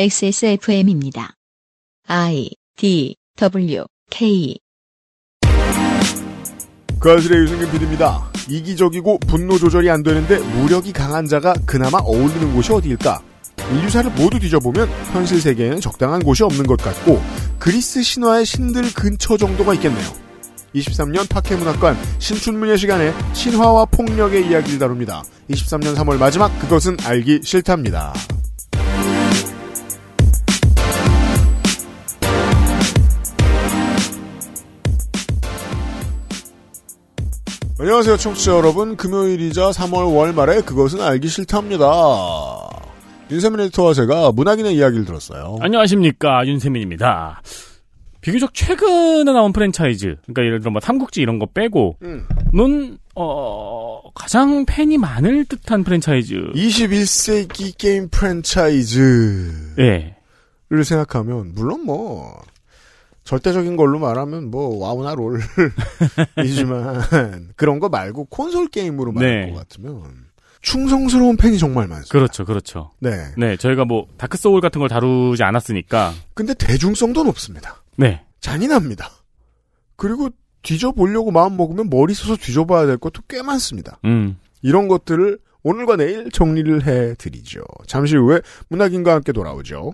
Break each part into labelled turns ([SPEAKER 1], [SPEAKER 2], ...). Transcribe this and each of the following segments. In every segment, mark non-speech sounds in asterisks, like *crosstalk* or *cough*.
[SPEAKER 1] XSFM입니다. I D W K
[SPEAKER 2] 그 아실의 유승균 PD입니다. 이기적이고 분노 조절이 안 되는데 무력이 강한 자가 그나마 어울리는 곳이 어디일까? 인류사를 모두 뒤져보면 현실 세계에는 적당한 곳이 없는 것 같고 그리스 신화의 신들 근처 정도가 있겠네요. 23년 파케문학관 신춘문예 시간에 신화와 폭력의 이야기를 다룹니다. 23년 3월 마지막 그것은 알기 싫답니다. 안녕하세요 청취자 여러분 금요일이자 3월 월말에 그것은 알기 싫답니다. 윤세민 에디터와 제가 문학인의 이야기를 들었어요.
[SPEAKER 3] 안녕하십니까 윤세민입니다. 비교적 최근에 나온 프랜차이즈, 그러니까 예를 들어 뭐 삼국지 이런 거 빼고,
[SPEAKER 2] 음.
[SPEAKER 3] 는 어, 가장 팬이 많을 듯한 프랜차이즈.
[SPEAKER 2] 21세기 게임 프랜차이즈를
[SPEAKER 3] 예.
[SPEAKER 2] 생각하면 물론 뭐 절대적인 걸로 말하면 뭐 와우나 롤이지만 *laughs* 그런 거 말고 콘솔 게임으로 말할
[SPEAKER 3] 네.
[SPEAKER 2] 것 같으면 충성스러운 팬이 정말 많습니다.
[SPEAKER 3] 그렇죠, 그렇죠.
[SPEAKER 2] 네.
[SPEAKER 3] 네, 저희가 뭐 다크 소울 같은 걸 다루지 않았으니까.
[SPEAKER 2] 근데 대중성도 높습니다.
[SPEAKER 3] 네.
[SPEAKER 2] 잔인합니다. 그리고 뒤져보려고 마음 먹으면 머리 써서 뒤져봐야 될 것도 꽤 많습니다.
[SPEAKER 3] 음.
[SPEAKER 2] 이런 것들을 오늘과 내일 정리를 해드리죠. 잠시 후에 문학인과 함께 돌아오죠.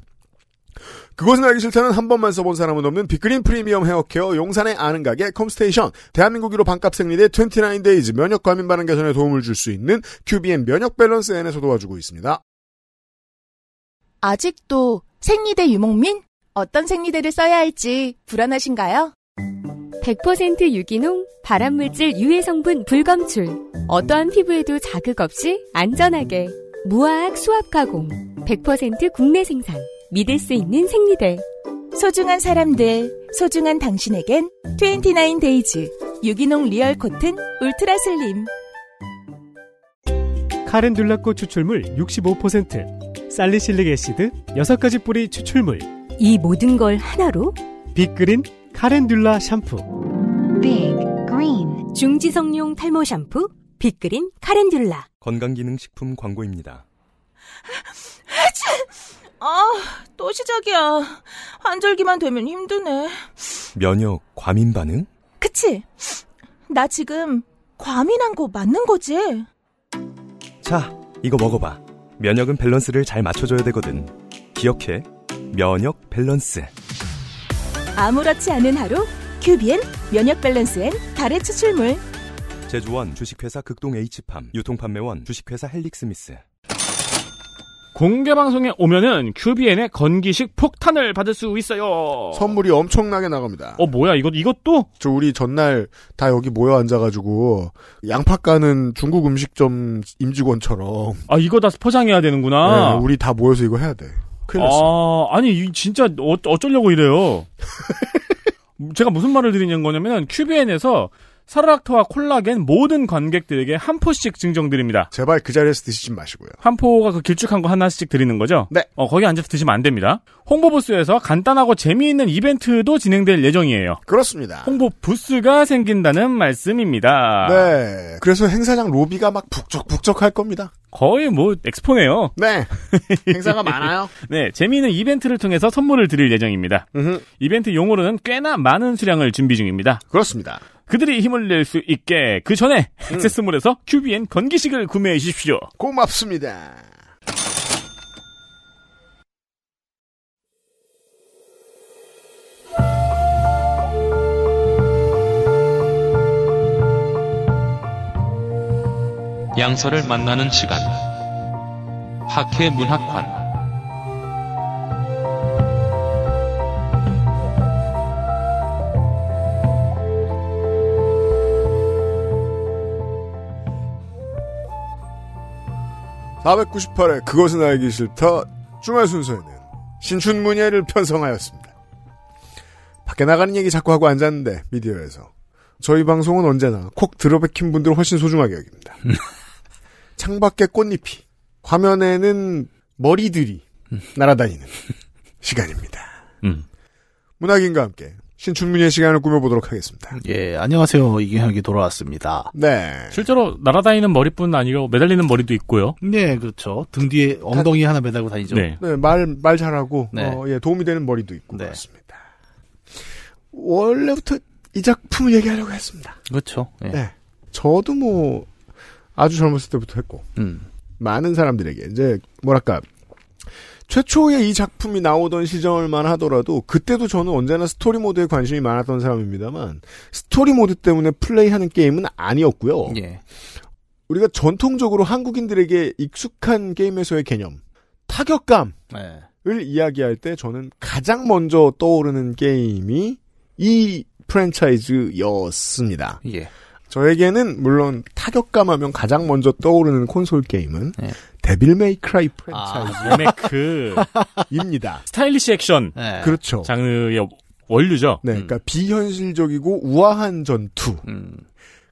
[SPEAKER 2] 그것은 알기 싫다는 한 번만 써본 사람은 없는 빅그린 프리미엄 헤어케어 용산의 아는 가게 컴스테이션 대한민국 1호 반값 생리대 29데이즈 면역 과민 반응 개선에 도움을 줄 수 있는 QBN 면역 밸런스 N에서 도와주고 있습니다.
[SPEAKER 4] 아직도 생리대 유목민? 어떤 생리대를 써야 할지 불안하신가요?
[SPEAKER 5] 100% 유기농, 발암물질 유해 성분 불검출. 어떠한 피부에도 자극 없이 안전하게. 무화학 수압 가공. 100% 국내 생산. 믿을 수 있는 생리대.
[SPEAKER 4] 소중한 사람들, 소중한 당신에겐 29데이즈 유기농 real cotton ultra slim.
[SPEAKER 6] 카렌듈라꽃 추출물 65%, salicylic acid 6가지 뿌리 추출물,
[SPEAKER 5] 이 모든 걸 하나로
[SPEAKER 6] 빅그린 카렌듈라 샴푸.
[SPEAKER 1] Big Green
[SPEAKER 5] 중지성용 탈모 샴푸 빅그린 카렌듈라.
[SPEAKER 7] 건강기능식품 광고입니다.
[SPEAKER 4] 아, 또 시작이야. 환절기만 되면 힘드네.
[SPEAKER 7] 면역 과민 반응?
[SPEAKER 4] 그치? 나 지금 과민한 거 맞는 거지?
[SPEAKER 7] 자, 이거 먹어봐. 면역은 밸런스를 잘 맞춰줘야 되거든. 기억해. 면역 밸런스.
[SPEAKER 4] 아무렇지 않은 하루 QBN 면역 밸런스엔 다래 추출물
[SPEAKER 7] 제조원 주식회사 극동 H팜. 유통판매원 주식회사 헬릭스미스.
[SPEAKER 3] 공개 방송에 오면은 QBN의 건기식 폭탄을 받을 수 있어요.
[SPEAKER 2] 선물이 엄청나게 나갑니다.
[SPEAKER 3] 어, 뭐야, 이것, 이것도?
[SPEAKER 2] 저 우리 전날 다 여기 모여 앉아가지고 양파 까는 중국 음식점 임직원처럼
[SPEAKER 3] 아, 이거 다 포장해야 되는구나.
[SPEAKER 2] 네, 우리 다 모여서 이거 해야 돼. 큰일 났어.
[SPEAKER 3] 아, 아니, 이 진짜 어, 어쩌려고 이래요. *laughs* 제가 무슨 말을 드리는 거냐면 QBN에서 사르락토와 콜라겐 모든 관객들에게 한 포씩 증정드립니다.
[SPEAKER 2] 제발 그 자리에서 드시지 마시고요.
[SPEAKER 3] 한 포가 그 길쭉한 거 하나씩 드리는 거죠?
[SPEAKER 2] 네.
[SPEAKER 3] 어, 거기 앉아서 드시면 안 됩니다. 홍보 부스에서 간단하고 재미있는 이벤트도 진행될 예정이에요.
[SPEAKER 2] 그렇습니다.
[SPEAKER 3] 홍보 부스가 생긴다는 말씀입니다.
[SPEAKER 2] 네. 그래서 행사장 로비가 막 북적북적 할 겁니다.
[SPEAKER 3] 거의 뭐 엑스포네요.
[SPEAKER 2] 네. 행사가 *laughs* 많아요.
[SPEAKER 3] 네, 재미있는 이벤트를 통해서 선물을 드릴 예정입니다.
[SPEAKER 2] 음흠.
[SPEAKER 3] 이벤트 용어로는 꽤나 많은 수량을 준비 중입니다.
[SPEAKER 2] 그렇습니다.
[SPEAKER 3] 그들이 힘을 낼 수 있게 그 전에 액세스몰에서 QBN 건기식을 구매해 주십시오.
[SPEAKER 2] 고맙습니다.
[SPEAKER 8] 양서를 만나는 시간. 학회 문학관.
[SPEAKER 2] 498회 그것은 알기 싫다 주말 순서에는 신춘문예를 편성하였습니다. 밖에 나가는 얘기 자꾸 하고 앉았는데 미디어에서 저희 방송은 언제나 콕 들어박힌 분들을 훨씬 소중하게 여깁니다. *laughs* 창밖에 꽃잎이 화면에는 머리들이 날아다니는 시간입니다.
[SPEAKER 3] 음.
[SPEAKER 2] 문학인과 함께 신춘문예 시간을 꾸며보도록 하겠습니다.
[SPEAKER 9] 예, 안녕하세요. 이경혁이 돌아왔습니다.
[SPEAKER 2] 네.
[SPEAKER 3] 실제로 날아다니는 머리뿐 아니고 매달리는 머리도 있고요.
[SPEAKER 9] 네, 그렇죠. 등 뒤에 엉덩이 하나 매달고 다니죠.
[SPEAKER 3] 네.
[SPEAKER 2] 네, 말, 말 잘하고,
[SPEAKER 9] 네.
[SPEAKER 2] 어, 예, 도움이 되는 머리도 있고,
[SPEAKER 9] 네.
[SPEAKER 2] 그렇습니다. 원래부터 이 작품을 얘기하려고 했습니다.
[SPEAKER 9] 그렇죠. 예.
[SPEAKER 2] 네. 저도 뭐, 아주 젊었을 때부터 했고,
[SPEAKER 9] 음.
[SPEAKER 2] 많은 사람들에게, 이제, 뭐랄까, 최초에 이 작품이 나오던 시절만 하더라도, 그때도 저는 언제나 story mode에 관심이 많았던 사람입니다만, story mode 때문에 플레이하는 게임은 아니었고요.
[SPEAKER 9] 예.
[SPEAKER 2] 우리가 전통적으로 한국인들에게 익숙한 게임에서의 개념, 타격감을
[SPEAKER 9] 네.
[SPEAKER 2] 이야기할 때 저는 가장 먼저 떠오르는 게임이 이 프랜차이즈였습니다.
[SPEAKER 9] 예.
[SPEAKER 2] 저에게는 물론 타격감 하면 가장 먼저 떠오르는 콘솔 게임은
[SPEAKER 9] 네.
[SPEAKER 2] 데빌 메이 크라이
[SPEAKER 9] 아.
[SPEAKER 2] 프랜차이즈입니다. *laughs*
[SPEAKER 3] 스타일리시 액션
[SPEAKER 9] 네.
[SPEAKER 2] 그렇죠.
[SPEAKER 3] 장르의 원류죠.
[SPEAKER 2] 네, 그러니까 비현실적이고 우아한 전투.
[SPEAKER 9] 음.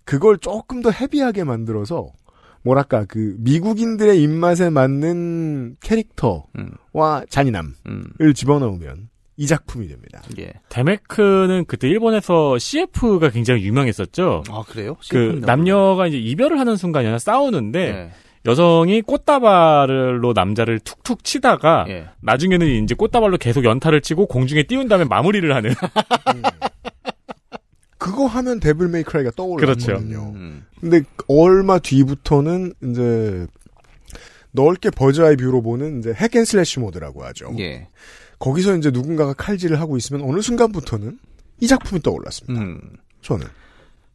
[SPEAKER 2] 그걸 조금 더 헤비하게 만들어서 뭐랄까 그 미국인들의 입맛에 맞는 캐릭터와
[SPEAKER 9] 음.
[SPEAKER 2] 잔인함을
[SPEAKER 9] 음.
[SPEAKER 2] 집어넣으면 이 작품이 됩니다.
[SPEAKER 9] 예.
[SPEAKER 3] 데메크는 그때 일본에서 CF가 굉장히 유명했었죠.
[SPEAKER 9] 아, 그래요?
[SPEAKER 3] 그 남녀가 이제 이별을 하는 순간이나 싸우는데
[SPEAKER 9] 네.
[SPEAKER 3] 여성이 꽃다발로 남자를 툭툭 치다가
[SPEAKER 9] 예.
[SPEAKER 3] 나중에는 이제 꽃다발로 계속 연타를 치고 공중에 띄운 다음에 마무리를 하는 *laughs*
[SPEAKER 2] 그거 하면 데빌 메이 크라이가 떠올랐거든요.
[SPEAKER 9] 음.
[SPEAKER 2] 근데 얼마 뒤부터는 이제 넓게 bird's eye view로 보는 이제 hack and slash mode라고 하죠.
[SPEAKER 9] 예.
[SPEAKER 2] 거기서 이제 누군가가 칼질을 하고 있으면 어느 순간부터는 이 작품이 떠올랐습니다.
[SPEAKER 9] 음.
[SPEAKER 2] 저는.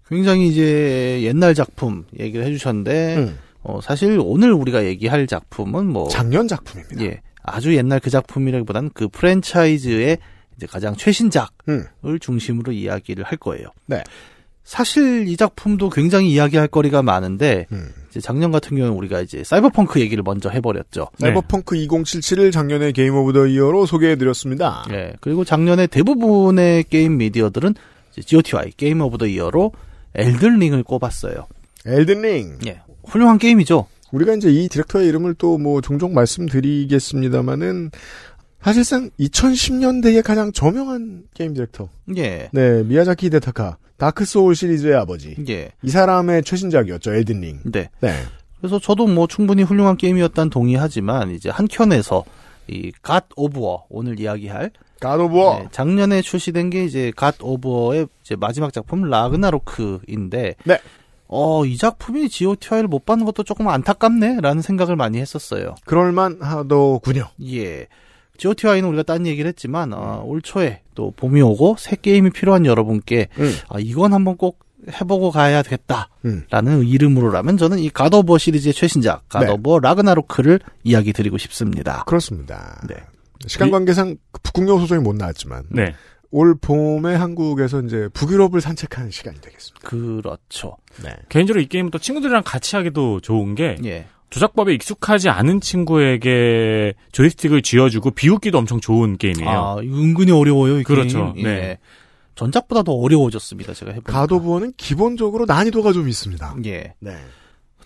[SPEAKER 9] 굉장히 이제 옛날 작품 얘기를 해주셨는데,
[SPEAKER 2] 음.
[SPEAKER 9] 어, 사실 오늘 우리가 얘기할 작품은 뭐,
[SPEAKER 2] 작년 작품입니다.
[SPEAKER 9] 예, 아주 옛날 그 작품이라기보다는 그 프랜차이즈의 이제 가장 최신작을
[SPEAKER 2] 음.
[SPEAKER 9] 중심으로 이야기를 할 거예요.
[SPEAKER 2] 네.
[SPEAKER 9] 사실 이 작품도 굉장히 이야기할 거리가 많은데,
[SPEAKER 2] 음.
[SPEAKER 9] 이제 작년 같은 경우는 우리가 이제 사이버펑크 얘기를 먼저 해버렸죠.
[SPEAKER 3] 네.
[SPEAKER 2] 사이버펑크 2077을 작년에 Game of the Year로 소개해드렸습니다.
[SPEAKER 9] 예. 그리고 작년에 대부분의 게임 미디어들은 GOTY, Game of the Year로 엘든링을 꼽았어요.
[SPEAKER 2] 엘든링.
[SPEAKER 9] 예. 훌륭한 게임이죠.
[SPEAKER 2] 우리가 이제 이 디렉터의 이름을 또 뭐 종종 말씀드리겠습니다만은 사실상 2010년대의 가장 저명한 게임 디렉터.
[SPEAKER 9] 예.
[SPEAKER 2] 네, 미야자키 히데타카. Dark Souls 시리즈의 아버지.
[SPEAKER 9] 예.
[SPEAKER 2] 이 사람의 최신작이었죠, Elden Ring.
[SPEAKER 9] 네.
[SPEAKER 2] 네.
[SPEAKER 9] 그래서 저도 뭐 충분히 훌륭한 게임이었단 동의하지만 이제 한 켠에서 이 God of War 오늘 이야기할
[SPEAKER 2] God of War.
[SPEAKER 9] 네, 작년에 출시된 게 이제 God of War의 이제 마지막 작품 라그나로크인데
[SPEAKER 2] 네.
[SPEAKER 9] 어, 이 작품이 GOTY를 못 받는 것도 조금 안타깝네 라는 생각을 많이 했었어요.
[SPEAKER 2] 그럴만 하더군요.
[SPEAKER 9] 예. GOTI는 우리가 딴 얘기를 했지만 어, 올 초에 또 봄이 오고 새 게임이 필요한 여러분께
[SPEAKER 2] 음.
[SPEAKER 9] 아, 이건 한번 꼭 해보고 가야 겠다라는
[SPEAKER 2] 음.
[SPEAKER 9] 이름으로라면 저는 이 갓오버 시리즈의 최신작
[SPEAKER 2] 네.
[SPEAKER 9] 갓오버 라그나로크를 이야기 드리고 싶습니다.
[SPEAKER 2] 그렇습니다.
[SPEAKER 9] 네.
[SPEAKER 2] 시간 관계상 북유럽 소송이 못 나왔지만
[SPEAKER 3] 네.
[SPEAKER 2] 올 봄에 한국에서 이제 북유럽을 산책하는 시간이 되겠습니다.
[SPEAKER 9] 그렇죠.
[SPEAKER 2] 네.
[SPEAKER 3] 개인적으로 이 게임은 또 친구들이랑 같이 하기도 좋은 게
[SPEAKER 9] 예.
[SPEAKER 3] 조작법에 익숙하지 않은 친구에게 조이스틱을 쥐어주고 비웃기도 엄청 좋은 게임이에요.
[SPEAKER 9] 아, 은근히 어려워요. 이
[SPEAKER 3] 그렇죠.
[SPEAKER 9] 게임. 예.
[SPEAKER 3] 네.
[SPEAKER 9] 전작보다 더 어려워졌습니다. 제가 해보니까.
[SPEAKER 2] War는 기본적으로 난이도가 좀 있습니다.
[SPEAKER 9] 예.
[SPEAKER 2] 네.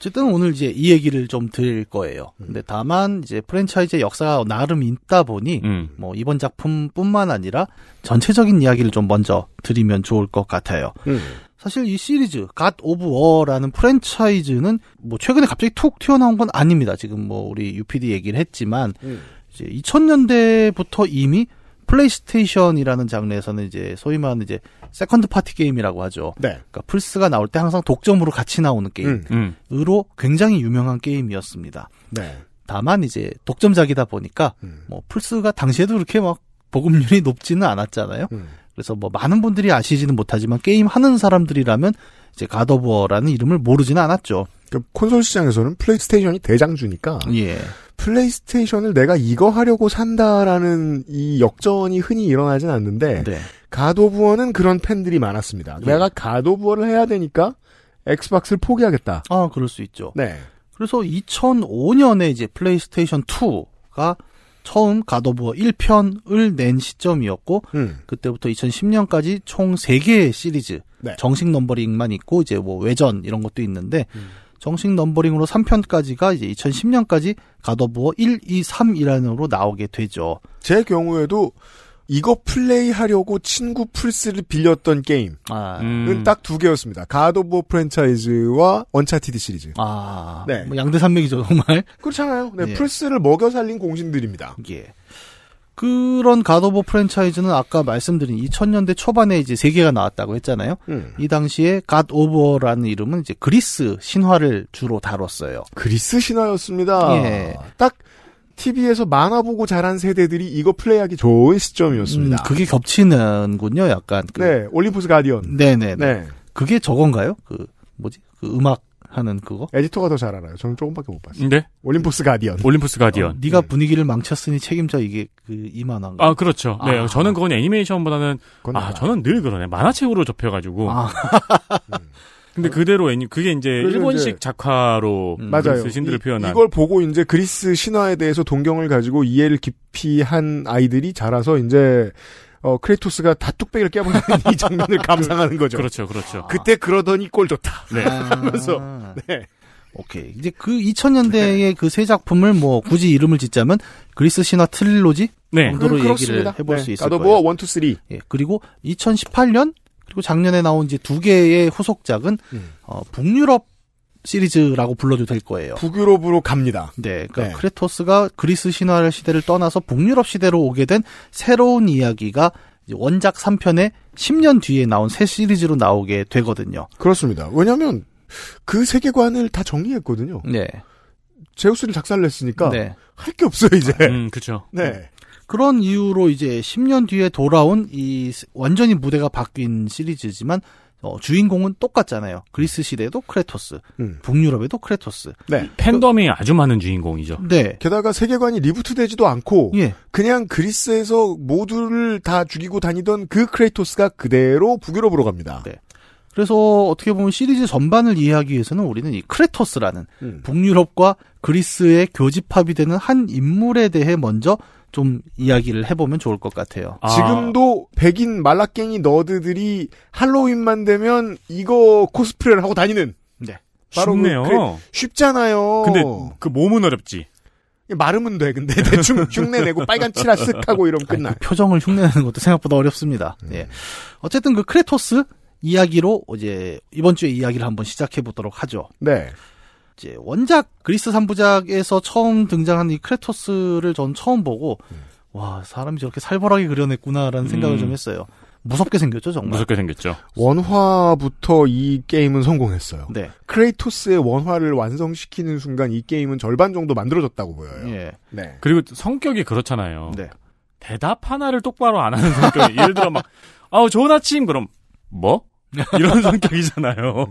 [SPEAKER 9] 어쨌든 오늘 이제 이 얘기를 좀 드릴 거예요. 근데 다만 이제 프랜차이즈의 역사가 나름 있다 보니
[SPEAKER 3] 음.
[SPEAKER 9] 뭐 이번 작품뿐만 아니라 전체적인 이야기를 좀 먼저 드리면 좋을 것 같아요.
[SPEAKER 2] 음.
[SPEAKER 9] 사실 이 시리즈 God of War라는 프랜차이즈는 뭐 최근에 갑자기 툭 튀어나온 건 아닙니다. 지금 뭐 우리 UPD 얘기를 했지만
[SPEAKER 2] 음.
[SPEAKER 9] 이제 2000년대부터 이미 PlayStation이라는 장르에서는 이제 소위 말하는 이제 second party 게임이라고 하죠.
[SPEAKER 2] 네.
[SPEAKER 9] 그러니까 플스가 나올 때 항상 독점으로 같이 나오는
[SPEAKER 2] 음.
[SPEAKER 9] 게임으로
[SPEAKER 3] 음.
[SPEAKER 9] 굉장히 유명한 게임이었습니다.
[SPEAKER 2] 네.
[SPEAKER 9] 다만 이제 독점작이다 보니까
[SPEAKER 2] 음.
[SPEAKER 9] 뭐 플스가 당시에도 그렇게 막 보급률이 높지는 않았잖아요.
[SPEAKER 2] 음.
[SPEAKER 9] 그래서 뭐 많은 분들이 아시지는 못하지만 게임 하는 사람들이라면 이제 God of War라는 이름을 모르지는 않았죠.
[SPEAKER 2] 그 콘솔 시장에서는 PlayStation이 대장주니까
[SPEAKER 9] 예.
[SPEAKER 2] PlayStation을 내가 이거 하려고 산다라는 이 역전이 흔히 일어나진 않는데
[SPEAKER 9] 네.
[SPEAKER 2] War는 그런 팬들이 많았습니다.
[SPEAKER 9] 예.
[SPEAKER 2] 내가 War를 해야 되니까 Xbox를 포기하겠다.
[SPEAKER 9] 아, 그럴 수 있죠.
[SPEAKER 2] 네.
[SPEAKER 9] 그래서 2005년에 이제 플레이스테이션 2가 처음 God of War 1편을 낸 시점이었고
[SPEAKER 2] 음.
[SPEAKER 9] 그때부터 2010년까지 총 3개의 시리즈
[SPEAKER 2] 네.
[SPEAKER 9] 정식 numbering만 있고 이제 뭐 외전 이런 것도 있는데
[SPEAKER 2] 음.
[SPEAKER 9] 정식 numbering으로 3편까지가 이제 2010년까지 God of War 1, 2, 3이라는으로 나오게 되죠.
[SPEAKER 2] 제 경우에도 이거 플레이하려고 친구 플스를 빌렸던 게임은
[SPEAKER 9] 아,
[SPEAKER 3] 음.
[SPEAKER 2] 딱두 개였습니다. 워 프랜차이즈와 Uncharted 시리즈.
[SPEAKER 9] 아,
[SPEAKER 2] 네.
[SPEAKER 9] 뭐 양대 산맥이죠 정말.
[SPEAKER 2] 그렇잖아요. 네,
[SPEAKER 9] 예.
[SPEAKER 2] 플스를 먹여 살린 공신들입니다.
[SPEAKER 9] 예. 그런 God of War 프랜차이즈는 아까 말씀드린 2000년대 초반에 이제 세 개가 나왔다고 했잖아요.
[SPEAKER 2] 음.
[SPEAKER 9] 이 당시에 God of War라는 이름은 이제 그리스 신화를 주로 다뤘어요.
[SPEAKER 2] 그리스 신화였습니다.
[SPEAKER 9] 예.
[SPEAKER 2] 딱 TV에서 만화 보고 자란 세대들이 이거 플레이하기 좋은 시점이었습니다.
[SPEAKER 9] 음, 그게 겹치는군요, 약간. 그,
[SPEAKER 2] 네, 올림푸스 가디언.
[SPEAKER 9] 네네.
[SPEAKER 2] 네.
[SPEAKER 9] 그게 저건가요? 그 뭐지? 그 음악 하는 그거?
[SPEAKER 2] 에디터가 더 잘 알아요. 저는 조금밖에 못 봤어요.
[SPEAKER 3] 네.
[SPEAKER 2] 올림푸스 가디언.
[SPEAKER 3] 올림푸스 가디언.
[SPEAKER 9] 어, 네가
[SPEAKER 2] 네.
[SPEAKER 9] 분위기를 망쳤으니 책임져 이게 그 이만한 거.
[SPEAKER 3] 아, 그렇죠. 네,
[SPEAKER 9] 아.
[SPEAKER 3] 저는 그건 애니메이션보다는,
[SPEAKER 2] 그건
[SPEAKER 3] 아. 저는 늘 그러네. 만화책으로 접혀가지고.
[SPEAKER 9] 아, *laughs*
[SPEAKER 3] 근데 그대로 애니, 그게 이제 일본식
[SPEAKER 2] 이제-
[SPEAKER 3] 작화로
[SPEAKER 9] 음,
[SPEAKER 2] 맞아요.
[SPEAKER 3] 그리스 신들을
[SPEAKER 2] 이,
[SPEAKER 3] 표현한.
[SPEAKER 2] 이걸 보고 이제 그리스 신화에 대해서 동경을 가지고 이해를 깊이 한 아이들이 자라서 이제 어 크레토스가 다 뚝배기를 깨버리는 *laughs* 이 장면을 감상하는 거죠.
[SPEAKER 3] 그렇죠, 그렇죠.
[SPEAKER 2] 그때 그러더니 꼴 좋다.
[SPEAKER 3] 네. *laughs*
[SPEAKER 2] 하면서
[SPEAKER 9] 아,
[SPEAKER 2] 네.
[SPEAKER 9] 오케이. 이제 그 2000년대의 그세 작품을 뭐 굳이 이름을 짓자면 그리스 신화 트릴로지
[SPEAKER 3] 네.
[SPEAKER 9] 정도로 얘기를
[SPEAKER 2] 그렇습니다.
[SPEAKER 9] 해볼
[SPEAKER 2] 네.
[SPEAKER 9] 수 있을 거예요.
[SPEAKER 2] 워 1, 2, 3.
[SPEAKER 9] 예, 그리고 2018년 그리고 작년에 나온 이제 두 개의 후속작은
[SPEAKER 2] 음.
[SPEAKER 9] 어, 북유럽 시리즈라고 불러도 될 거예요.
[SPEAKER 2] 북유럽으로 갑니다.
[SPEAKER 9] 네, 그러니까
[SPEAKER 2] 네.
[SPEAKER 9] 크레토스가 그리스 신화 시대를 떠나서 북유럽 시대로 오게 된 새로운 이야기가 원작 3편에 10년 뒤에 나온 새 시리즈로 나오게 되거든요.
[SPEAKER 2] 그렇습니다. 왜냐하면 그 세계관을 다 정리했거든요.
[SPEAKER 9] 네,
[SPEAKER 2] 제우스를 작살냈으니까
[SPEAKER 9] 네.
[SPEAKER 2] 할게 없어요 이제.
[SPEAKER 3] 음, 그렇죠.
[SPEAKER 2] 네.
[SPEAKER 9] 그런 이유로 이제 10년 뒤에 돌아온 이 스- 완전히 무대가 바뀐 시리즈지만 어, 주인공은 똑같잖아요. 그리스 시대에도 크레토스,
[SPEAKER 2] 음.
[SPEAKER 9] 북유럽에도 크레토스.
[SPEAKER 2] 네.
[SPEAKER 3] 팬덤이 아주 많은 주인공이죠.
[SPEAKER 9] 네,
[SPEAKER 2] 게다가 세계관이 reboot되지도 않고
[SPEAKER 9] 예,
[SPEAKER 2] 그냥 그리스에서 모두를 다 죽이고 다니던 그 크레이토스가 그대로 북유럽으로 갑니다.
[SPEAKER 9] 네. 그래서 어떻게 보면 시리즈 전반을 이해하기 위해서는 우리는 이 크레토스라는
[SPEAKER 2] 음.
[SPEAKER 9] 북유럽과 그리스의 교집합이 되는 한 인물에 대해 먼저 좀 이야기를 해보면 좋을 것 같아요.
[SPEAKER 3] 아,
[SPEAKER 2] 지금도 백인 말라깽이 너드들이 할로윈만 되면 이거 코스프레를 하고 다니는.
[SPEAKER 9] 네.
[SPEAKER 2] 바로 그
[SPEAKER 3] 쉽네요.
[SPEAKER 2] 크레- 쉽잖아요.
[SPEAKER 3] 근데 그 몸은 어렵지.
[SPEAKER 2] 마르면 돼. 근데 *laughs* 대충 흉내 내고 빨간 칠하 쓱 하고 이러면
[SPEAKER 9] 아니,
[SPEAKER 2] 끝나.
[SPEAKER 9] 그 표정을 흉내 내는 것도 생각보다 어렵습니다.
[SPEAKER 2] 음.
[SPEAKER 9] 예. 어쨌든 그 크레토스 이야기로 이제 이번 주에 이야기를 한번 시작해 보도록 하죠.
[SPEAKER 2] 네.
[SPEAKER 9] 이제 원작 그리스 3부작에서 처음 등장한 이 크레토스를 전 처음 보고 와 사람이 저렇게 살벌하게 그려냈구나라는 생각을
[SPEAKER 3] 음.
[SPEAKER 9] 좀 했어요. 무섭게 생겼죠 정말.
[SPEAKER 3] 무섭게 생겼죠.
[SPEAKER 2] 원화부터 이 게임은 성공했어요.
[SPEAKER 9] 네.
[SPEAKER 2] 크레이토스의 원화를 완성시키는 순간 이 게임은 절반 정도 만들어졌다고 보여요.
[SPEAKER 9] 예.
[SPEAKER 2] 네.
[SPEAKER 3] 그리고 성격이 그렇잖아요.
[SPEAKER 9] 네.
[SPEAKER 3] 대답 하나를 똑바로 안 하는 성격. 예를 들어 막, 아우, 좋은 아침, 그럼, 뭐? 이런 *laughs* 성격이잖아요.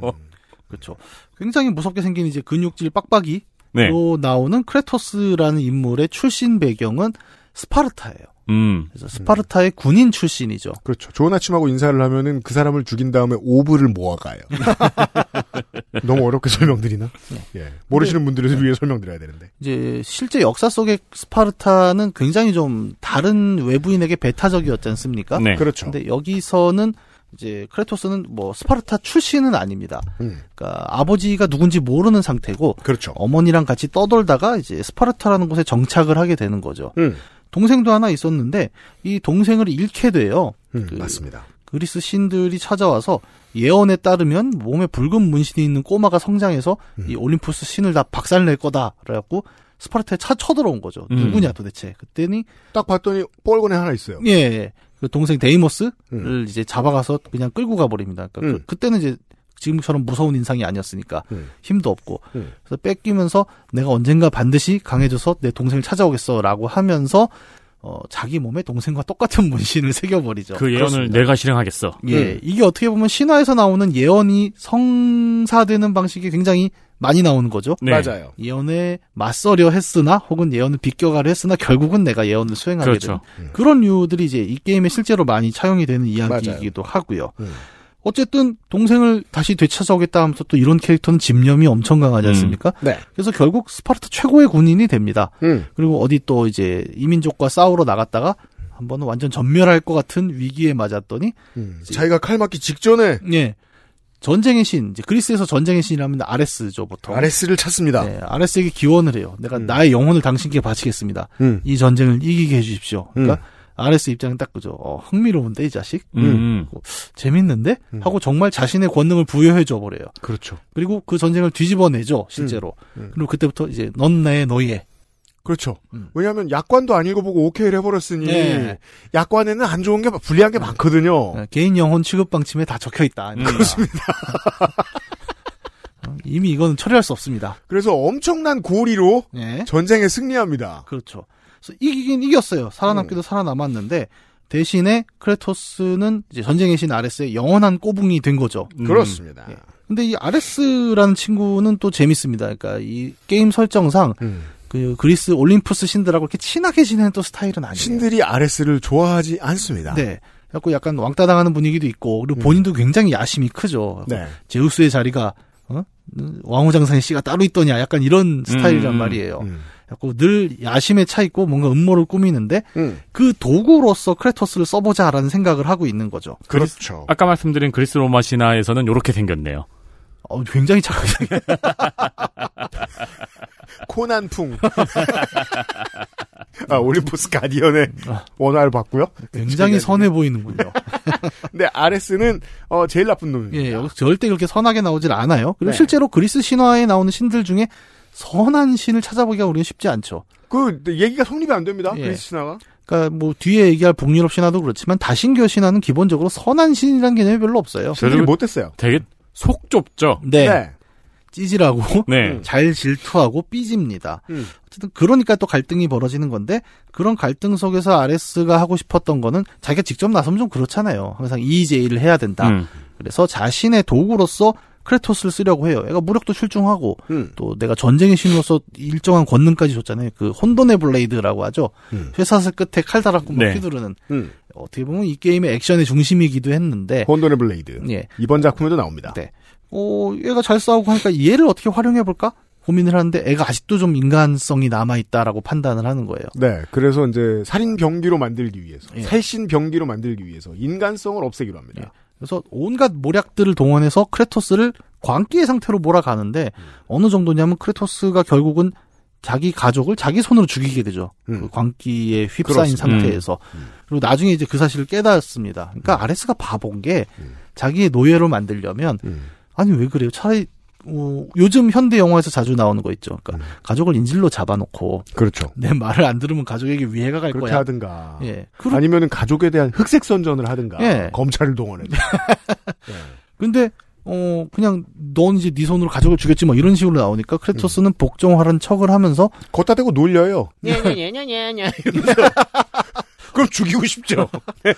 [SPEAKER 9] 그렇죠. 굉장히 무섭게 생긴 이제 근육질 빡빡이로
[SPEAKER 3] 네.
[SPEAKER 9] 나오는 크레토스라는 인물의 출신 배경은 스파르타예요.
[SPEAKER 3] 음.
[SPEAKER 9] 그래서 스파르타의 군인 출신이죠.
[SPEAKER 2] 그렇죠. 좋은 아침하고 인사를 하면은 그 사람을 죽인 다음에 orb를 모아가요. *laughs* 너무 어렵게 설명드리나? 예. 모르시는 분들을 위해 설명드려야 되는데.
[SPEAKER 9] 이제 실제 역사 속의 스파르타는 굉장히 좀 다른 외부인에게 배타적이었지 않습니까?
[SPEAKER 3] 네.
[SPEAKER 2] 그렇죠.
[SPEAKER 9] 근데 여기서는 이제 크레토스는 뭐 스파르타 출신은 아닙니다.
[SPEAKER 2] 음,
[SPEAKER 9] 그러니까 아버지가 누군지 모르는 상태고
[SPEAKER 2] 그렇죠.
[SPEAKER 9] 어머니랑 같이 떠돌다가 이제 스파르타라는 곳에 정착을 하게 되는 거죠.
[SPEAKER 2] 음,
[SPEAKER 9] 동생도 하나 있었는데 이 동생을 잃게 돼요.
[SPEAKER 2] 음,
[SPEAKER 9] 그-
[SPEAKER 2] 맞습니다.
[SPEAKER 9] 그리스 신들이 찾아와서 예언에 따르면 몸에 붉은 문신이 있는 꼬마가 성장해서
[SPEAKER 2] 음.
[SPEAKER 9] 이 올림푸스 신을 다 박살낼 거다. 그래갖고 스파르타에 차 쳐들어온 거죠.
[SPEAKER 3] 음.
[SPEAKER 9] 누구냐 도대체. 그때니
[SPEAKER 2] 딱 봤더니 뻘건 애 하나 있어요.
[SPEAKER 9] 예, 예. 그 동생 데이머스를
[SPEAKER 2] 음,
[SPEAKER 9] 이제 잡아가서 그냥 끌고 가버립니다. 그러니까
[SPEAKER 2] 음.
[SPEAKER 9] 그, 때는 이제 지금처럼 무서운 인상이 아니었으니까
[SPEAKER 2] 음.
[SPEAKER 9] 힘도 없고
[SPEAKER 2] 음.
[SPEAKER 9] 그래서 뺏기면서 내가 언젠가 반드시 강해져서 내 동생을 찾아오겠어라고 하면서 어, 자기 몸에 동생과 똑같은 문신을 새겨버리죠.
[SPEAKER 3] 그 예언을
[SPEAKER 2] 그렇습니다.
[SPEAKER 3] 내가 실행하겠어.
[SPEAKER 9] 예,
[SPEAKER 2] 음.
[SPEAKER 9] 이게 어떻게 보면 신화에서 나오는 예언이 성사되는 방식이 굉장히 많이 나오는 거죠.
[SPEAKER 3] 네.
[SPEAKER 2] 맞아요.
[SPEAKER 9] 예언에 맞서려 했으나 혹은 예언을 비껴가려 했으나 결국은 내가 예언을 수행하게
[SPEAKER 3] 그렇죠.
[SPEAKER 9] 되는 그런 이유들이 이제 이 게임에 실제로 많이 차용이 되는 이야기이기도 하고요.
[SPEAKER 2] 음.
[SPEAKER 9] 어쨌든 동생을 다시 되찾아오겠다 하면서 또 이런 캐릭터는 집념이 엄청 강하지
[SPEAKER 3] 음.
[SPEAKER 9] 않습니까?
[SPEAKER 2] 네.
[SPEAKER 9] 그래서 결국 스파르타 최고의 군인이 됩니다.
[SPEAKER 2] 음,
[SPEAKER 9] 그리고 어디 또 이제 이민족과 싸우러 나갔다가 한 번은 완전 전멸할 것 같은 위기에 맞았더니
[SPEAKER 2] 음. 자기가 칼 맞기 직전에
[SPEAKER 9] 예. 전쟁의 신, 이제 그리스에서 전쟁의 신이라면 아레스죠, 보통.
[SPEAKER 2] 아레스를 찾습니다.
[SPEAKER 9] 네, 아레스에게 기원을 해요. 내가
[SPEAKER 2] 음.
[SPEAKER 9] 나의 영혼을 당신께 바치겠습니다.
[SPEAKER 2] 음,
[SPEAKER 9] 이 전쟁을 이기게 해주십시오. 그러니까
[SPEAKER 2] 음.
[SPEAKER 9] RS 입장은 딱 그죠. 어, 흥미로운데 이 자식
[SPEAKER 3] 음.
[SPEAKER 9] 재밌는데
[SPEAKER 2] 음.
[SPEAKER 9] 하고 정말 자신의 권능을 부여해 줘 버려요.
[SPEAKER 2] 그렇죠.
[SPEAKER 9] 그리고 그 전쟁을 뒤집어내죠 실제로.
[SPEAKER 2] 음.
[SPEAKER 9] 그리고 그때부터 이제 넌 나의 너희의
[SPEAKER 2] 그렇죠.
[SPEAKER 9] 음.
[SPEAKER 2] 왜냐하면 약관도 안 읽어보고 오케이를 해버렸으니
[SPEAKER 9] 네.
[SPEAKER 2] 약관에는 안 좋은 게 불리한 게 많거든요.
[SPEAKER 9] 어, 개인 영혼 취급 방침에 다 적혀 있다.
[SPEAKER 3] 음.
[SPEAKER 2] 그렇습니다. *laughs*
[SPEAKER 9] 어, 이미 이거는 처리할 수 없습니다.
[SPEAKER 2] 그래서 엄청난 고리로
[SPEAKER 9] 예.
[SPEAKER 2] 전쟁에 승리합니다.
[SPEAKER 9] 그렇죠. 이기긴 이겼어요. 살아남기도 살아남았는데 대신에 크레토스는 이제 전쟁의 신 아레스의 영원한 꼬붕이 된 거죠.
[SPEAKER 3] 음.
[SPEAKER 2] 그렇습니다.
[SPEAKER 9] 예. 근데 이 아레스라는 친구는 또 재밌습니다. 그러니까 이 게임 설정상
[SPEAKER 2] 음.
[SPEAKER 9] 그 그리스 올림푸스 신들하고 이렇게 친하게 지내는 또 스타일은 아니에요.
[SPEAKER 2] 신들이 아레스를 좋아하지 않습니다.
[SPEAKER 9] 네. 그래갖고 약간 왕따 당하는 분위기도 있고 그리고 본인도 굉장히 야심이 크죠.
[SPEAKER 2] 네.
[SPEAKER 9] 제우스의 자리가 어? 왕후장사의 씨가 따로 있더냐 약간 이런 스타일이란
[SPEAKER 3] 음,
[SPEAKER 9] 말이에요.
[SPEAKER 2] 음.
[SPEAKER 9] 그래갖고 늘 야심에 차 있고 뭔가 음모를 꾸미는데
[SPEAKER 2] 음.
[SPEAKER 9] 그 도구로서 크레토스를 써보자라는 생각을 하고 있는 거죠.
[SPEAKER 2] 그렇죠.
[SPEAKER 3] 아까 말씀드린 그리스 로마 신화에서는 이렇게 생겼네요.
[SPEAKER 9] 어, 굉장히 착하게 *laughs*
[SPEAKER 2] 코난풍. 아, 올림포스 가디언의 원화를 봤고요.
[SPEAKER 9] 굉장히 선해 보이는군요. *laughs*
[SPEAKER 2] 근데 아레스는 어, 제일 나쁜 놈입니다.
[SPEAKER 9] 예, 절대 그렇게 선하게 나오질 않아요. 그리고
[SPEAKER 2] 네.
[SPEAKER 9] 실제로 그리스 신화에 나오는 신들 중에 선한 신을 찾아보기가 우리는 쉽지 않죠.
[SPEAKER 2] 그 얘기가 성립이 안 됩니다.
[SPEAKER 9] 예.
[SPEAKER 2] 그리스 신화가.
[SPEAKER 9] 그러니까 뭐 뒤에 얘기할 북유럽 신화도 그렇지만 다신교 신화는 기본적으로 선한 신이라는 개념이 별로 없어요.
[SPEAKER 3] 그리고-
[SPEAKER 2] 못됐어요.
[SPEAKER 3] 되게 속 좁죠.
[SPEAKER 9] 네, 찌질하고 *laughs*
[SPEAKER 3] 네.
[SPEAKER 2] 음.
[SPEAKER 9] 잘 질투하고 삐집니다.
[SPEAKER 2] 음.
[SPEAKER 9] 어쨌든 그러니까 또 갈등이 벌어지는 건데 그런 갈등 속에서 아레스가 하고 싶었던 거는 자기가 직접 나서면 좀 그렇잖아요. 항상 이이제이를 해야 된다.
[SPEAKER 3] 음.
[SPEAKER 9] 그래서 자신의 도구로서 크레토스를 쓰려고 해요. 애가 무력도 출중하고
[SPEAKER 2] 음.
[SPEAKER 9] 또 내가 전쟁의 신으로서 일정한 권능까지 줬잖아요. 그 혼돈의 Blade라고 하죠.
[SPEAKER 2] 음.
[SPEAKER 9] 쇠사슬 끝에 칼 달았고 막
[SPEAKER 3] 네.
[SPEAKER 9] 휘두르는
[SPEAKER 2] 음.
[SPEAKER 9] 어떻게 보면 이 게임의 액션의 중심이기도 했는데
[SPEAKER 2] 혼돈의 Blade.
[SPEAKER 9] 예.
[SPEAKER 2] 이번 작품에도 나옵니다.
[SPEAKER 9] 네. 어, 얘가 잘 싸우고 하니까 얘를 어떻게 활용해 볼까? 고민을 하는데 애가 아직도 좀 인간성이 남아 있다라고 판단을 하는 거예요.
[SPEAKER 2] 네, 그래서 이제 살인 병기로 만들기 위해서,
[SPEAKER 9] 예.
[SPEAKER 2] 살신 병기로 만들기 위해서 인간성을 없애기로 합니다.
[SPEAKER 9] 예. 그래서 온갖 모략들을 동원해서 크레토스를 광기의 상태로 몰아가는데 어느 정도냐면 크레토스가 결국은 자기 가족을 자기 손으로 죽이게 되죠.
[SPEAKER 2] 음.
[SPEAKER 9] 그 광기에 휩싸인
[SPEAKER 2] 그렇습니다.
[SPEAKER 9] 상태에서.
[SPEAKER 2] 음.
[SPEAKER 9] 그리고 나중에 이제 그 사실을 깨닫습니다. 그러니까 아레스가 바본 게
[SPEAKER 2] 음.
[SPEAKER 9] 자기의 노예로 만들려면
[SPEAKER 2] 음.
[SPEAKER 9] 아니 왜 그래요? 차라리 어, 요즘 현대 영화에서 자주 나오는 거 있죠. 그러니까
[SPEAKER 2] 음.
[SPEAKER 9] 가족을 인질로 잡아놓고
[SPEAKER 2] 그렇죠.
[SPEAKER 9] 내 말을 안 들으면 가족에게 위해가 갈
[SPEAKER 2] 그렇게
[SPEAKER 9] 거야.
[SPEAKER 2] 하든가.
[SPEAKER 9] 예. 그리고
[SPEAKER 2] 아니면은 가족에 대한 흑색 선전을 하든가.
[SPEAKER 9] 예.
[SPEAKER 2] 검찰을 동원해서. *laughs* 예.
[SPEAKER 9] 근데 어 그냥 넌 이제 네 손으로 가족을 죽였지 뭐 이런 식으로 나오니까 크레토스는 복종하라는 척을 하면서
[SPEAKER 2] 걷다 대고 놀려요.
[SPEAKER 9] 냐냐냐냐냐 *laughs*
[SPEAKER 2] 그럼 죽이고 싶죠. 네.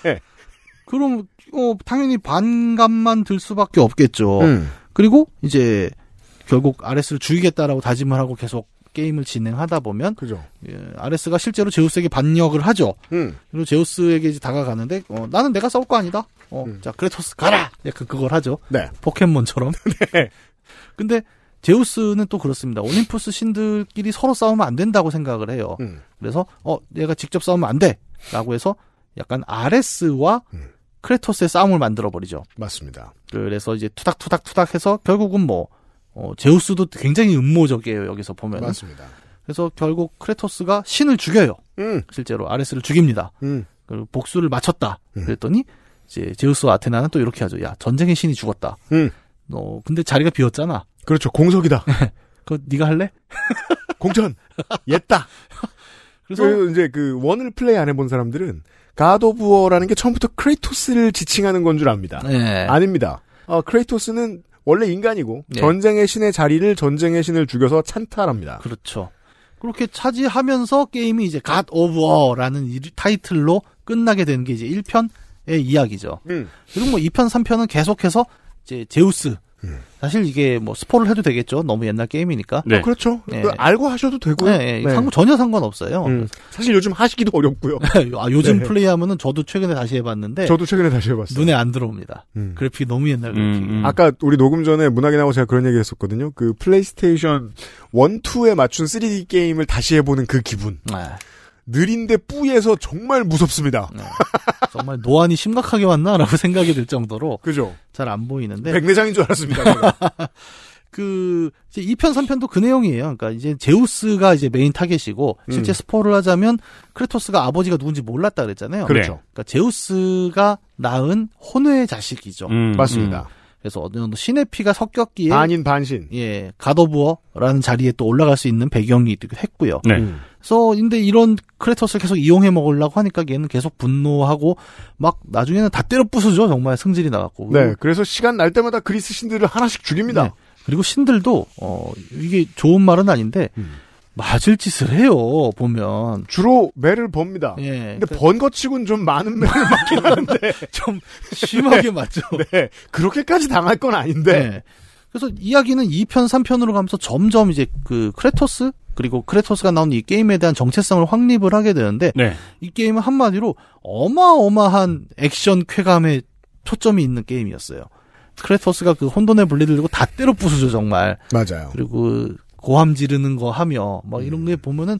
[SPEAKER 2] *laughs*
[SPEAKER 9] 그럼 어 당연히 반감만 들 수밖에 없겠죠.
[SPEAKER 2] 음.
[SPEAKER 9] 그리고 이제 결국 아레스를 죽이겠다라고 다짐을 하고 계속 게임을 진행하다 보면
[SPEAKER 2] 그죠.
[SPEAKER 9] 예, 아레스가 실제로 제우스에게 반역을 하죠.
[SPEAKER 2] 음.
[SPEAKER 9] 그리고 제우스에게 이제 다가가는데 어, 나는 내가 싸울 거 아니다. 어,
[SPEAKER 2] 음.
[SPEAKER 9] 자 크레토스 가라. 약간 그걸 하죠.
[SPEAKER 2] 네.
[SPEAKER 9] 포켓몬처럼. *laughs*
[SPEAKER 2] 네.
[SPEAKER 9] 근데 제우스는 또 그렇습니다. 올림푸스 신들끼리 서로 싸우면 안 된다고 생각을 해요.
[SPEAKER 2] 음.
[SPEAKER 9] 그래서 어 얘가 직접 싸우면 안 돼라고 해서 약간 아레스와
[SPEAKER 2] 음.
[SPEAKER 9] 크레토스의 싸움을 만들어 버리죠.
[SPEAKER 2] 맞습니다.
[SPEAKER 9] 그래서 이제 투닥투닥 투닥 해서 결국은 뭐 어, 제우스도 굉장히 음모적이에요 여기서 보면.
[SPEAKER 2] 맞습니다.
[SPEAKER 9] 그래서 결국 크레토스가 신을 죽여요.
[SPEAKER 2] 음.
[SPEAKER 9] 실제로 아레스를 죽입니다.
[SPEAKER 2] 음.
[SPEAKER 9] 그리고 복수를 마쳤다.
[SPEAKER 2] 음.
[SPEAKER 9] 그랬더니 이제 제우스와 아테나는 또 이렇게 하죠. 야 전쟁의 신이 죽었다.
[SPEAKER 2] 음.
[SPEAKER 9] 너 근데 자리가 비었잖아.
[SPEAKER 2] 그렇죠. 공석이다. *laughs*
[SPEAKER 9] 그거 네가 할래?
[SPEAKER 2] 공천. 옛다. *laughs*
[SPEAKER 9] 그래서
[SPEAKER 2] 그래서 이제 그 원을 플레이 안 해본 사람들은 God of War라는 게 처음부터 크레이토스를 지칭하는 건 줄 압니다.
[SPEAKER 9] 네.
[SPEAKER 2] 아닙니다. 어, 크레이토스는 원래 인간이고
[SPEAKER 9] 네.
[SPEAKER 2] 전쟁의 신의 자리를 전쟁의 신을 죽여서 찬탈합니다.
[SPEAKER 9] 그렇죠. 그렇게 차지하면서 게임이 이제 God of War라는 이 타이틀로 끝나게 되는 게 이제 1편의 이야기죠.
[SPEAKER 2] 음.
[SPEAKER 9] 그리고 뭐 2편, 3편은 계속해서 이제 제우스.
[SPEAKER 2] 음.
[SPEAKER 9] 사실 이게 뭐 스포를 해도 되겠죠. 너무 옛날 게임이니까.
[SPEAKER 3] 네.
[SPEAKER 2] 어, 그렇죠.
[SPEAKER 9] 네.
[SPEAKER 2] 그 알고 하셔도 되고요.
[SPEAKER 9] 네, 네. 상관- 전혀 상관없어요.
[SPEAKER 2] 음. 사실 요즘 하시기도 어렵고요. *laughs*
[SPEAKER 9] 아, 요즘
[SPEAKER 2] 네.
[SPEAKER 9] 플레이하면은 저도 최근에 다시 해봤는데
[SPEAKER 2] 저도 최근에 다시 해봤어요.
[SPEAKER 9] 눈에 안 들어옵니다.
[SPEAKER 2] 음.
[SPEAKER 9] 그래픽이 너무 옛날
[SPEAKER 3] 음,
[SPEAKER 9] 그래픽.
[SPEAKER 3] 음.
[SPEAKER 2] 아까 우리 녹음 전에 문학이 나고 제가 그런 얘기 했었거든요. 그 플레이스테이션 1, 2에 맞춘 3D 게임을 다시 해보는 그 기분.
[SPEAKER 9] 아,
[SPEAKER 2] 느린데 뿌예서 정말 무섭습니다.
[SPEAKER 9] 네. 정말 노안이 심각하게 왔나라고 *laughs* 생각이 들 정도로
[SPEAKER 2] 그죠?
[SPEAKER 9] 잘 안 보이는데
[SPEAKER 2] 백내장인 줄 알았습니다. 제가. *laughs*
[SPEAKER 9] 그 이제 2편 3편도 그 내용이에요. 그러니까 이제 제우스가 이제 메인 타겟이고 실제
[SPEAKER 2] 음.
[SPEAKER 9] 스포를 하자면 크레토스가 아버지가 누군지 몰랐다 그랬잖아요.
[SPEAKER 3] 그렇죠.
[SPEAKER 9] 그러니까 제우스가 낳은 혼외의 자식이죠.
[SPEAKER 3] 음,
[SPEAKER 2] 맞습니다.
[SPEAKER 9] 그래서 어느 정도 신의 피가 섞였기에
[SPEAKER 2] 반인 반신.
[SPEAKER 9] 예, 가더부어라는 자리에 또 올라갈 수 있는 배경이기도 했고요.
[SPEAKER 3] 네.
[SPEAKER 2] 음.
[SPEAKER 9] 그래서 근데 이런 크레토스를 계속 이용해 먹으려고 하니까 얘는 계속 분노하고 막 나중에는 다 때려 부수죠. 정말 승질이 나갖고.
[SPEAKER 2] 네, 그래서 시간 날 때마다 그리스 신들을 하나씩 죽입니다.
[SPEAKER 9] 네. 그리고 신들도 어 이게 좋은 말은 아닌데
[SPEAKER 2] 음.
[SPEAKER 9] 맞을 짓을 해요. 보면.
[SPEAKER 2] 주로 매를 법니다.
[SPEAKER 9] 예.
[SPEAKER 2] 근데 번 거치고는 좀 많은 매를 맞긴 *laughs* 하는데
[SPEAKER 9] 좀 심하게 맞죠.
[SPEAKER 2] 네, 그렇게까지 당할 건 아닌데
[SPEAKER 9] 네. 그래서 이야기는 2편, 3편으로 가면서 점점 이제 그 크레토스 그리고 크레토스가 나오는 이 게임에 대한 정체성을 확립을 하게 되는데
[SPEAKER 3] 네.
[SPEAKER 9] 이 게임은 한마디로 어마어마한 액션 쾌감에 초점이 있는 게임이었어요. 크레토스가 그 혼돈의 분리를 들고 다 때려 부수죠 정말.
[SPEAKER 2] 맞아요.
[SPEAKER 9] 그리고 고함 지르는 거 하며 뭐 이런 게 보면은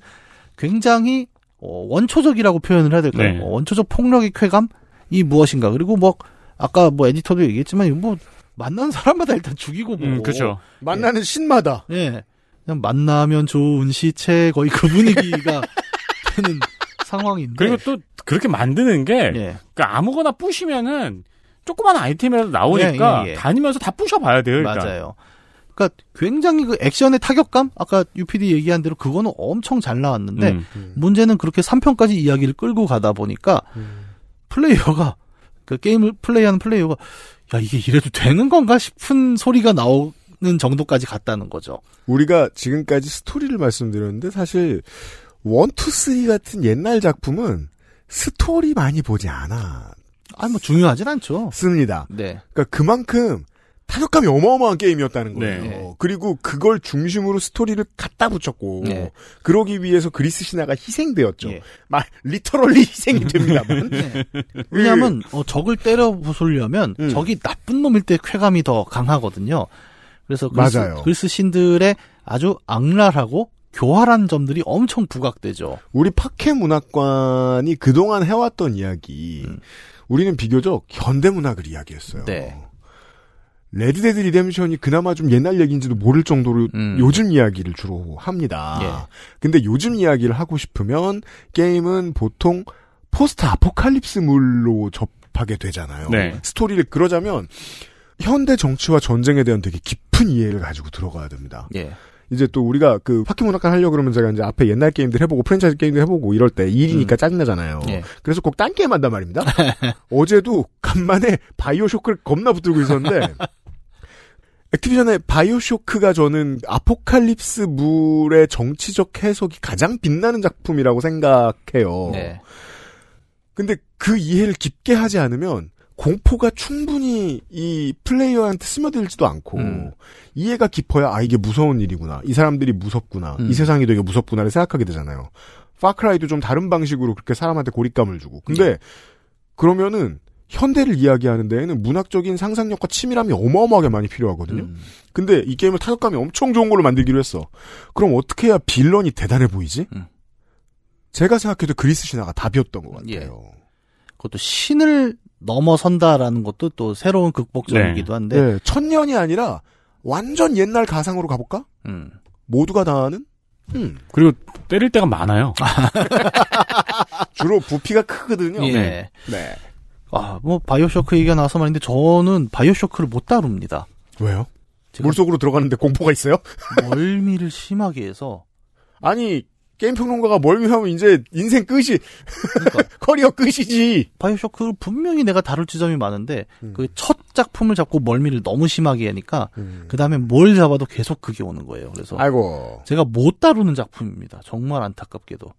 [SPEAKER 9] 굉장히 어, 원초적이라고 표현을 해야 될까요?
[SPEAKER 3] 네.
[SPEAKER 9] 어, 원초적 폭력의 쾌감이 무엇인가? 그리고 뭐 아까 뭐 에디터도 얘기했지만 뭐 만나는 사람마다 일단 죽이고 뭐
[SPEAKER 3] 음, 그렇죠.
[SPEAKER 2] 만나는 신마다
[SPEAKER 9] 예. 그냥 만나면 좋은 시체 거의 그 분위기가 *laughs* 되는 상황인데
[SPEAKER 3] 그리고 또 그렇게 만드는 게
[SPEAKER 9] 예.
[SPEAKER 3] 그러니까 아무거나 부시면은 조그만 아이템이라도 나오니까
[SPEAKER 9] 예, 예, 예.
[SPEAKER 3] 다니면서 다 부셔봐야 돼요. 일단.
[SPEAKER 9] 맞아요. 그러니까 굉장히 그 액션의 타격감 아까 UPD 얘기한 대로 그거는 엄청 잘 나왔는데
[SPEAKER 3] 음.
[SPEAKER 9] 문제는 그렇게 3편까지 이야기를 끌고 가다 보니까 플레이어가 그 게임을 플레이하는 플레이어가 야 이게 이래도 되는 건가 싶은 소리가 나오 는 정도까지 갔다는 거죠.
[SPEAKER 2] 우리가 지금까지 스토리를 말씀드렸는데 사실 one two three 같은 옛날 작품은 스토리 많이 보지 않아
[SPEAKER 9] 아니 뭐 중요하진 않죠.
[SPEAKER 2] 씁니다.
[SPEAKER 9] 네.
[SPEAKER 2] 그러니까 그만큼 타격감이 어마어마한 게임이었다는 거예요.
[SPEAKER 3] 네.
[SPEAKER 2] 그리고 그걸 중심으로 스토리를 갖다 붙였고
[SPEAKER 9] 네.
[SPEAKER 2] 그러기 위해서 그리스 신화가 희생되었죠.
[SPEAKER 9] 예.
[SPEAKER 2] 말 literally *laughs* 희생이 됩니다만.
[SPEAKER 9] 네. 왜냐하면 어, 적을 때려 부수려면
[SPEAKER 2] 음.
[SPEAKER 9] 적이 나쁜 놈일 때 쾌감이 더 강하거든요. 그래서 그리스,
[SPEAKER 2] 맞아요.
[SPEAKER 9] 그리스 신들의 아주 악랄하고 교활한 점들이 엄청 부각되죠.
[SPEAKER 2] 우리 팟캐 문학관이 그동안 해왔던 이야기,
[SPEAKER 9] 음.
[SPEAKER 2] 우리는 비교적 현대 문학을 이야기했어요.
[SPEAKER 9] 네.
[SPEAKER 2] Red Dead Redemption이 그나마 좀 옛날 얘기인지도 모를 정도로
[SPEAKER 9] 음.
[SPEAKER 2] 요즘 이야기를 주로 합니다.
[SPEAKER 9] 예.
[SPEAKER 2] 근데 요즘 이야기를 하고 싶으면 게임은 보통 포스트 아포칼립스물로 접하게 되잖아요.
[SPEAKER 3] 네.
[SPEAKER 2] 스토리를 그러자면 현대 정치와 전쟁에 대한 되게 깊 은 이해를 가지고 들어가야 됩니다.
[SPEAKER 9] 예.
[SPEAKER 2] 이제 또 우리가 그 팟캐 문학관 하려고 그러면 제가 이제 앞에 옛날 게임들 해보고 프랜차이즈 게임들 해보고 이럴 때 일이니까 짜증나잖아요.
[SPEAKER 9] 예.
[SPEAKER 2] 그래서 꼭 딴 게임 한단 말입니다. *laughs* 어제도 간만에 BioShock를 겁나 붙들고 있었는데 Activision의 BioShock가 저는 아포칼립스 물의 정치적 해석이 가장 빛나는 작품이라고 생각해요.
[SPEAKER 9] 네.
[SPEAKER 2] 근데 그 이해를 깊게 하지 않으면 공포가 충분히 이 플레이어한테 스며들지도 않고
[SPEAKER 9] 음.
[SPEAKER 2] 이해가 깊어야 아 이게 무서운 일이구나 이 사람들이 무섭구나
[SPEAKER 9] 음.
[SPEAKER 2] 이 세상이 되게 무섭구나를 생각하게 되잖아요. 파크라이도 좀 다른 방식으로 그렇게 사람한테 고립감을 주고 근데 그러면은 현대를 이야기하는 데에는 문학적인 상상력과 치밀함이 어마어마하게 많이 필요하거든요.
[SPEAKER 9] 음.
[SPEAKER 2] 근데 이 게임을 타격감이 엄청 좋은 걸로 만들기로 했어. 그럼 어떻게 해야 빌런이 대단해 보이지?
[SPEAKER 9] 음.
[SPEAKER 2] 제가 생각해도 그리스 신화가 답이었던 것 같아요.
[SPEAKER 9] 예. 그것도 신을 넘어선다라는 것도 또 새로운 극복점이기도 한데.
[SPEAKER 2] 네, 천년이 아니라 완전 옛날 가상으로 가볼까?
[SPEAKER 9] 음.
[SPEAKER 2] 모두가 다 아는? 음,
[SPEAKER 3] 그리고 때릴 때가 많아요. *laughs*
[SPEAKER 2] 주로 부피가 크거든요.
[SPEAKER 9] 예.
[SPEAKER 2] 네.
[SPEAKER 9] 아, 뭐 바이오쇼크 얘기가 나와서 말인데 저는 바이오쇼크를 못 다룹니다.
[SPEAKER 2] 왜요? 물속으로 들어가는데 공포가 있어요?
[SPEAKER 9] 멀미를 심하게 해서
[SPEAKER 2] 아니, 게임 평론가가 멀미하면 이제 인생 끝이,
[SPEAKER 9] 그러니까 *laughs*
[SPEAKER 2] 커리어 끝이지.
[SPEAKER 9] BioShock를 분명히 내가 다룰 지점이 많은데
[SPEAKER 2] 음.
[SPEAKER 9] 그첫 작품을 잡고 멀미를 너무 심하게 하니까
[SPEAKER 2] 음.
[SPEAKER 9] 그 다음에 뭘 잡아도 계속 그게 오는 거예요. 그래서
[SPEAKER 2] 아이고,
[SPEAKER 9] 제가 못 다루는 작품입니다. 정말 안타깝게도.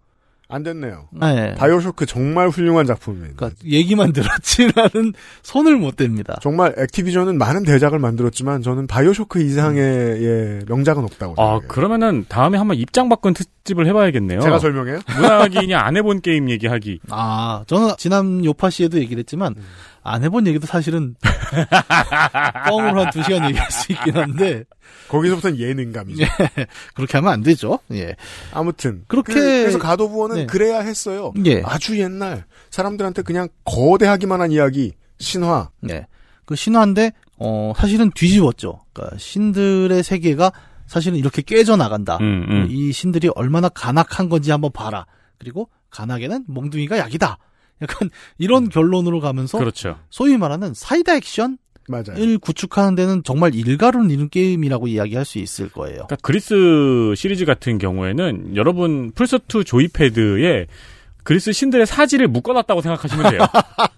[SPEAKER 2] 안 됐네요.
[SPEAKER 9] 네.
[SPEAKER 2] BioShock 정말 훌륭한 작품입니다.
[SPEAKER 9] 그러니까 얘기만 들었지 나는 손을 못 댑니다.
[SPEAKER 2] 정말 액티비전은 많은 대작을 만들었지만 저는 바이오쇼크 이상의 예, 명작은 없다고
[SPEAKER 3] 아,
[SPEAKER 2] 생각해요.
[SPEAKER 3] 그러면은 다음에 한번 입장 바꾼 특집을 해봐야겠네요.
[SPEAKER 2] 제가 설명해요?
[SPEAKER 3] 문학인이 안 해본 게임 얘기하기.
[SPEAKER 9] 아, 저는 지난 요파 씨에도 얘기를 했지만 안 해본 얘기도 사실은 *laughs* 뻥으로 한 두 시간 얘기할 수 있긴 한데
[SPEAKER 2] 거기서부터는 예능감이죠. *laughs*
[SPEAKER 9] 그렇게 하면 안 되죠. 예.
[SPEAKER 2] 아무튼
[SPEAKER 9] 그렇게-
[SPEAKER 2] 그, 래서 가도부어는
[SPEAKER 9] 네.
[SPEAKER 2] 그래야 했어요.
[SPEAKER 9] 예.
[SPEAKER 2] 아주 옛날 사람들한테 그냥 거대하기만 한 이야기 신화
[SPEAKER 9] 네. 그 신화인데 어, 사실은 뒤집었죠. 그러니까 신들의 세계가 사실은 이렇게 깨져 나간다.
[SPEAKER 3] 음, 음.
[SPEAKER 9] 이 신들이 얼마나 간악한 건지 한번 봐라. 그리고 간악에는 몽둥이가 약이다. 약간 이런 결론으로 가면서
[SPEAKER 3] 그렇죠.
[SPEAKER 9] 소위 말하는 사이다 액션을
[SPEAKER 2] 맞아요.
[SPEAKER 9] 구축하는 데는 정말 일가를 이룬 게임이라고 이야기할 수 있을 거예요.
[SPEAKER 3] 그러니까 그리스 시리즈 같은 경우에는 여러분 플스2 조이패드에 그리스 신들의 사지를 묶어놨다고 생각하시면 돼요.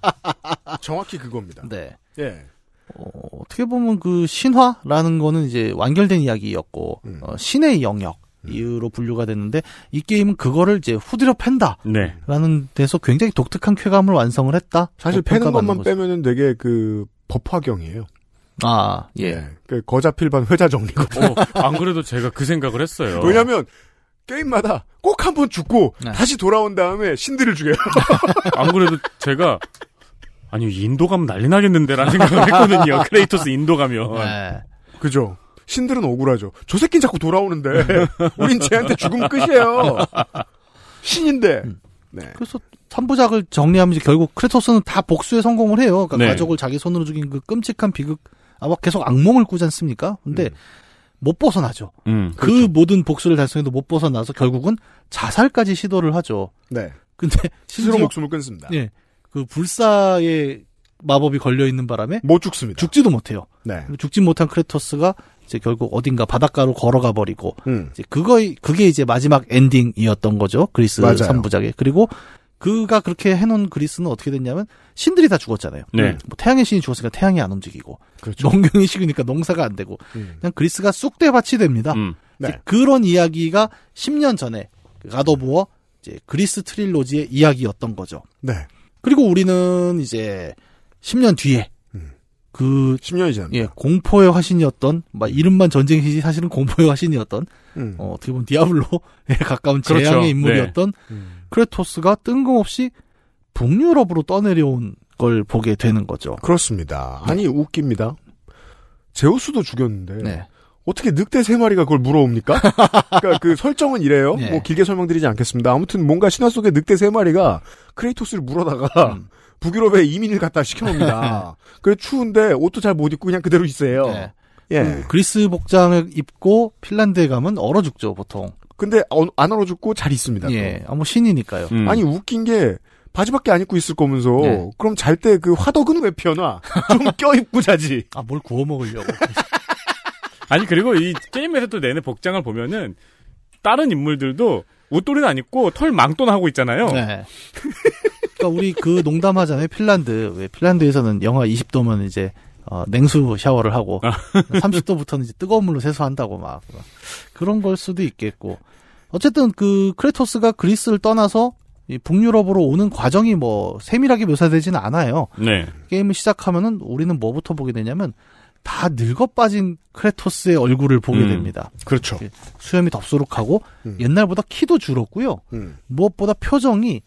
[SPEAKER 3] *laughs*
[SPEAKER 2] 정확히 그겁니다.
[SPEAKER 9] 네.
[SPEAKER 2] 예.
[SPEAKER 9] 어, 어떻게 보면 그 신화라는 거는 이제 완결된 이야기였고
[SPEAKER 2] 음.
[SPEAKER 9] 어, 신의 영역 이유로 분류가 됐는데 이 게임은 그거를 이제 후드려 팬다.
[SPEAKER 3] 네.
[SPEAKER 9] 라는 데서 굉장히 독특한 쾌감을 완성을 했다.
[SPEAKER 2] 사실
[SPEAKER 9] 어,
[SPEAKER 2] 패는 것만
[SPEAKER 9] 거죠.
[SPEAKER 2] 빼면은 되게 그 법화경이에요.
[SPEAKER 9] 아, 예.
[SPEAKER 2] 예. 그 거자필반 회자 정리고.
[SPEAKER 3] 어, 안 그래도 제가 그 생각을 했어요.
[SPEAKER 2] 왜냐면 게임마다 꼭 한 번 죽고
[SPEAKER 9] 네.
[SPEAKER 2] 다시 돌아온 다음에 신들을 죽여요. *laughs*
[SPEAKER 3] 안 그래도 제가 아니 인도 가면 난리 나겠는데라는 생각을 했거든요. *laughs* 크레이토스 인도 가면.
[SPEAKER 9] 네.
[SPEAKER 2] 그죠? 신들은 억울하죠. 저 새끼는 자꾸 돌아오는데 *laughs* 우린 쟤한테 죽으면 끝이에요. 신인데.
[SPEAKER 9] 음.
[SPEAKER 2] 네.
[SPEAKER 9] 그래서 3부작을 정리하면 이제 결국 크레토스는 다 복수에 성공을 해요. 그러니까
[SPEAKER 3] 네.
[SPEAKER 9] 가족을 자기 손으로 죽인 그 끔찍한 비극, 아마 계속 악몽을 꾸지 않습니까? 근데
[SPEAKER 2] 음.
[SPEAKER 9] 못 벗어나죠.
[SPEAKER 3] 음.
[SPEAKER 9] 그 모든 복수를 달성해도 못 벗어나서 결국은 자살까지 시도를 하죠.
[SPEAKER 2] 네.
[SPEAKER 9] 근데 *laughs*
[SPEAKER 2] 스스로 목숨을 끊습니다.
[SPEAKER 9] 예, 그 불사의 마법이 걸려 있는 바람에
[SPEAKER 2] 못 죽습니다.
[SPEAKER 9] 죽지도 못해요.
[SPEAKER 2] 네.
[SPEAKER 9] 죽지 못한 크레토스가 이제 결국 어딘가 바닷가로 걸어가 버리고
[SPEAKER 2] 음.
[SPEAKER 9] 이제 그거 그게 이제 마지막 엔딩이었던 거죠. 그리스
[SPEAKER 2] 맞아요.
[SPEAKER 9] 3부작에. 그리고 그가 그렇게 해놓은 그리스는 어떻게 됐냐면 신들이 다 죽었잖아요.
[SPEAKER 3] 네.
[SPEAKER 9] 뭐 태양의 신이 죽었으니까 태양이 안 움직이고
[SPEAKER 2] 그렇죠.
[SPEAKER 9] 농경이 식으니까 농사가 안 되고
[SPEAKER 2] 음.
[SPEAKER 9] 그냥 그리스가 쑥대밭이 됩니다.
[SPEAKER 3] 음.
[SPEAKER 2] 네.
[SPEAKER 9] 그런 이야기가 10년 전에 가더부어 이제 그리스 트릴로지의 이야기였던 거죠.
[SPEAKER 2] 네.
[SPEAKER 9] 그리고 우리는 이제 10년 뒤에
[SPEAKER 2] 음.
[SPEAKER 9] 그
[SPEAKER 2] 10년이 지납니다.
[SPEAKER 9] 예, 공포의 화신이었던 막 이름만 전쟁이지 사실은 공포의 화신이었던
[SPEAKER 2] 음.
[SPEAKER 9] 어, 어떻게 보면 디아블로에 *laughs* 가까운
[SPEAKER 3] 그렇죠.
[SPEAKER 9] 재앙의 인물이었던
[SPEAKER 2] 음.
[SPEAKER 9] 크레토스가 뜬금없이 북유럽으로 떠내려온 걸 보게 되는 거죠.
[SPEAKER 2] 그렇습니다. 아니 웃깁니다. 제우스도 죽였는데
[SPEAKER 9] 네.
[SPEAKER 2] 어떻게 늑대 세 마리가 그걸 물어옵니까? *laughs* 그러니까 그 설정은 이래요.
[SPEAKER 9] 네.
[SPEAKER 2] 뭐 길게 설명드리지 않겠습니다. 아무튼 뭔가 신화 속의 늑대 세 마리가 크레이토스를 물어다가
[SPEAKER 9] 음.
[SPEAKER 2] 북유럽에 이민을 갖다 시켜놓습니다. *laughs* 그래 추운데 옷도 잘 못 입고 그냥 그대로 있어요.
[SPEAKER 9] 네.
[SPEAKER 2] 예.
[SPEAKER 9] 그 그리스 복장을 입고 핀란드에 가면 얼어 죽죠, 보통.
[SPEAKER 2] 근데 어- 안 얼어 죽고 잘 있습니다.
[SPEAKER 9] 예. 아무 신이니까요.
[SPEAKER 3] 음.
[SPEAKER 2] 아니 웃긴 게 바지밖에 안 입고 있을 거면서
[SPEAKER 9] 네.
[SPEAKER 2] 그럼 잘 때 그 화덕은 왜 펴놔? 좀 *laughs* 껴입고 자지.
[SPEAKER 9] 아, 뭘 구워 먹으려고. *laughs*
[SPEAKER 3] 아니 그리고 이 게임에서 또 내내 복장을 보면은 다른 인물들도 옷도리는 안 입고 털 망토나 하고 있잖아요.
[SPEAKER 9] 네. 그러니까 우리 그 농담하잖아요. 핀란드. 왜 핀란드에서는 영하 20도면 이제 어, 냉수 샤워를 하고 30도부터는 이제 뜨거운 물로 세수한다고 막 그런 걸 수도 있겠고. 어쨌든 그 크레토스가 그리스를 떠나서 이 북유럽으로 오는 과정이 뭐 세밀하게 묘사되지는 않아요.
[SPEAKER 3] 네.
[SPEAKER 9] 게임을 시작하면은 우리는 뭐부터 보게 되냐면 다 늙어 빠진 크레토스의 얼굴을 보게
[SPEAKER 3] 음.
[SPEAKER 9] 됩니다.
[SPEAKER 2] 그렇죠.
[SPEAKER 9] 수염이 덥수룩하고
[SPEAKER 2] 음.
[SPEAKER 9] 옛날보다 키도 줄었고요.
[SPEAKER 2] 음.
[SPEAKER 9] 무엇보다 표정이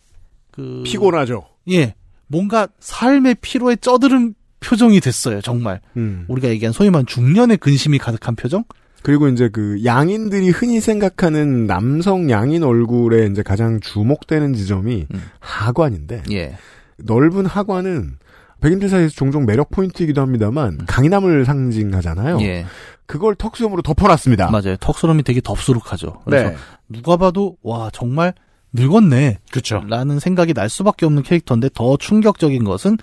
[SPEAKER 9] 그
[SPEAKER 2] 피곤하죠.
[SPEAKER 9] 예 뭔가 삶의 피로에 쩌드른 표정이 됐어요 정말
[SPEAKER 2] 음.
[SPEAKER 9] 우리가 얘기한 소위 말하는 중년의 근심이 가득한 표정
[SPEAKER 2] 그리고 이제 그 양인들이 흔히 생각하는 남성 양인 얼굴에 이제 가장 주목되는 지점이
[SPEAKER 9] 음.
[SPEAKER 2] 하관인데
[SPEAKER 9] 예
[SPEAKER 2] 넓은 하관은 백인들 사이에서 종종 매력 포인트이기도 합니다만 강인함을 상징하잖아요.
[SPEAKER 9] 예,
[SPEAKER 2] 그걸 턱수염으로 덮어놨습니다.
[SPEAKER 9] 맞아요 턱수염이 되게 덥수룩하죠 그래서
[SPEAKER 2] 네.
[SPEAKER 9] 누가 봐도 와 정말 늙었네
[SPEAKER 3] 그렇죠.
[SPEAKER 9] 라는 생각이 날 수밖에 없는 캐릭터인데 더 충격적인 것은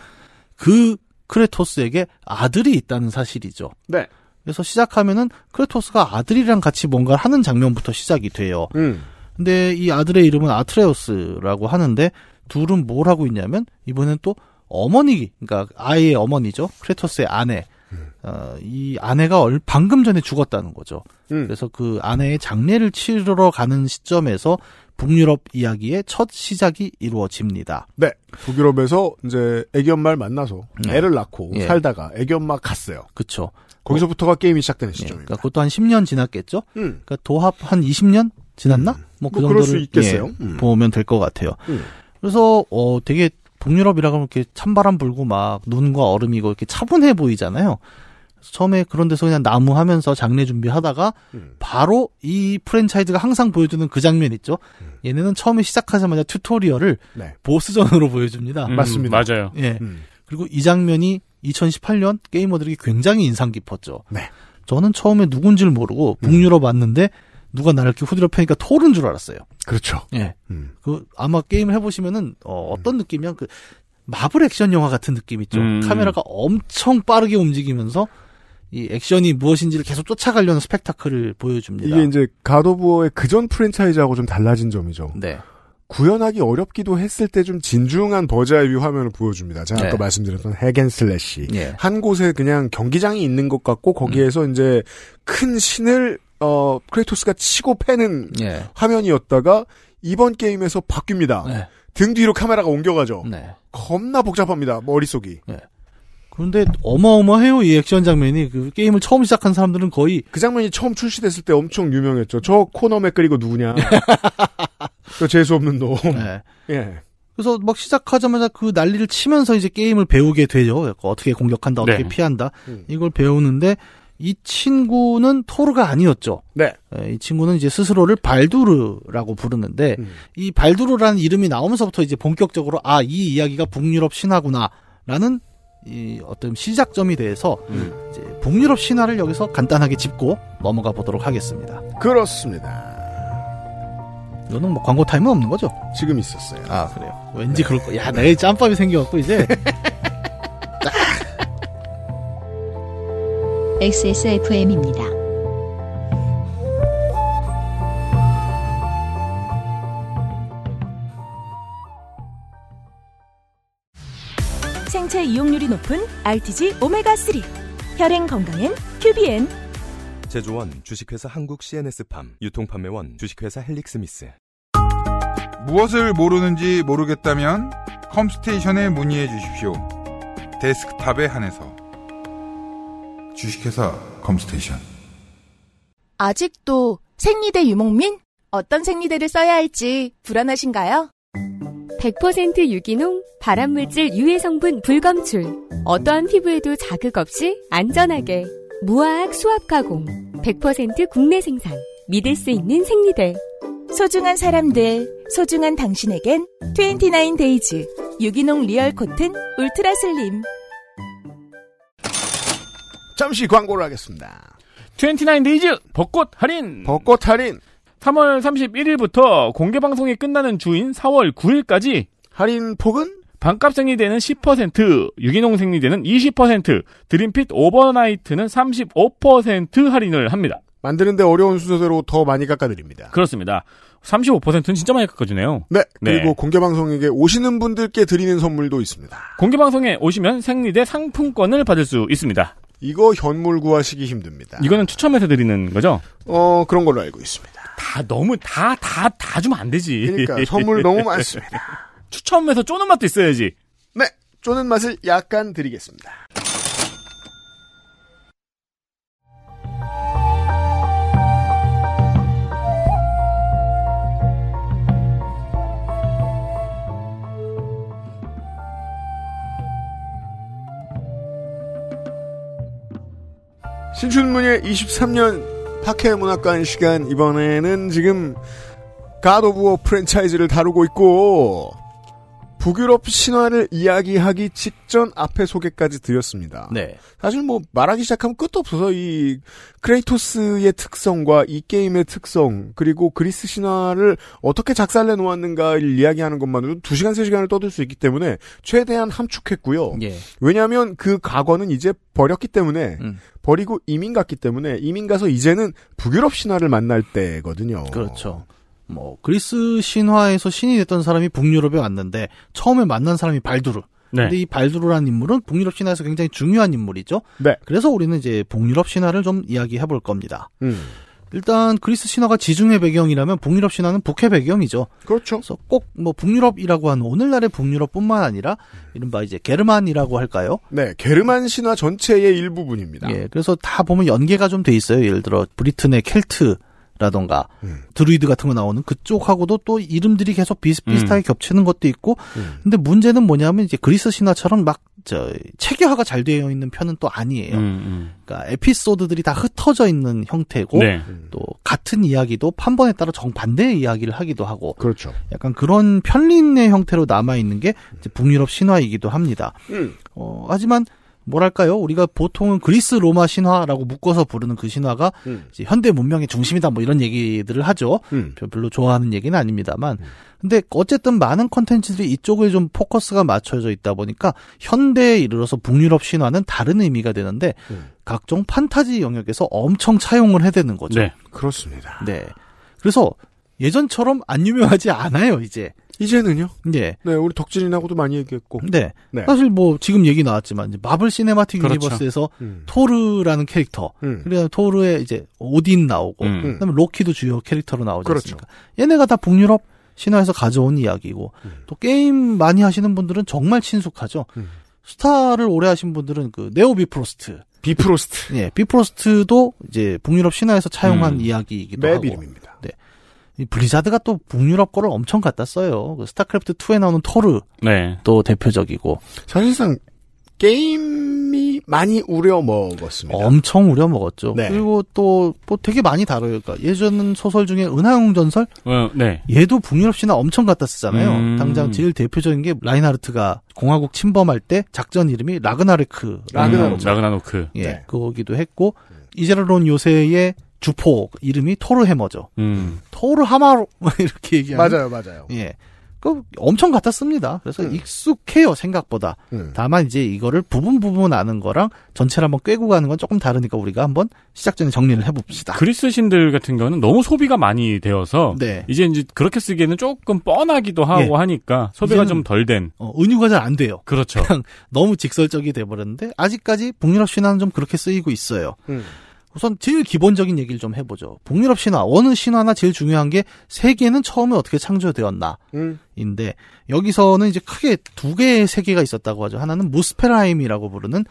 [SPEAKER 9] 그 크레토스에게 아들이 있다는 사실이죠
[SPEAKER 2] 네.
[SPEAKER 9] 그래서 시작하면은 크레토스가 아들이랑 같이 뭔가를 하는 장면부터 시작이 돼요
[SPEAKER 2] 음.
[SPEAKER 9] 근데 이 아들의 이름은 아트레우스라고 하는데 둘은 뭘 하고 있냐면 이번엔 또 어머니, 그러니까 아이의 어머니죠. 크레토스의 아내. 어, 이 아내가 얼, 방금 전에 죽었다는 거죠.
[SPEAKER 2] 음.
[SPEAKER 9] 그래서 그 아내의 장례를 치르러 가는 시점에서 북유럽 이야기의 첫 시작이 이루어집니다.
[SPEAKER 2] 네. 북유럽에서 이제 애기 엄마를 만나서
[SPEAKER 9] 네.
[SPEAKER 2] 애를 낳고
[SPEAKER 9] 예.
[SPEAKER 2] 살다가 애기 엄마 갔어요.
[SPEAKER 9] 그쵸.
[SPEAKER 2] 거기서부터가 게임이 시작되는
[SPEAKER 9] 예,
[SPEAKER 2] 시점입니다.
[SPEAKER 9] 그러니까 그것도 한 10년 지났겠죠?
[SPEAKER 2] 음.
[SPEAKER 9] 그러니까 도합 한 20년 지났나? 뭐그
[SPEAKER 2] 뭐
[SPEAKER 9] 정도를
[SPEAKER 2] 수 있겠어요.
[SPEAKER 9] 예,
[SPEAKER 2] 음.
[SPEAKER 9] 보면 될 것 같아요.
[SPEAKER 2] 음.
[SPEAKER 9] 그래서 어 되게 북유럽이라 그러면 이렇게 찬바람 불고 막 눈과 얼음이고 이렇게 차분해 보이잖아요. 처음에 그런 데서 그냥 나무 하면서 장례 준비하다가
[SPEAKER 2] 음.
[SPEAKER 9] 바로 이 프랜차이즈가 항상 보여주는 그 장면 있죠. 얘네는 처음에 시작하자마자 튜토리얼을
[SPEAKER 2] 네.
[SPEAKER 9] 보스전으로 보여줍니다.
[SPEAKER 3] 음,
[SPEAKER 2] 맞습니다.
[SPEAKER 3] 맞아요.
[SPEAKER 9] 예.
[SPEAKER 2] 음.
[SPEAKER 9] 그리고 이 장면이 2018년 게이머들에게 굉장히 인상 깊었죠.
[SPEAKER 2] 네.
[SPEAKER 9] 저는 처음에 누군지를 모르고 북유럽 왔는데 누가 나를 이렇게 후드려 패니까 토른 줄 알았어요.
[SPEAKER 2] 그렇죠.
[SPEAKER 9] 예.
[SPEAKER 2] 음.
[SPEAKER 9] 그 아마 게임을 해보시면은 어, 어떤 느낌이냐 그 마블 액션 영화 같은 느낌 있죠.
[SPEAKER 3] 음.
[SPEAKER 9] 카메라가 엄청 빠르게 움직이면서 이 액션이 무엇인지를 계속 쫓아가려는 스펙타클을 보여줍니다.
[SPEAKER 2] 이게 이제 God of War의 그전 프랜차이즈하고 좀 달라진 점이죠.
[SPEAKER 9] 네.
[SPEAKER 2] 구현하기 어렵기도 했을 때 좀 진중한 bird's eye view 화면을 보여줍니다. 제가 아까
[SPEAKER 9] 네.
[SPEAKER 2] 말씀드렸던 hack and slash.
[SPEAKER 9] 예.
[SPEAKER 2] 한 곳에 그냥 경기장이 있는 것 같고 거기에서 이제 큰 신을 어 크레이토스가 치고 패는
[SPEAKER 9] 예.
[SPEAKER 2] 화면이었다가 이번 게임에서 바뀝니다.
[SPEAKER 9] 네.
[SPEAKER 2] 등 뒤로 카메라가 옮겨가죠.
[SPEAKER 9] 네.
[SPEAKER 2] 겁나 복잡합니다. 머릿속이.
[SPEAKER 9] 그런데 어마어마해요 이 액션 장면이 그 게임을 처음 시작한 사람들은 거의
[SPEAKER 2] 그 장면이 처음 출시됐을 때 엄청 유명했죠. 저 코너 맥그리고 누구냐. *laughs* 저 재수 없는 놈.
[SPEAKER 9] 네.
[SPEAKER 2] 예.
[SPEAKER 9] 그래서 막 시작하자마자 그 난리를 치면서 이제 게임을 배우게 되죠. 어떻게 공격한다, 어떻게
[SPEAKER 3] 네.
[SPEAKER 9] 피한다.
[SPEAKER 2] 음.
[SPEAKER 9] 이걸 배우는데 이 친구는 토르가 아니었죠.
[SPEAKER 2] 네.
[SPEAKER 9] 예, 이 친구는 이제 스스로를 발두르라고 부르는데
[SPEAKER 2] 음.
[SPEAKER 9] 이 발두르라는 이름이 나오면서부터 이제 본격적으로 아 이 이야기가 북유럽 신화구나라는 이 어떤 시작점이 돼서
[SPEAKER 3] 음.
[SPEAKER 9] 이제 북유럽 신화를 여기서 간단하게 짚고 넘어가 보도록 하겠습니다.
[SPEAKER 2] 그렇습니다.
[SPEAKER 9] 이거는 뭐 광고 타임은 없는 거죠?
[SPEAKER 2] 지금 있었어요.
[SPEAKER 9] 아 그래요. 왠지 그럴 거. 야, 내 짬밥이 생겨갖고 이제 *laughs*
[SPEAKER 1] XSFM입니다.
[SPEAKER 4] 생체 이용률이 높은 RTG 오메가3. 혈행 건강엔 큐비엔.
[SPEAKER 7] 제조원 주식회사 한국 CNS팜 유통판매원 주식회사 헬릭스미스
[SPEAKER 10] 무엇을 모르는지 모르겠다면 컴스테이션에 문의해 주십시오. 데스크탑에 한해서 주식회사 컴스테이션
[SPEAKER 4] 아직도 생리대 유목민? 어떤 생리대를 써야 할지 불안하신가요?
[SPEAKER 5] 100% 유기농, 발암물질 유해 성분 불검출. 어떠한 피부에도 자극 없이 안전하게. 무화학 수압 가공. 100% 국내 생산. 믿을 수 있는 생리대.
[SPEAKER 4] 소중한 사람들, 소중한 당신에겐 29Days 유기농 real cotton ultra slim.
[SPEAKER 2] 잠시 광고를 하겠습니다.
[SPEAKER 3] 29Days 벚꽃 할인!
[SPEAKER 2] 벚꽃 할인
[SPEAKER 3] 3월 31일부터 공개 방송이 끝나는 주인 4월 9일까지
[SPEAKER 2] 할인 폭은
[SPEAKER 3] 반값 생리대는 10%, 유기농 생리대는 20%, Dream Fit overnight는 35% 할인을 합니다.
[SPEAKER 2] 만드는데 어려운 순서대로 더 많이 깎아드립니다.
[SPEAKER 3] 그렇습니다. 35%는 진짜 많이 깎아주네요.
[SPEAKER 2] 네. 그리고
[SPEAKER 3] 네.
[SPEAKER 2] 공개 방송에게 오시는 분들께 드리는 선물도 있습니다.
[SPEAKER 3] 공개 방송에 오시면 생리대 상품권을 받을 수 있습니다.
[SPEAKER 2] 이거 현물 구하시기 힘듭니다.
[SPEAKER 3] 이거는 추첨해서 드리는 거죠?
[SPEAKER 2] 어 그런 걸로 알고 있습니다.
[SPEAKER 3] 다 너무 다 다 다 주면 안 되지.
[SPEAKER 2] 그러니까 선물 너무 많습니다. *laughs*
[SPEAKER 3] 추첨해서 쪼는 맛도 있어야지.
[SPEAKER 2] 네. 쪼는 맛을 약간 드리겠습니다. 신춘문예 23년 파케 문학관 시간 이번에는 지금 가도부어 프랜차이즈를 다루고 있고 북유럽 신화를 이야기하기 직전 앞에 소개까지 드렸습니다.
[SPEAKER 9] 네.
[SPEAKER 2] 사실 뭐 말하기 시작하면 끝도 없어서 이 크레이토스의 특성과 이 게임의 특성 그리고 그리스 신화를 어떻게 작살내 놓았는가를 이야기하는 것만으로도 2시간 3시간을 떠들 수 있기 때문에 최대한 함축했고요.
[SPEAKER 9] 예.
[SPEAKER 2] 왜냐하면 그 과거는 이제 버렸기 때문에
[SPEAKER 9] 음.
[SPEAKER 2] 버리고 이민 갔기 때문에 이민 가서 이제는 북유럽 신화를 만날 때거든요.
[SPEAKER 9] 그렇죠. 뭐 그리스 신화에서 신이 됐던 사람이 북유럽에 왔는데 처음에 만난 사람이 발두르.
[SPEAKER 3] 네.
[SPEAKER 9] 근데 이 발두르라는 인물은 북유럽 신화에서 굉장히 중요한 인물이죠.
[SPEAKER 2] 네.
[SPEAKER 9] 그래서 우리는 이제 북유럽 신화를 좀 이야기해 볼 겁니다.
[SPEAKER 2] 음.
[SPEAKER 9] 일단 그리스 신화가 지중해 배경이라면 북유럽 신화는 북해 배경이죠.
[SPEAKER 2] 그렇죠.
[SPEAKER 9] 그래서 꼭 뭐 북유럽이라고 하는 오늘날의 북유럽뿐만 아니라 이른바 이제 게르만이라고 할까요?
[SPEAKER 2] 네, 게르만 신화 전체의 일부분입니다.
[SPEAKER 9] 예, 그래서 다 보면 연계가 좀 돼 있어요. 예를 들어 브리튼의 켈트 라던가
[SPEAKER 2] 음.
[SPEAKER 9] 드루이드 같은 거 나오는 그쪽하고도 또 이름들이 계속 비슷비슷하게 겹치는 것도 있고
[SPEAKER 2] 음.
[SPEAKER 9] 근데 문제는 뭐냐면 이제 그리스 신화처럼 막 저 체계화가 잘 되어 있는 편은 또 아니에요.
[SPEAKER 3] 음,
[SPEAKER 9] 그러니까 에피소드들이 다 흩어져 있는 형태고
[SPEAKER 3] 네.
[SPEAKER 9] 또 같은 이야기도 판본에 따라 정반대의 이야기를 하기도 하고
[SPEAKER 2] 그렇죠.
[SPEAKER 9] 약간 그런 편린의 형태로 남아 있는 게 이제 북유럽 신화이기도 합니다.
[SPEAKER 2] 음.
[SPEAKER 9] 어, 하지만 뭐랄까요? 우리가 보통은 그리스 로마 신화라고 묶어서 부르는 그 신화가
[SPEAKER 2] 음.
[SPEAKER 9] 현대 문명의 중심이다 뭐 이런 얘기들을 하죠.
[SPEAKER 2] 음.
[SPEAKER 9] 별- 별로 좋아하는 얘기는 아닙니다만. 근데 어쨌든 많은 컨텐츠들이 이쪽에 좀 포커스가 맞춰져 있다 보니까 현대에 이르러서 북유럽 신화는 다른 의미가 되는데
[SPEAKER 2] 음.
[SPEAKER 9] 각종 판타지 영역에서 엄청 차용을 해대는 거죠.
[SPEAKER 3] 네.
[SPEAKER 2] 그렇습니다.
[SPEAKER 9] 네. 그래서 예전처럼 안 유명하지 않아요, 이제.
[SPEAKER 2] 이제는요?
[SPEAKER 9] 네.
[SPEAKER 2] 네, 우리 덕질인하고도 많이 얘기했고.
[SPEAKER 9] 네.
[SPEAKER 2] 네.
[SPEAKER 9] 사실 뭐 지금 얘기 나왔지만 이제 마블 cinematic
[SPEAKER 3] 그렇죠.
[SPEAKER 9] universe에서
[SPEAKER 2] 음.
[SPEAKER 9] 토르라는 캐릭터
[SPEAKER 2] 음.
[SPEAKER 9] 그래서 토르에 이제 오딘 나오고
[SPEAKER 3] 음.
[SPEAKER 9] 그다음에 로키도 주요 캐릭터로 나오지
[SPEAKER 2] 그렇죠.
[SPEAKER 9] 않습니까? 얘네가 다 북유럽 신화에서 가져온 이야기고
[SPEAKER 2] 음.
[SPEAKER 9] 또 게임 많이 하시는 분들은 정말 친숙하죠.
[SPEAKER 2] 음.
[SPEAKER 9] 스타를 오래 하신 분들은 그 네오 비프로스트,
[SPEAKER 2] 비프로스트.
[SPEAKER 9] 예, 비프로스트도 이제 북유럽 신화에서 차용한
[SPEAKER 3] 음.
[SPEAKER 9] 이야기이기도
[SPEAKER 2] 맵
[SPEAKER 9] 하고
[SPEAKER 2] 이름입니다.
[SPEAKER 9] 이 블리자드가 또 북유럽 거를 엄청 갖다 써요. 그 스타크래프트 2에 나오는 토르도
[SPEAKER 3] 네.
[SPEAKER 9] 대표적이고
[SPEAKER 2] 사실상 게임이 많이 우려 먹었습니다.
[SPEAKER 9] 엄청 우려 먹었죠.
[SPEAKER 2] 네.
[SPEAKER 9] 그리고 또 뭐 되게 많이 다뤄요. 그러니까 예전 소설 중에 은하영웅전설
[SPEAKER 3] 어, 네.
[SPEAKER 9] 얘도 북유럽 신화 엄청 갖다 쓰잖아요.
[SPEAKER 3] 음.
[SPEAKER 9] 당장 제일 대표적인 게 라인하르트가 공화국 침범할 때 작전 이름이 라그나르크.
[SPEAKER 2] 라그나로크.
[SPEAKER 3] 음, 라그나로크.
[SPEAKER 9] 예,
[SPEAKER 2] 네.
[SPEAKER 9] 그거기도 했고 이제라론 요새의 주포 이름이 토르 해머죠.
[SPEAKER 3] 음.
[SPEAKER 9] 토르 하마로 *laughs* 이렇게 얘기하는.
[SPEAKER 2] 맞아요, 맞아요.
[SPEAKER 9] 예. 그 엄청 갖다 씁니다. 그래서
[SPEAKER 2] 음.
[SPEAKER 9] 익숙해요 생각보다.
[SPEAKER 2] 음.
[SPEAKER 9] 다만 이제 이거를 부분 부분 아는 거랑 전체를 한번 꿰고 가는 건 조금 다르니까 우리가 한번 시작 전에 정리를 해봅시다.
[SPEAKER 3] 그리스 신들 같은 경우는 너무 소비가 많이 되어서
[SPEAKER 9] 네.
[SPEAKER 3] 이제 이제 그렇게 쓰기에는 조금 뻔하기도 하고
[SPEAKER 9] 예.
[SPEAKER 3] 하니까 소비가 좀 덜 된.
[SPEAKER 9] 어, 은유가 잘 안 돼요.
[SPEAKER 3] 그렇죠.
[SPEAKER 9] 너무 직설적이 돼버렸는데 아직까지 북유럽 신화는 좀 그렇게 쓰이고 있어요.
[SPEAKER 2] 음.
[SPEAKER 9] 우선 제일 기본적인 얘기를 좀 해보죠. 북유럽 신화 어느 신화나 제일 중요한 게 세계는 처음에 어떻게 창조되었나.
[SPEAKER 2] 음.
[SPEAKER 9] 인데 여기서는 이제 크게 두 개의 세계가 있었다고 하죠. 하나는 무스페라임이라고 부르는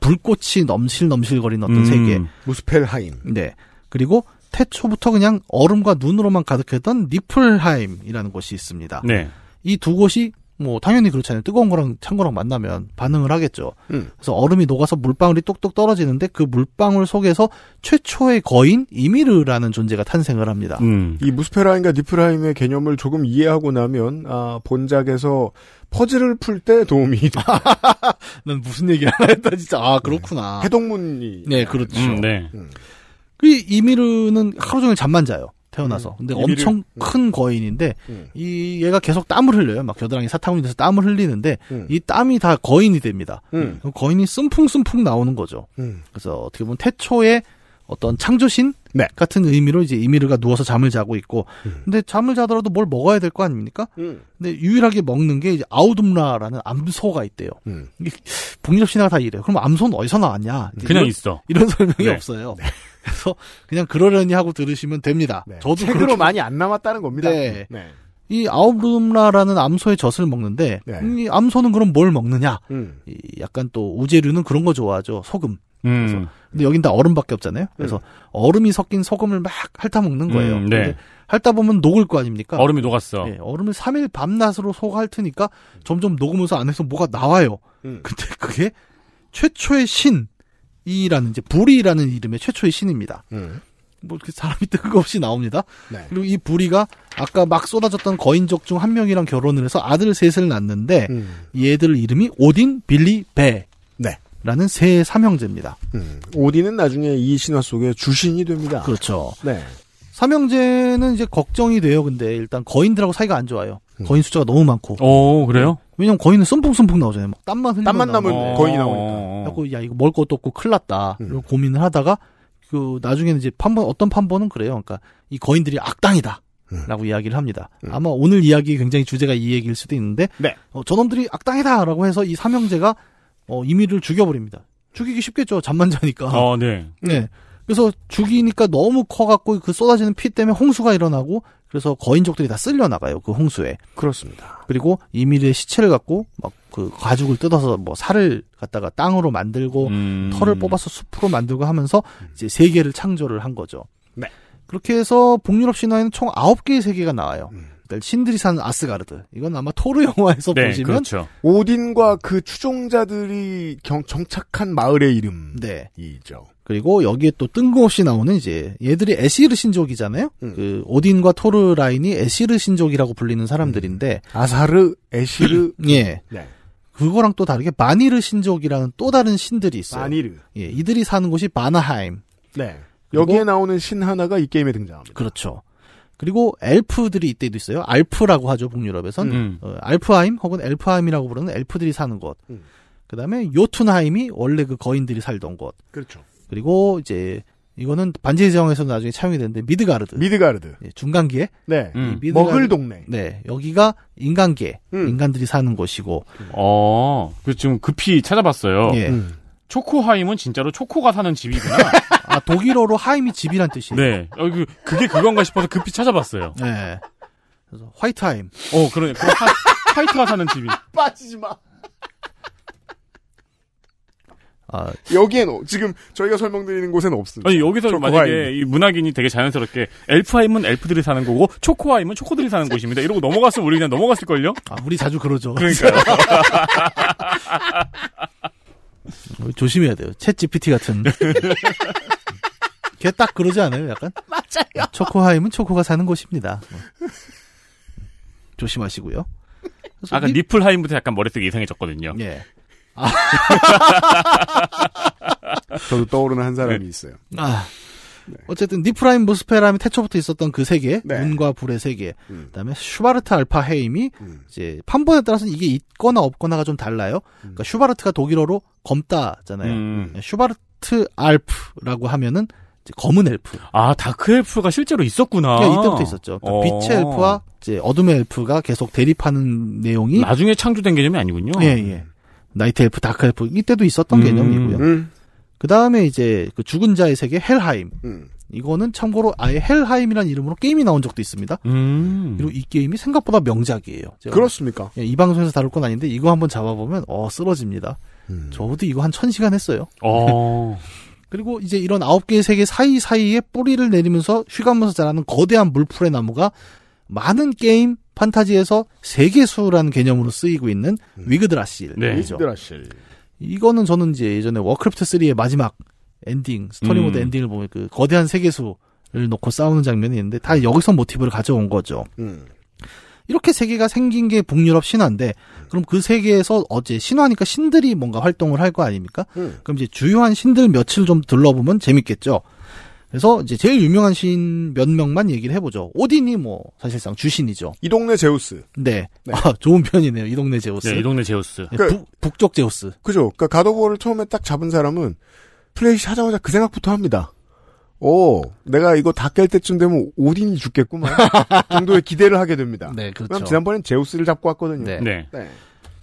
[SPEAKER 9] 불꽃이 넘실넘실거리는 어떤
[SPEAKER 3] 음.
[SPEAKER 9] 세계.
[SPEAKER 2] 무스펠하임.
[SPEAKER 9] 네. 그리고 태초부터 그냥 얼음과 눈으로만 가득했던 니플하임이라는 곳이 있습니다.
[SPEAKER 3] 네.
[SPEAKER 9] 이 두 곳이 뭐 당연히 그렇잖아요. 뜨거운 거랑 찬 거랑 만나면 반응을 하겠죠.
[SPEAKER 2] 음.
[SPEAKER 9] 그래서 얼음이 녹아서 물방울이 똑똑 떨어지는데 그 물방울 속에서 최초의 거인 이미르라는 존재가 탄생을 합니다.
[SPEAKER 3] 음.
[SPEAKER 2] 이 무스펠하임과 니플하임의 개념을 조금 이해하고 나면 아, 본작에서 퍼즐을 풀 때 도움이 *laughs*
[SPEAKER 9] 난 무슨 얘기를 하나 했다 진짜. 아 그렇구나.
[SPEAKER 2] 해동문이
[SPEAKER 9] 네, 그렇죠.
[SPEAKER 3] 음, 네.
[SPEAKER 9] 그 이미르는 하루 종일 잠만 자요. 태어나서.
[SPEAKER 2] 음,
[SPEAKER 9] 근데. 엄청
[SPEAKER 2] 음.
[SPEAKER 9] 큰 거인인데
[SPEAKER 2] 음.
[SPEAKER 9] 이 얘가 계속 땀을 흘려요. 막 겨드랑이 사타구니 데서 땀을 흘리는데
[SPEAKER 2] 음.
[SPEAKER 9] 이 땀이 다 거인이 됩니다. 거인이 쓴풍쓴풍 나오는 거죠.
[SPEAKER 2] 음.
[SPEAKER 9] 그래서 어떻게 보면 태초의 어떤 창조신
[SPEAKER 2] 네.
[SPEAKER 9] 같은 의미로 이제 이미르가 누워서 잠을 자고 있고
[SPEAKER 2] 음.
[SPEAKER 9] 근데 잠을 자더라도 뭘 먹어야 될 거 아닙니까?
[SPEAKER 2] 음.
[SPEAKER 9] 근데 유일하게 먹는 게 이제 아우둠라라는 암소가 있대요.
[SPEAKER 2] 음.
[SPEAKER 9] 북유럽 신화가 다 이래요. 그럼 암소는 어디서 나왔냐?
[SPEAKER 3] 그냥
[SPEAKER 9] 이런,
[SPEAKER 3] 있어.
[SPEAKER 9] 이런 설명이
[SPEAKER 3] 네.
[SPEAKER 9] 없어요. 그래서 그냥 그러려니 하고 들으시면 됩니다.
[SPEAKER 2] 네.
[SPEAKER 9] 저도
[SPEAKER 2] 책으로
[SPEAKER 9] 그렇게-
[SPEAKER 2] 많이 안 남았다는 겁니다.
[SPEAKER 9] 네.
[SPEAKER 2] 네.
[SPEAKER 9] 이 아우둠라라는 암소의 젖을 먹는데
[SPEAKER 2] 네.
[SPEAKER 9] 음, 이 암소는 그럼 뭘 먹느냐?
[SPEAKER 2] 음.
[SPEAKER 9] 이 약간 또 우제류는 그런 거 좋아하죠. 소금.
[SPEAKER 3] 음.
[SPEAKER 9] 근데 여긴 다 얼음밖에 없잖아요. 그래서 얼음이 섞인 소금을 막 핥아 먹는 거예요.
[SPEAKER 3] 음, 네.
[SPEAKER 9] 근데 핥다 보면 녹을 거 아닙니까?
[SPEAKER 3] 얼음이 녹았어.
[SPEAKER 9] 예, 얼음을 3일 밤낮으로 속 핥으니까 점점 녹으면서 안에서 뭐가 나와요.
[SPEAKER 2] 음.
[SPEAKER 9] 근데 그게 최초의 신 이라는 이제 불이라는 이름의 최초의 신입니다.
[SPEAKER 2] 음.
[SPEAKER 9] 뭐 이렇게 사람이 *laughs* 뜬금없이 나옵니다.
[SPEAKER 2] 네.
[SPEAKER 9] 그리고 이 불이가 아까 막 쏟아졌던 거인족 중 한 명이랑 결혼을 해서 아들 셋을 낳는데
[SPEAKER 2] 음.
[SPEAKER 9] 얘들 이름이 오딘, 빌리, 베.
[SPEAKER 2] 네.
[SPEAKER 9] 라는 세 삼형제입니다.
[SPEAKER 2] 음. 오딘은 나중에 이 신화 속의 주신이 됩니다.
[SPEAKER 9] 그렇죠.
[SPEAKER 2] 네.
[SPEAKER 9] 삼형제는 이제 걱정이 돼요. 근데 일단 거인들하고 사이가 안 좋아요.
[SPEAKER 2] 음.
[SPEAKER 9] 거인 숫자가 너무 많고.
[SPEAKER 3] 오, 그래요?
[SPEAKER 9] 왜냐면 거인은 쏨풍쏨풍 나오잖아요. 막 땀만 흘리면
[SPEAKER 2] 땀만
[SPEAKER 9] 나오고.
[SPEAKER 2] 남은 거인이 나오니까.
[SPEAKER 3] 어.
[SPEAKER 9] 그래갖고 야 이거 먹을 것도 없고 큰일 났다.
[SPEAKER 2] 음.
[SPEAKER 9] 고민을 하다가 그 나중에는 이제 판본 어떤 판본은 그래요. 그러니까 이 거인들이 악당이다.
[SPEAKER 2] 음.
[SPEAKER 9] 라고 이야기를 합니다.
[SPEAKER 2] 음.
[SPEAKER 9] 아마 오늘 이야기 굉장히 주제가 이 얘기일 수도 있는데
[SPEAKER 2] 네.
[SPEAKER 9] 어, 저놈들이 악당이다 라고 해서 이 삼형제가 어, 이미를 죽여버립니다. 죽이기 쉽겠죠. 잠만 자니까.
[SPEAKER 3] 어, 네.
[SPEAKER 9] 네. 그래서 죽이니까 너무 커갖고 그 쏟아지는 피 때문에 홍수가 일어나고 그래서 거인족들이 다 쓸려 나가요. 그 홍수에.
[SPEAKER 2] 그렇습니다.
[SPEAKER 9] 그리고 이미르의 시체를 갖고 막 그 가죽을 뜯어서 뭐 살을 갖다가 땅으로 만들고
[SPEAKER 3] 음.
[SPEAKER 9] 털을 뽑아서 숲으로 만들고 하면서 이제 세계를 창조를 한 거죠.
[SPEAKER 2] 네.
[SPEAKER 9] 그렇게 해서 북유럽 신화에는 총 9개의 세계가 나와요.
[SPEAKER 2] 음.
[SPEAKER 9] 일단 신들이 사는 아스가르드. 이건 아마 토르 영화에서
[SPEAKER 3] 네,
[SPEAKER 9] 보시면
[SPEAKER 3] 그렇죠.
[SPEAKER 2] 오딘과 그 추종자들이 경- 정착한 마을의
[SPEAKER 9] 네.
[SPEAKER 2] 이름이죠.
[SPEAKER 9] 그리고 여기에 또 뜬금없이 나오는 이제 얘들이 에시르 신족이잖아요.
[SPEAKER 2] 음.
[SPEAKER 9] 그 오딘과 토르 라인이 에시르 신족이라고 불리는 사람들인데
[SPEAKER 2] 아사르, 에시르. *clears throat*
[SPEAKER 9] 예.
[SPEAKER 2] 네.
[SPEAKER 9] 그거랑 또 다르게 마니르 신족이라는 또 다른 신들이 있어요.
[SPEAKER 2] 마니르.
[SPEAKER 9] 예, 이들이 사는 곳이 바나하임.
[SPEAKER 2] 네. 여기에 나오는 신 하나가 이 게임에 등장합니다.
[SPEAKER 9] 그렇죠. 그리고 엘프들이 이때도 있어요. 알프라고 하죠, 북유럽에선.
[SPEAKER 3] 음.
[SPEAKER 9] 어, 알프하임 혹은 엘프하임이라고 부르는 엘프들이 사는 곳.
[SPEAKER 2] 음.
[SPEAKER 9] 그 다음에 요툰하임이 원래 그 거인들이 살던 곳.
[SPEAKER 2] 그렇죠.
[SPEAKER 9] 그리고 이제 이거는 반지의 제왕에서 나중에 차용이 되는데 미드가르드.
[SPEAKER 2] 미드가르드.
[SPEAKER 9] 예, 중간계.
[SPEAKER 2] 네.
[SPEAKER 3] 음.
[SPEAKER 9] 미드가르드-
[SPEAKER 2] 머글 동네.
[SPEAKER 9] 네, 여기가 인간계.
[SPEAKER 2] 음.
[SPEAKER 9] 인간들이 사는 곳이고.
[SPEAKER 3] 어, 그 지금 급히 찾아봤어요.
[SPEAKER 9] 예.
[SPEAKER 2] 음.
[SPEAKER 3] 초코하임은 진짜로 초코가 사는 집이구나. *laughs*
[SPEAKER 9] 아, 독일어로 하임이 집이란 뜻이에요.
[SPEAKER 3] 네. 어, 그, 그게 그건가 싶어서 급히 찾아봤어요.
[SPEAKER 9] 네. 그래서 화이트 하임.
[SPEAKER 3] 어, 그러네. 그 화, 화이트가 사는 집이. *laughs*
[SPEAKER 2] 빠지지 마.
[SPEAKER 9] 아,
[SPEAKER 2] 여기엔 어- 지금 저희가 설명드리는 곳엔 없습니다.
[SPEAKER 3] 아니, 여기서
[SPEAKER 2] 초코하임.
[SPEAKER 3] 만약에 이 문학인이 되게 자연스럽게 엘프하임은 엘프들이 사는 거고 초코하임은 초코들이 사는 곳입니다. 이러고 넘어갔으면 우리 그냥 넘어갔을 걸요?
[SPEAKER 9] 아, 우리 자주 그러죠.
[SPEAKER 3] 그러니까요. *laughs*
[SPEAKER 9] 조심해야 돼요. ChatGPT 같은. *laughs* 걔 딱 그러지 않아요, 약간? *laughs*
[SPEAKER 4] 맞아요.
[SPEAKER 9] 초코하임은 초코가 사는 곳입니다. 뭐. 조심하시고요.
[SPEAKER 3] 아까
[SPEAKER 9] 니-
[SPEAKER 3] 니플하임부터 약간 머릿속에 이상해졌거든요.
[SPEAKER 9] 예. *laughs*
[SPEAKER 2] 저도 떠오르는 한
[SPEAKER 3] 네.
[SPEAKER 2] 사람이 있어요.
[SPEAKER 9] 아. 어쨌든 니플하임 무스펠하임이 태초부터 있었던 그 세계,
[SPEAKER 2] 네.
[SPEAKER 9] 눈과 불의 세계,
[SPEAKER 2] 음.
[SPEAKER 9] 그다음에 슈바르트 알프하임이
[SPEAKER 2] 음.
[SPEAKER 9] 이제 판본에 따라서는 이게 있거나 없거나가 좀 달라요. 그러니까 슈바르트가 독일어로 검다잖아요.
[SPEAKER 3] 음.
[SPEAKER 9] 슈바르트 알프라고 하면은 검은 엘프.
[SPEAKER 3] 아, 다크 엘프가 실제로 있었구나.
[SPEAKER 9] 그러니까 이때부터 있었죠. 그러니까
[SPEAKER 3] 어.
[SPEAKER 9] 빛의 엘프와 이제 어둠의 엘프가 계속 대립하는 내용이
[SPEAKER 3] 나중에 창조된 개념이 아니군요.
[SPEAKER 9] 예, 예. 나이트 엘프, 다크 엘프 이때도 있었던
[SPEAKER 3] 음.
[SPEAKER 9] 개념이고요.
[SPEAKER 2] 음.
[SPEAKER 9] 그 다음에 이제 그 죽은 자의 세계 헬하임.
[SPEAKER 2] 음.
[SPEAKER 9] 이거는 참고로 아예 헬하임이라는 이름으로 게임이 나온 적도 있습니다.
[SPEAKER 3] 음.
[SPEAKER 9] 그리고 이 게임이 생각보다 명작이에요.
[SPEAKER 2] 그렇습니까?
[SPEAKER 9] 예, 이 방송에서 다룰 건 아닌데 이거 한번 잡아보면 어 쓰러집니다.
[SPEAKER 2] 음.
[SPEAKER 9] 저도 이거 한 천 시간 했어요.
[SPEAKER 3] 어. *laughs*
[SPEAKER 9] 그리고 이제 이런 아홉 개의 세계 사이사이에 뿌리를 내리면서 휘감으면서 자라는 거대한 물푸레나무가 많은 게임 판타지에서 세계수라는 개념으로 쓰이고 있는 위그드라실이죠.
[SPEAKER 3] 네.
[SPEAKER 2] 위드라실.
[SPEAKER 9] 이거는 저는 이제 예전에 워크래프트 3의 마지막 엔딩 스토리 모드
[SPEAKER 3] 음.
[SPEAKER 9] 엔딩을 보면 그 거대한 세계수를 놓고 싸우는 장면이 있는데 다 여기서 모티브를 가져온 거죠.
[SPEAKER 2] 음.
[SPEAKER 9] 이렇게 세계가 생긴 게 북유럽 신화인데 그럼 그 세계에서 어제 신화니까 신들이 뭔가 활동을 할 거 아닙니까?
[SPEAKER 2] 음.
[SPEAKER 9] 그럼 이제 주요한 신들 며칠 좀 둘러보면 재밌겠죠. 그래서 이제 제일 유명한 신 몇 명만 얘기를 해보죠. 오딘이 뭐 사실상 주신이죠.
[SPEAKER 2] 이 동네 제우스.
[SPEAKER 9] 네.
[SPEAKER 2] 네.
[SPEAKER 9] 아, 좋은 편이네요. 이 동네 제우스.
[SPEAKER 3] 네, 이 동네 제우스.
[SPEAKER 9] 네,
[SPEAKER 2] 그-
[SPEAKER 9] 북, 북쪽 제우스.
[SPEAKER 2] 그죠? 그러니까 가도버를 처음에 딱 잡은 사람은 플레이 하자마자 그 생각부터 합니다. 오, 내가 이거 다 깰 때쯤 되면 오딘이 죽겠구만. *laughs* 정도의 기대를 하게 됩니다.
[SPEAKER 9] 네, 그렇죠.
[SPEAKER 2] 지난번엔 제우스를 잡고 왔거든요.
[SPEAKER 9] 네.
[SPEAKER 3] 네.
[SPEAKER 2] 네.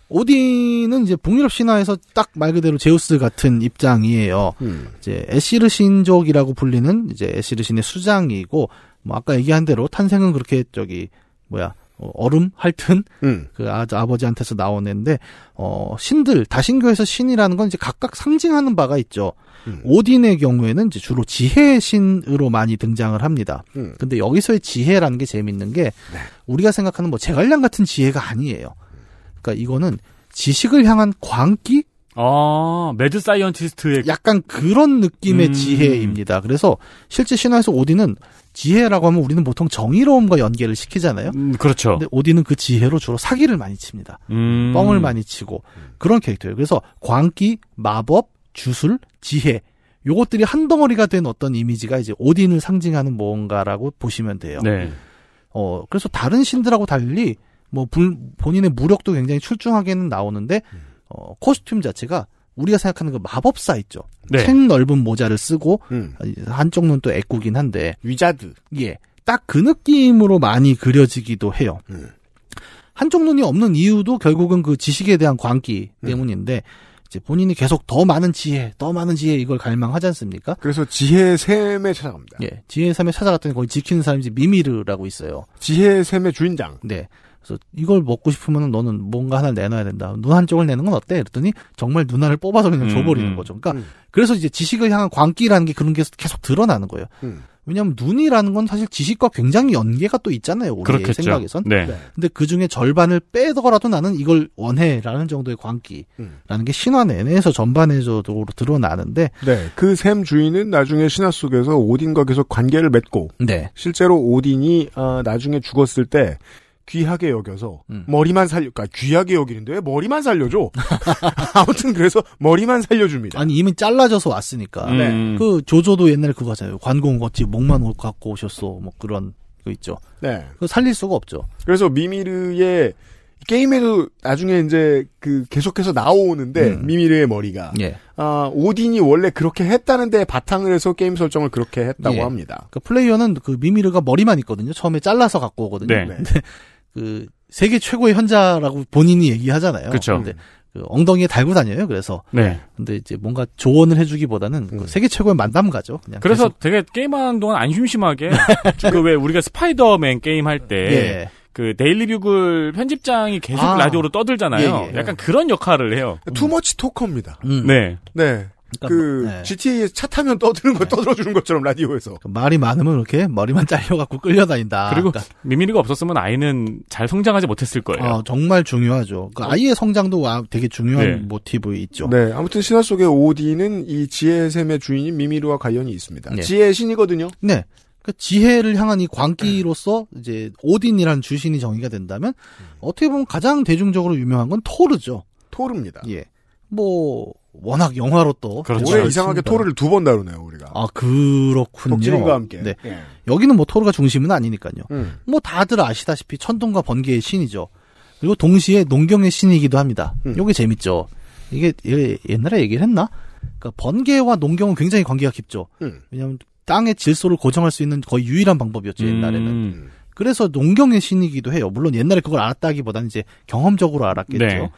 [SPEAKER 9] 오딘은 이제 북유럽 신화에서 딱 말 그대로 제우스 같은 입장이에요.
[SPEAKER 2] 음.
[SPEAKER 9] 이제 에시르 신족이라고 불리는 이제 에시르 신의 수장이고 뭐 아까 얘기한 대로 탄생은 그렇게 저기 뭐야 어, 얼음 할튼
[SPEAKER 2] 음.
[SPEAKER 9] 그 아, 아버지한테서 나온 애인데 어 신들 다신교에서 신이라는 건 이제 각각 상징하는 바가 있죠.
[SPEAKER 2] 음.
[SPEAKER 9] 오딘의 경우에는 이제 주로 지혜의 신으로 많이 등장을 합니다.
[SPEAKER 2] 음.
[SPEAKER 9] 근데 여기서의 지혜라는 게 재밌는 게 우리가 생각하는 뭐 제갈량 같은 지혜가 아니에요. 그러니까 이거는 지식을 향한 광기
[SPEAKER 3] 아, mad scientist의
[SPEAKER 9] 약간 그런 느낌의
[SPEAKER 3] 음.
[SPEAKER 9] 지혜입니다. 그래서 실제 신화에서 오딘은 지혜라고 하면 우리는 보통 정의로움과 연계를 시키잖아요.
[SPEAKER 3] 음, 그렇죠.
[SPEAKER 9] 근데 오딘은 그 지혜로 주로 사기를 많이 칩니다.
[SPEAKER 3] 음.
[SPEAKER 9] 뻥을 많이 치고 그런 캐릭터예요. 그래서 광기, 마법, 주술, 지혜 요것들이 한 덩어리가 된 어떤 이미지가 이제 오딘을 상징하는 뭔가라고 보시면 돼요.
[SPEAKER 3] 네.
[SPEAKER 9] 어 그래서 다른 신들하고 달리 뭐 불- 본인의 무력도 굉장히 출중하게는 나오는데 어 코스튬 자체가 우리가 생각하는 그 마법사 있죠.
[SPEAKER 3] 네.
[SPEAKER 9] 책 넓은 모자를 쓰고
[SPEAKER 2] 음.
[SPEAKER 9] 한쪽 눈 또 애꾸긴 한데
[SPEAKER 2] 위자드.
[SPEAKER 9] 예. 딱 그 느낌으로 많이 그려지기도 해요.
[SPEAKER 2] 음.
[SPEAKER 9] 한쪽 눈이 없는 이유도 결국은 그 지식에 대한 광기
[SPEAKER 2] 음.
[SPEAKER 9] 때문인데 이제 본인이 계속 더 많은 지혜, 더 많은 지혜 이걸 갈망하지 않습니까?
[SPEAKER 2] 그래서 지혜의 샘에 찾아갑니다.
[SPEAKER 9] 예. 지혜의 삶에 찾아갔더니 거기 지키는 사람이 이제 미미르라고 있어요.
[SPEAKER 2] 지혜의 샘의 주인장.
[SPEAKER 9] 네. 그래서 이걸 먹고 싶으면 너는 뭔가 하나를 내놔야 된다. 눈 한쪽을 내는 건 어때? 그랬더니 정말 눈 하나를 뽑아서 그냥
[SPEAKER 3] 음,
[SPEAKER 9] 줘버리는
[SPEAKER 3] 음.
[SPEAKER 9] 거죠. 그러니까
[SPEAKER 2] 음.
[SPEAKER 9] 그래서 이제 지식을 향한 광기라는 게 그런 게 계속 드러나는 거예요.
[SPEAKER 2] 음.
[SPEAKER 9] 왜냐하면 눈이라는 건 사실 지식과 굉장히 연계가 또 있잖아요. 우리의
[SPEAKER 3] 그렇겠죠.
[SPEAKER 9] 생각에선.
[SPEAKER 3] 네.
[SPEAKER 2] 네.
[SPEAKER 9] 근데 그 중에 절반을 빼더라도 나는 이걸 원해라는 정도의 광기라는
[SPEAKER 2] 음.
[SPEAKER 9] 게 신화 내내에서 전반에서도 드러나는데,
[SPEAKER 2] 네. 그 샘 주인은 나중에 신화 속에서 오딘과 계속 관계를 맺고
[SPEAKER 9] 네,
[SPEAKER 2] 실제로 오딘이 어, 나중에 죽었을 때 귀하게 여겨서
[SPEAKER 9] 음.
[SPEAKER 2] 머리만 살려, 그러니까 귀하게 여기는데 왜 머리만 살려줘? *laughs* 아무튼 그래서 머리만 살려줍니다.
[SPEAKER 9] 아니 이미 잘라져서 왔으니까.
[SPEAKER 3] 음.
[SPEAKER 9] 그 조조도 옛날에 그거 하잖아요. 관공 어찌 목만 옷 갖고 오셨어. 뭐 그런 거 있죠.
[SPEAKER 2] 네.
[SPEAKER 9] 그거 살릴 수가 없죠.
[SPEAKER 2] 그래서 미미르의 게임에도 나중에 이제 그 계속해서 나오는데
[SPEAKER 9] 음.
[SPEAKER 2] 미미르의 머리가
[SPEAKER 9] 예.
[SPEAKER 2] 아 오딘이 원래 그렇게 했다는데 바탕을 해서 게임 설정을 그렇게 했다고
[SPEAKER 9] 예.
[SPEAKER 2] 합니다.
[SPEAKER 9] 그 플레이어는 그 미미르가 머리만 있거든요. 처음에 잘라서 갖고 오거든요.
[SPEAKER 3] 네.
[SPEAKER 9] 근데 그 세계 최고의 현자라고 본인이 얘기하잖아요.
[SPEAKER 3] 그쵸.
[SPEAKER 9] 근데 그 엉덩이에 달고 다녀요. 그래서
[SPEAKER 3] 네.
[SPEAKER 9] 근데 이제 뭔가 조언을 해주기보다는 그
[SPEAKER 2] 음.
[SPEAKER 9] 세계 최고의 만담가죠. 그냥
[SPEAKER 3] 그래서
[SPEAKER 9] 계속.
[SPEAKER 3] 되게 게임하는 동안 안 심심하게 *laughs* 그 왜 우리가 스파이더맨 게임 할때
[SPEAKER 9] 예.
[SPEAKER 3] 그 데일리 뷰글 편집장이 계속
[SPEAKER 9] 아.
[SPEAKER 3] 라디오로 떠들잖아요.
[SPEAKER 9] 예, 예.
[SPEAKER 3] 약간 그런 역할을 해요.
[SPEAKER 2] too much talker입니다.
[SPEAKER 9] 음.
[SPEAKER 3] 네.
[SPEAKER 2] 네.
[SPEAKER 9] 그러니까
[SPEAKER 2] 그
[SPEAKER 9] 뭐, 네.
[SPEAKER 2] GTA에서 차 타면 떠드는 거
[SPEAKER 9] 네.
[SPEAKER 2] 떠들어 주는 것처럼 라디오에서.
[SPEAKER 9] 그 말이 많으면 이렇게 머리만 잘려갖고 끌려다닌다.
[SPEAKER 3] 그리고
[SPEAKER 9] 그러니까,
[SPEAKER 3] 미미리가 없었으면 아이는 잘 성장하지 못했을 거예요.
[SPEAKER 9] 어, 정말 중요하죠. 그 아이의 성장도 와- 되게 중요한
[SPEAKER 3] 네.
[SPEAKER 9] 모티브 있죠.
[SPEAKER 2] 네. 아무튼 신화 속의 오딘은 이 지혜의 셈의 주인인 미미르와 관련이 있습니다.
[SPEAKER 9] 네.
[SPEAKER 2] 지혜의 신이거든요.
[SPEAKER 9] 네. 그 지혜를 향한 이 광기로서 이제 오딘이라는 주신이 정의가 된다면 어떻게 보면 가장 대중적으로 유명한 건 토르죠.
[SPEAKER 2] 토르입니다.
[SPEAKER 9] 예. 뭐 워낙 영화로 또
[SPEAKER 3] 그렇죠.
[SPEAKER 2] 올해
[SPEAKER 9] 잘
[SPEAKER 2] 이상하게. 토르를 두 번 다루네요, 우리가.
[SPEAKER 9] 아 그렇군요.
[SPEAKER 2] 독진인과 함께.
[SPEAKER 9] 네.
[SPEAKER 2] 예.
[SPEAKER 9] 여기는 뭐 토르가 중심은 아니니까요.
[SPEAKER 2] 음.
[SPEAKER 9] 뭐 다들 아시다시피 천둥과 번개의 신이죠. 그리고 동시에 농경의 신이기도 합니다.
[SPEAKER 2] 음.
[SPEAKER 9] 요게 재밌죠. 이게 예- 옛날에 얘기를 했나? 그러니까 번개와 농경은 굉장히 관계가 깊죠.
[SPEAKER 2] 음.
[SPEAKER 9] 왜냐하면 땅의 질소를 고정할 수 있는 거의 유일한 방법이었죠 옛날에는.
[SPEAKER 3] 음.
[SPEAKER 9] 그래서 농경의 신이기도 해요. 물론 옛날에 그걸 알았다기보다는 이제 경험적으로 알았겠죠.
[SPEAKER 3] 네.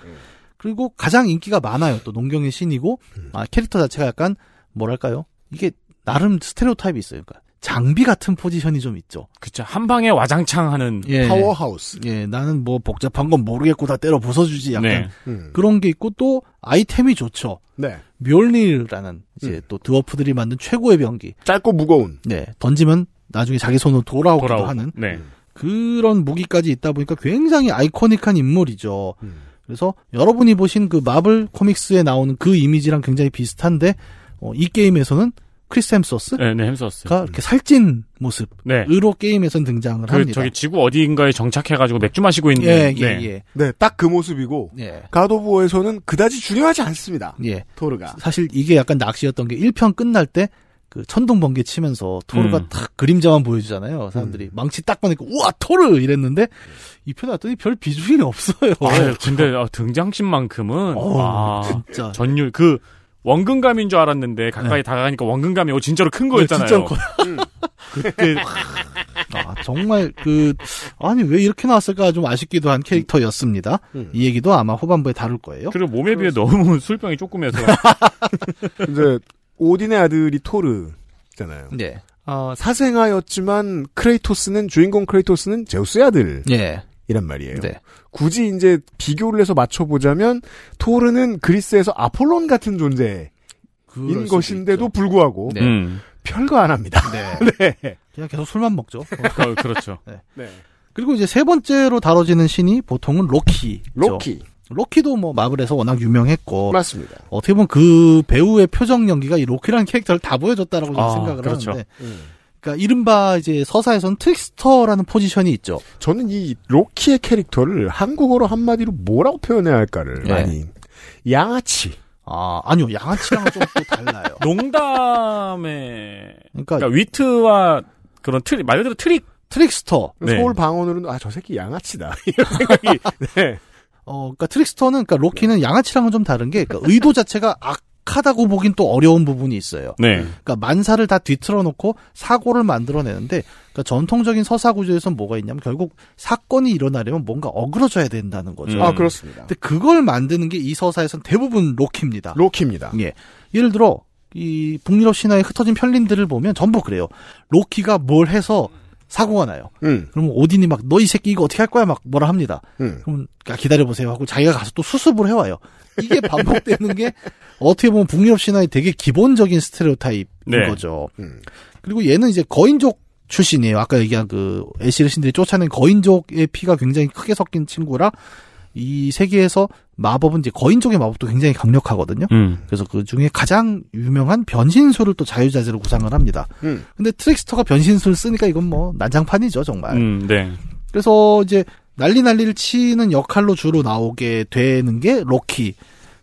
[SPEAKER 9] 그리고 가장 인기가 많아요. 또 농경의 신이고
[SPEAKER 2] 음.
[SPEAKER 9] 아, 캐릭터 자체가 약간 뭐랄까요? 이게 나름 스테레오 타입이 있어요. 그러니까 장비 같은 포지션이 좀 있죠.
[SPEAKER 3] 그쵸. 한 방에 와장창 하는.
[SPEAKER 9] 예.
[SPEAKER 2] Powerhouse.
[SPEAKER 9] 예, 나는 뭐 복잡한 건 모르겠고 다 때려 부숴주지 약간
[SPEAKER 3] 네.
[SPEAKER 2] 음.
[SPEAKER 9] 그런 게 있고 또 아이템이 좋죠.
[SPEAKER 2] 네.
[SPEAKER 9] 묠니르라는 이제
[SPEAKER 2] 음.
[SPEAKER 9] 또 드워프들이 만든 최고의 병기.
[SPEAKER 2] 짧고 무거운.
[SPEAKER 9] 네, 던지면 나중에 자기 손으로 돌아오기도
[SPEAKER 3] 돌아오고.
[SPEAKER 9] 하는
[SPEAKER 3] 네.
[SPEAKER 9] 그런 무기까지 있다 보니까 굉장히 아이코닉한 인물이죠.
[SPEAKER 2] 음.
[SPEAKER 9] 그래서 여러분이 보신 그 마블 코믹스에 나오는 그 이미지랑 굉장히 비슷한데 어, 이 게임에서는 크리스 햄소스가
[SPEAKER 3] 네, 네, 햄스워스.
[SPEAKER 9] 이렇게 살찐 모습으로
[SPEAKER 3] 네.
[SPEAKER 9] 게임에선 등장을
[SPEAKER 3] 그,
[SPEAKER 9] 합니다.
[SPEAKER 3] 저기 지구 어디인가에 정착해가지고 맥주 마시고 있는.
[SPEAKER 9] 예, 예,
[SPEAKER 3] 네.
[SPEAKER 9] 예.
[SPEAKER 2] 네, 딱 그 모습이고
[SPEAKER 9] 예.
[SPEAKER 2] 갓 오브 워에서는 그다지 중요하지 않습니다.
[SPEAKER 9] 예.
[SPEAKER 2] 토르가.
[SPEAKER 9] 사실 이게 약간 낚시였던 게 1편 끝날 때 그 천둥 번개 치면서 토르가
[SPEAKER 3] 음.
[SPEAKER 9] 탁 그림자만 보여주잖아요. 사람들이 망치 딱 꺼내고 우와 토르 이랬는데 2편에 왔더니 별 비중이 없어요.
[SPEAKER 3] 아, *laughs* 근데 어, 등장신만큼은
[SPEAKER 9] 어,
[SPEAKER 3] 아,
[SPEAKER 9] 진짜
[SPEAKER 3] 전율 그 원근감인 줄 알았는데 가까이 다가가니까 원근감이 어, 진짜로 큰 거였잖아요.
[SPEAKER 9] 네, 진짜 커요. *laughs*
[SPEAKER 2] 음.
[SPEAKER 3] 그때 *laughs*
[SPEAKER 9] 아, 정말 그 아니 왜 이렇게 나왔을까 좀 아쉽기도 한 캐릭터였습니다.
[SPEAKER 2] 음.
[SPEAKER 9] 이 얘기도 아마 후반부에 다룰 거예요.
[SPEAKER 3] 그리고 몸에 비해 너무 술병이 조금해서
[SPEAKER 2] 이제 오딘의 아들이 토르잖아요.
[SPEAKER 9] 네.
[SPEAKER 2] 아, 사생아였지만 크레이토스는 주인공 크레이토스는 제우스의 아들이란
[SPEAKER 9] 예.
[SPEAKER 2] 말이에요.
[SPEAKER 9] 네.
[SPEAKER 2] 굳이 이제 비교를 해서 맞춰보자면 토르는 그리스에서 아폴론 같은 존재인 것인데도
[SPEAKER 9] 있죠.
[SPEAKER 2] 불구하고
[SPEAKER 9] 네.
[SPEAKER 3] 음.
[SPEAKER 2] 별거 안 합니다.
[SPEAKER 9] 네. *laughs*
[SPEAKER 2] 네.
[SPEAKER 9] 그냥 계속 술만 먹죠. *laughs* 어.
[SPEAKER 3] 그, 그렇죠.
[SPEAKER 2] 네.
[SPEAKER 9] 그리고 이제 세 번째로 다뤄지는 신이 보통은 로키.
[SPEAKER 2] 로키
[SPEAKER 9] 로키도 뭐 마블에서 워낙 유명했고
[SPEAKER 2] 맞습니다.
[SPEAKER 9] 어떻게 보면 그 배우의 표정 연기가 이 로키라는 캐릭터를 다 보여줬다라고 저는
[SPEAKER 3] 아,
[SPEAKER 9] 생각을
[SPEAKER 3] 그렇죠.
[SPEAKER 9] 하는데,
[SPEAKER 2] 음.
[SPEAKER 9] 그러니까 이른바 이제 서사에서는 trickster라는 포지션이 있죠.
[SPEAKER 2] 저는 이 로키의 캐릭터를 한국어로 한마디로 뭐라고 표현해야 할까를
[SPEAKER 9] 네.
[SPEAKER 2] 많이 양아치.
[SPEAKER 9] 아 아니요 양아치랑은 좀 또 달라요. *laughs*
[SPEAKER 3] 농담의
[SPEAKER 9] 그러니까,
[SPEAKER 3] 그러니까 위트와 그런 트릭 말 그대로 트릭
[SPEAKER 9] trickster.
[SPEAKER 3] 네.
[SPEAKER 2] 서울 방언으로는 아 저 새끼 양아치다 *laughs* 이런 생각이 네.
[SPEAKER 9] 어, 그러니까 trickster는 그러니까 로키는 양아치랑은 좀 다른 게 그러니까 의도 자체가 악하다고 보긴 또 어려운 부분이 있어요.
[SPEAKER 3] 네.
[SPEAKER 9] 그러니까 만사를 다 뒤틀어 놓고 사고를 만들어내는데 그러니까 전통적인 서사 구조에선 뭐가 있냐면 결국 사건이 일어나려면 뭔가 어그러져야 된다는 거죠.
[SPEAKER 3] 음.
[SPEAKER 2] 아 그렇습니다.
[SPEAKER 9] 근데 그걸 만드는 게 이 서사에선 대부분 로키입니다.
[SPEAKER 2] 로키입니다.
[SPEAKER 9] 예. 예를 들어 이 북유럽 신화의 흩어진 편린들을 보면 전부 그래요. 로키가 뭘 해서 사고가 나요.
[SPEAKER 2] 음,
[SPEAKER 9] 그러면 오딘이 막 너 이 새끼 이거 어떻게 할 거야 막 뭐라 합니다.
[SPEAKER 2] 음.
[SPEAKER 9] 그럼 기다려 보세요 하고 자기가 가서 또 수습을 해와요. 이게 *laughs* 반복되는 게 어떻게 보면 북유럽 신화의 되게 기본적인 스테레오 타입인
[SPEAKER 3] 네.
[SPEAKER 9] 거죠.
[SPEAKER 2] 음.
[SPEAKER 9] 그리고 얘는 이제 거인족 출신이에요. 아까 얘기한 그 애쉬르 신들이 쫓아낸 거인족의 피가 굉장히 크게 섞인 친구라 이 세계에서 마법은 이제 거인족의 마법도 굉장히 강력하거든요.
[SPEAKER 3] 음.
[SPEAKER 9] 그래서 그 중에 가장 유명한 변신술을 또 자유자재로 구상을 합니다.
[SPEAKER 2] 음.
[SPEAKER 9] 근데 트릭스터가 변신술 쓰니까 이건 뭐 난장판이죠, 정말.
[SPEAKER 3] 음, 네.
[SPEAKER 9] 그래서 이제 난리 난리를 치는 역할로 주로 나오게 되는 게 로키.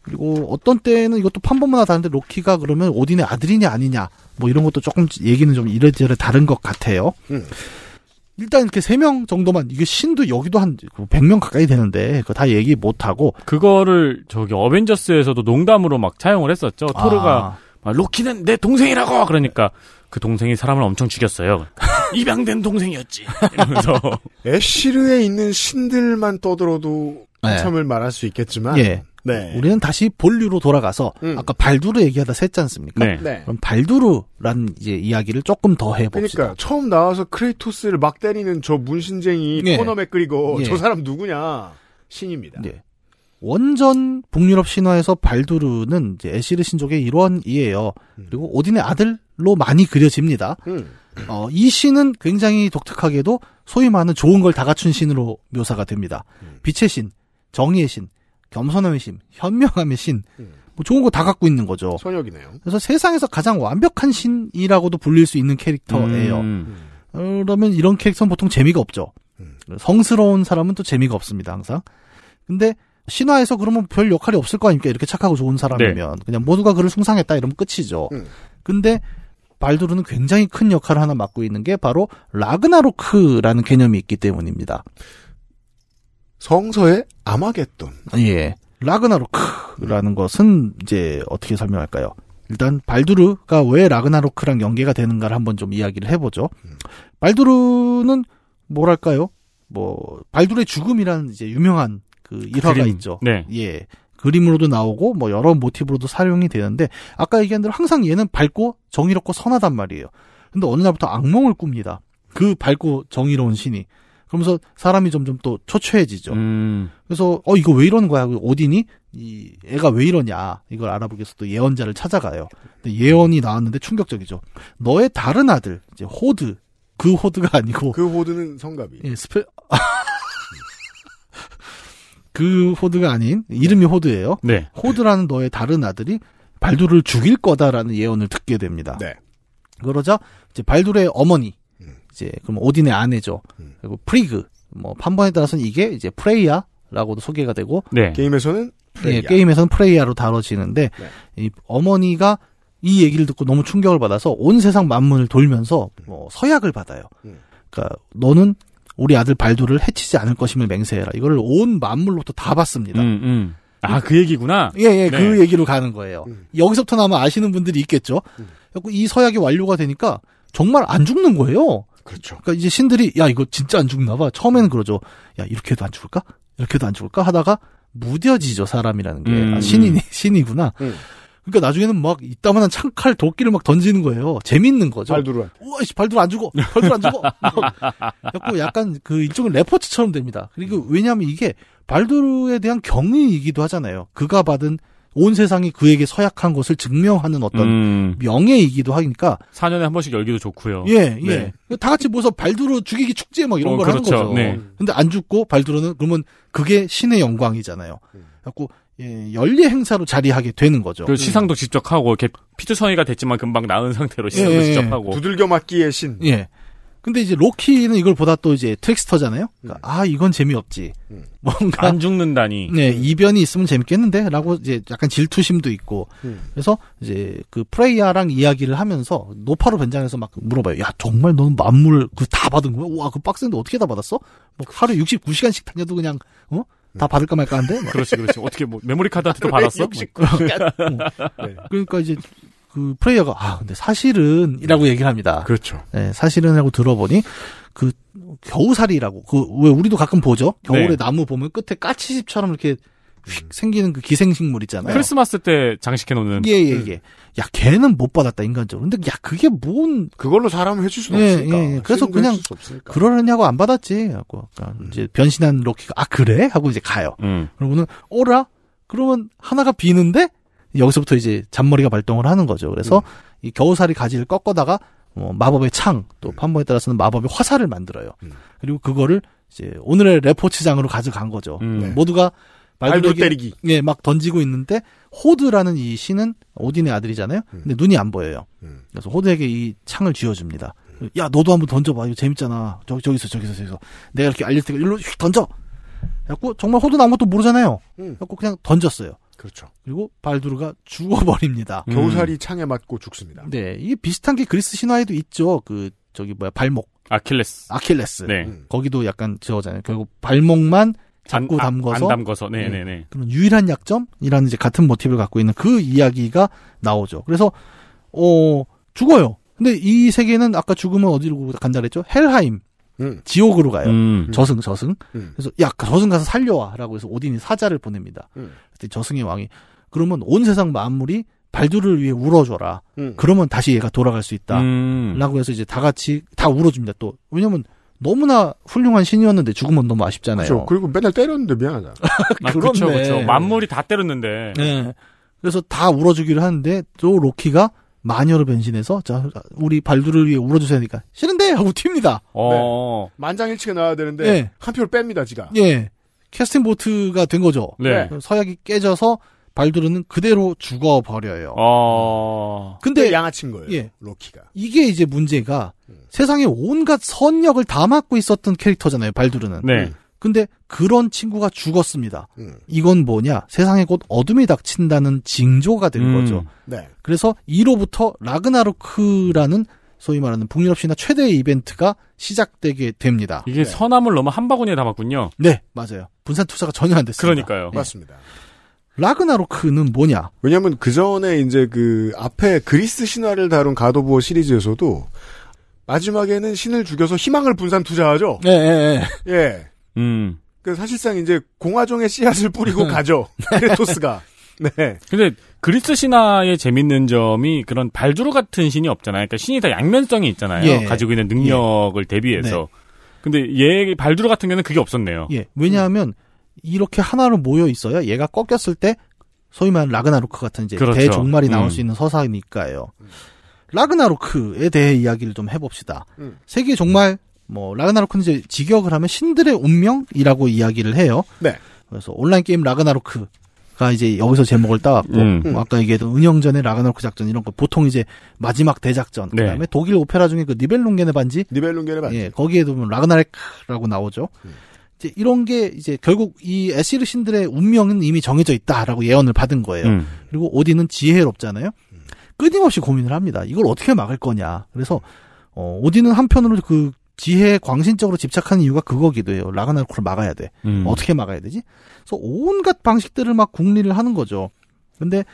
[SPEAKER 9] 그리고 어떤 때는 이것도 판본마다 다른데 로키가 그러면 오딘의 아들이냐 아니냐 뭐 이런 것도 조금 얘기는 좀 이래저래 다른 것 같아요.
[SPEAKER 2] 음.
[SPEAKER 9] 일단 이렇게 세 명 정도만 이게 신도 여기도 한 100명 가까이 되는데 그거 다 얘기 못 하고
[SPEAKER 3] 그거를 저기 어벤져스에서도 농담으로 막 차용을 했었죠. 토르가 막 로키는 내 동생이라고 그러니까 그 동생이 사람을 엄청 죽였어요. *laughs* 입양된 동생이었지. *laughs* 이러면서
[SPEAKER 2] 애쉬르에 있는 신들만 떠들어도
[SPEAKER 9] 네.
[SPEAKER 2] 한참을 말할 수 있겠지만
[SPEAKER 9] 예.
[SPEAKER 2] 네.
[SPEAKER 9] 우리는 다시 본류로 돌아가서
[SPEAKER 2] 음.
[SPEAKER 9] 아까 발두르 얘기하다 셌지 않습니까?
[SPEAKER 3] 네.
[SPEAKER 2] 네.
[SPEAKER 9] 그럼 발두르라는 이제 이야기를 조금 더 해봅시다.
[SPEAKER 2] 그러니까 처음 나와서 크레이토스를 막 때리는 저 문신쟁이
[SPEAKER 9] 예.
[SPEAKER 2] 코너 맥그리고
[SPEAKER 9] 예.
[SPEAKER 2] 저 사람 누구냐 신입니다.
[SPEAKER 9] 예. 원전 북유럽 신화에서 발두르는 이제 에시르 신족의 일원이에요. 그리고 오딘의 아들로 많이 그려집니다.
[SPEAKER 2] 음.
[SPEAKER 9] 어, 이 신은 굉장히 독특하게도 소위 말하는 좋은 걸 다 갖춘 신으로 묘사가 됩니다. 빛의 신, 정의의 신, 겸손함의 신, 현명함의 신,
[SPEAKER 2] 음.
[SPEAKER 9] 뭐 좋은 거 다 갖고 있는 거죠.
[SPEAKER 2] 선역이네요.
[SPEAKER 9] 그래서 세상에서 가장 완벽한 신이라고도 불릴 수 있는 캐릭터예요.
[SPEAKER 3] 음.
[SPEAKER 9] 그러면 이런 캐릭터는 보통 재미가 없죠.
[SPEAKER 2] 음.
[SPEAKER 9] 성스러운 사람은 또 재미가 없습니다, 항상. 근데 신화에서 그러면 별 역할이 없을 거 아닙니까? 이렇게 착하고 좋은 사람이면. 그냥 모두가 그를 숭상했다 이러면 끝이죠.
[SPEAKER 2] 음.
[SPEAKER 9] 근데 발두르는 굉장히 큰 역할을 하나 맡고 있는 게 바로 라그나로크라는 개념이 있기 때문입니다.
[SPEAKER 2] 성서의 아마겟돈.
[SPEAKER 9] 예. 라그나로크라는 것은 이제 어떻게 설명할까요? 일단 발두르가 왜 라그나로크랑 연계가 되는가를 한번 좀 이야기를 해보죠. 발두르는 뭐랄까요? 뭐 발두르의 죽음이라는 이제 유명한 그 일화가
[SPEAKER 3] 그림.
[SPEAKER 9] 있죠.
[SPEAKER 3] 네.
[SPEAKER 9] 예. 그림으로도 나오고 뭐 여러 모티브로도 사용이 되는데 아까 얘기한 대로 항상 얘는 밝고 정의롭고 선하단 말이에요. 근데 어느 날부터 악몽을 꿉니다. 그 밝고 정의로운 신이. 그러면서 사람이 점점 또 초췌해지죠.
[SPEAKER 3] 음.
[SPEAKER 9] 그래서 어 이거 왜 이러는 거야? 오딘이 이 애가 왜 이러냐 이걸 알아보기 위해서 또 예언자를 찾아가요. 근데 예언이 나왔는데 충격적이죠. 너의 다른 아들 이제 호드 그 호드가 아니고
[SPEAKER 2] 그 호드는 성갑이.
[SPEAKER 9] 예, 스페 *laughs* 그 호드가 아닌 이름이 호드예요.
[SPEAKER 3] 네.
[SPEAKER 9] 호드라는 너의 다른 아들이 발두르를 죽일 거다라는 예언을 듣게 됩니다.
[SPEAKER 2] 네.
[SPEAKER 9] 그러자 이제 발두르의 어머니
[SPEAKER 2] 음.
[SPEAKER 9] 이제 그럼 오딘의 아내죠.
[SPEAKER 2] 음.
[SPEAKER 9] 그리고 프리그 뭐 판본에 따라서는 이게 이제 프레이야라고도 소개가 되고
[SPEAKER 3] 네.
[SPEAKER 2] 게임에서는
[SPEAKER 9] 예,
[SPEAKER 2] 프레이야.
[SPEAKER 9] 게임에서는 프레이야로 다뤄지는데
[SPEAKER 2] 네.
[SPEAKER 9] 이 어머니가 이 얘기를 듣고 너무 충격을 받아서 온 세상 만문을 돌면서 뭐 서약을 받아요.
[SPEAKER 2] 음.
[SPEAKER 9] 그러니까 너는 우리 아들 발두를 해치지 않을 것임을 맹세해라. 이걸 온 만물로부터 다 받습니다.
[SPEAKER 3] 음, 음. 아, 그 얘기구나.
[SPEAKER 9] 예, 예,
[SPEAKER 3] 네.
[SPEAKER 9] 그 얘기로 가는 거예요.
[SPEAKER 2] 음.
[SPEAKER 9] 여기서부터 아마 아시는 분들이 있겠죠.
[SPEAKER 2] 음.
[SPEAKER 9] 이 서약이 완료가 되니까 정말 안 죽는 거예요.
[SPEAKER 2] 그렇죠.
[SPEAKER 9] 그러니까 이제 신들이 야 이거 진짜 안 죽나 봐. 처음에는 그러죠. 야 이렇게 해도 안 죽을까? 이렇게 해도 안 죽을까? 하다가 무뎌지죠 사람이라는 게
[SPEAKER 3] 음.
[SPEAKER 9] 아, 신이 신이구나.
[SPEAKER 2] 음.
[SPEAKER 9] 그러니까 나중에는 막 이따만한 창칼 도끼를 막 던지는 거예요. 재밌는 거죠.
[SPEAKER 2] 발두르한.
[SPEAKER 9] 우와, 씨, 발들 안 죽어. 발들 안 죽어. 그래갖고 약간 그 일종의 레포츠처럼 됩니다. 그리고 왜냐하면 이게 발두르에 대한 경의이기도 하잖아요. 그가 받은 온 세상이 그에게 서약한 것을 증명하는 어떤
[SPEAKER 3] 음.
[SPEAKER 9] 명예이기도 하니까
[SPEAKER 3] 4년에 한 번씩 열기도 좋고요.
[SPEAKER 9] 예, 예.
[SPEAKER 2] 네.
[SPEAKER 9] 다 같이 모여서 발두르 죽이기 축제 막 이런
[SPEAKER 3] 어,
[SPEAKER 9] 걸
[SPEAKER 3] 그렇죠.
[SPEAKER 9] 하는 거죠.
[SPEAKER 3] 네.
[SPEAKER 9] 근데 안 죽고 발두르는 그러면 그게 신의 영광이잖아요. 그래갖고 예, 연례 행사로 자리하게 되는 거죠.
[SPEAKER 3] 그 시상도 직접 하고 이렇게 피투성이가 됐지만 금방 나은 상태로 시상도
[SPEAKER 9] 예, 예,
[SPEAKER 3] 직접
[SPEAKER 9] 예.
[SPEAKER 3] 하고.
[SPEAKER 2] 두들겨 맞기의 신.
[SPEAKER 9] 예. 근데 이제 로키는 이걸 보다 또 이제 trickster잖아요. 그러니까 아 이건 재미없지.
[SPEAKER 2] 음.
[SPEAKER 9] 뭔가
[SPEAKER 3] 안 죽는다니.
[SPEAKER 9] 네 이변이 있으면 재밌겠는데라고 이제 약간 질투심도 있고
[SPEAKER 2] 음.
[SPEAKER 9] 그래서 이제 그 프레이야랑 이야기를 하면서 노파로 변장해서 막 물어봐요. 야 정말 너는 만물 그 다 받은 거야? 와그 박스인데 어떻게 다 받았어? 뭐 하루 69시간씩 다녀도 그냥 어? 다 받을까 말까 한데 막.
[SPEAKER 3] 그렇지, 그렇지. 어떻게 뭐 메모리 카드한테도 받았어? 뭐.
[SPEAKER 2] 69시간. 네.
[SPEAKER 9] 그러니까 이제 그 프레이야가 아 근데 사실은이라고 얘기를 합니다.
[SPEAKER 2] 그렇죠.
[SPEAKER 9] 네, 사실은하고 들어보니 그 겨우살이라고 그 왜 우리도 가끔 보죠. 겨울에
[SPEAKER 3] 네.
[SPEAKER 9] 나무 보면 끝에 까치집처럼 이렇게 휙 생기는 그 기생식물 있잖아요.
[SPEAKER 3] 크리스마스 때 장식해 놓는.
[SPEAKER 9] 예, 예, 예. 야, 걔는 못 받았다, 인간적으로. 근데, 야, 그게 뭔,
[SPEAKER 2] 그걸로 사람을 해줄 수는
[SPEAKER 9] 예,
[SPEAKER 2] 없으니까.
[SPEAKER 9] 예, 예. 그래서 그냥. 그러느냐고 안 받았지. 하고, 그러니까 이제 변신한 로키가, 아, 그래? 하고 이제 가요.
[SPEAKER 3] 음.
[SPEAKER 9] 그러고는, 오라? 그러면 하나가 비는데, 여기서부터 이제 잔머리가 발동을 하는 거죠. 그래서 이 겨우살이 가지를 꺾어다가, 뭐 마법의 창, 또 판본에 따라서는 마법의 화살을 만들어요.
[SPEAKER 2] 음.
[SPEAKER 9] 그리고 그거를 이제 오늘의 레포츠장으로 가져간 거죠.
[SPEAKER 3] 음.
[SPEAKER 2] 네.
[SPEAKER 9] 모두가
[SPEAKER 2] 발도
[SPEAKER 9] 발도에게
[SPEAKER 2] 때리기.
[SPEAKER 9] 예, 막 던지고 있는데 호드라는 이 신은 오딘의 아들이잖아요.
[SPEAKER 2] 음.
[SPEAKER 9] 근데 눈이 안 보여요.
[SPEAKER 2] 음.
[SPEAKER 9] 그래서 호드에게 이 창을 쥐어줍니다. 야 너도 한번 던져봐 이거 재밌잖아 저기 저기서 저기서 저기서 내가 이렇게 알릴 테니까 일로 휙 던져 그래갖고 정말 호두는 아무것도 모르잖아요
[SPEAKER 2] 음.
[SPEAKER 9] 그래갖고 그냥 던졌어요
[SPEAKER 2] 그렇죠.
[SPEAKER 9] 그리고 발두르가 죽어버립니다 *laughs*
[SPEAKER 3] 음.
[SPEAKER 2] 겨우살이 창에 맞고 죽습니다.
[SPEAKER 9] 네 이게 비슷한 게 그리스 신화에도 있죠 그 저기 뭐야 발목
[SPEAKER 3] 아킬레스.
[SPEAKER 9] 아킬레스
[SPEAKER 3] 네.
[SPEAKER 2] 음.
[SPEAKER 9] 거기도 약간 저거잖아요 결국 발목만 잡고
[SPEAKER 3] 안, 아,
[SPEAKER 9] 담궈서
[SPEAKER 3] 안 담궈서. 네네 네.
[SPEAKER 9] 그런 유일한 약점이라는 이제 같은 모티브를 갖고 있는 그 이야기가 나오죠. 그래서 어 죽어요. 근데 이 세계는 아까 죽으면 어디로 간다 그랬죠? 헬하임
[SPEAKER 2] 음.
[SPEAKER 9] 지옥으로 가요.
[SPEAKER 3] 음.
[SPEAKER 9] 저승 저승.
[SPEAKER 2] 음.
[SPEAKER 9] 그래서 야 저승 가서 살려와라고 해서 오딘이 사자를 보냅니다.
[SPEAKER 2] 음.
[SPEAKER 9] 그때 저승의 왕이 그러면 온 세상 만물이 발두를 위해 울어줘라.
[SPEAKER 2] 음.
[SPEAKER 9] 그러면 다시 얘가 돌아갈 수 있다.
[SPEAKER 3] 음.
[SPEAKER 9] 라고 해서 이제 다 같이 다 울어줍니다. 또 왜냐면 너무나 훌륭한 신이었는데 죽으면 너무 아쉽잖아요.
[SPEAKER 2] 그렇죠. 그리고 맨날 때렸는데 미안하다. *laughs*
[SPEAKER 3] 아,
[SPEAKER 9] 그렇네.
[SPEAKER 3] 그쵸, 그쵸. 만물이 다 때렸는데.
[SPEAKER 9] 네. 그래서 다 울어주기를 하는데 또 로키가 마녀로 변신해서 자 우리 발두를 위해 울어주셔야 하니까 싫은데 하고 튑니다.
[SPEAKER 3] 어.
[SPEAKER 2] 만장일치가 나와야 되는데
[SPEAKER 9] 네.
[SPEAKER 2] 한 표를 뺍니다, 지가.
[SPEAKER 9] 예, 캐스팅 보트가 된 거죠.
[SPEAKER 3] 네.
[SPEAKER 9] 서약이 깨져서 발두르는 그대로 죽어 버려요.
[SPEAKER 3] 어.
[SPEAKER 9] 근데
[SPEAKER 2] 양아친 거예요.
[SPEAKER 9] 예.
[SPEAKER 2] 로키가.
[SPEAKER 9] 이게 이제 문제가
[SPEAKER 2] 음.
[SPEAKER 9] 세상에 온갖 선역을 다 맡고 있었던 캐릭터잖아요. 발두르는.
[SPEAKER 3] 네.
[SPEAKER 9] 근데 그런 친구가 죽었습니다.
[SPEAKER 2] 음.
[SPEAKER 9] 이건 뭐냐? 세상에 곧 어둠이 닥친다는 징조가 된
[SPEAKER 3] 음.
[SPEAKER 9] 거죠.
[SPEAKER 2] 네.
[SPEAKER 9] 그래서 이로부터 라그나로크라는 소위 말하는 북유럽 신화 최대의 이벤트가 시작되게 됩니다.
[SPEAKER 3] 이게
[SPEAKER 2] 네.
[SPEAKER 3] 선함을 너무 한 바구니에 담았군요.
[SPEAKER 9] 네, 맞아요. 분산 투자가 전혀 안 됐습니다.
[SPEAKER 3] 그러니까요.
[SPEAKER 2] 맞습니다.
[SPEAKER 9] 라그나로크는 뭐냐?
[SPEAKER 2] 왜냐면 그 전에 이제 그 앞에 그리스 신화를 다룬 가도부어 시리즈에서도 마지막에는 신을 죽여서 희망을 분산 투자하죠.
[SPEAKER 9] 네, 네, 네.
[SPEAKER 2] 예.
[SPEAKER 3] 음.
[SPEAKER 2] 그 사실상 이제 공화정의 씨앗을 뿌리고 가죠. *laughs* 크레토스가. 네.
[SPEAKER 3] 근데 그리스 신화의 재밌는 점이 그런 발주로 같은 신이 없잖아요. 그러니까 신이 다 양면성이 있잖아요.
[SPEAKER 9] 예.
[SPEAKER 3] 가지고 있는 능력을 대비해서. 근데 얘 발주로 같은 경우는 그게 없었네요.
[SPEAKER 9] 예, 왜냐하면 이렇게 하나로 모여 있어야 얘가 꺾였을 때 소위 말하는 라그나로크 같은 이제
[SPEAKER 3] 그렇죠.
[SPEAKER 9] 대종말이 나올
[SPEAKER 3] 음.
[SPEAKER 9] 수 있는 서사니까요. 라그나로크에 대해 이야기를 좀 해봅시다.
[SPEAKER 2] 음.
[SPEAKER 9] 세계 종말 뭐 라그나로크는 이제 직역을 하면 신들의 운명이라고 이야기를 해요.
[SPEAKER 2] 네.
[SPEAKER 9] 그래서 온라인 게임 라그나로크가 이제 여기서 제목을 따왔고
[SPEAKER 3] 음.
[SPEAKER 9] 뭐 아까 얘기했던 은영전의 라그나로크 작전 이런 거 보통 이제 마지막 대작전
[SPEAKER 3] 네.
[SPEAKER 9] 그다음에 독일 오페라 중에 그 니벨룽겐의 반지
[SPEAKER 2] 니벨룽게를 봤죠.
[SPEAKER 9] 예, 거기에도 보면 라그나레크라고 나오죠.
[SPEAKER 2] 음.
[SPEAKER 9] 이제 이런 게 이제 결국 이 에시르 신들의 운명은 이미 정해져 있다라고 예언을 받은 거예요.
[SPEAKER 3] 음.
[SPEAKER 9] 그리고 오딘은 지혜롭잖아요. 끊임없이 고민을 합니다. 이걸 어떻게 막을 거냐. 그래서 어, 오딘은 한편으로 그 지혜에 광신적으로 집착하는 이유가 그거기도 해요. 라그나로크를 막아야 돼.
[SPEAKER 3] 음.
[SPEAKER 9] 어떻게 막아야 되지? 그래서 온갖 방식들을 막 궁리를 하는 거죠. 근데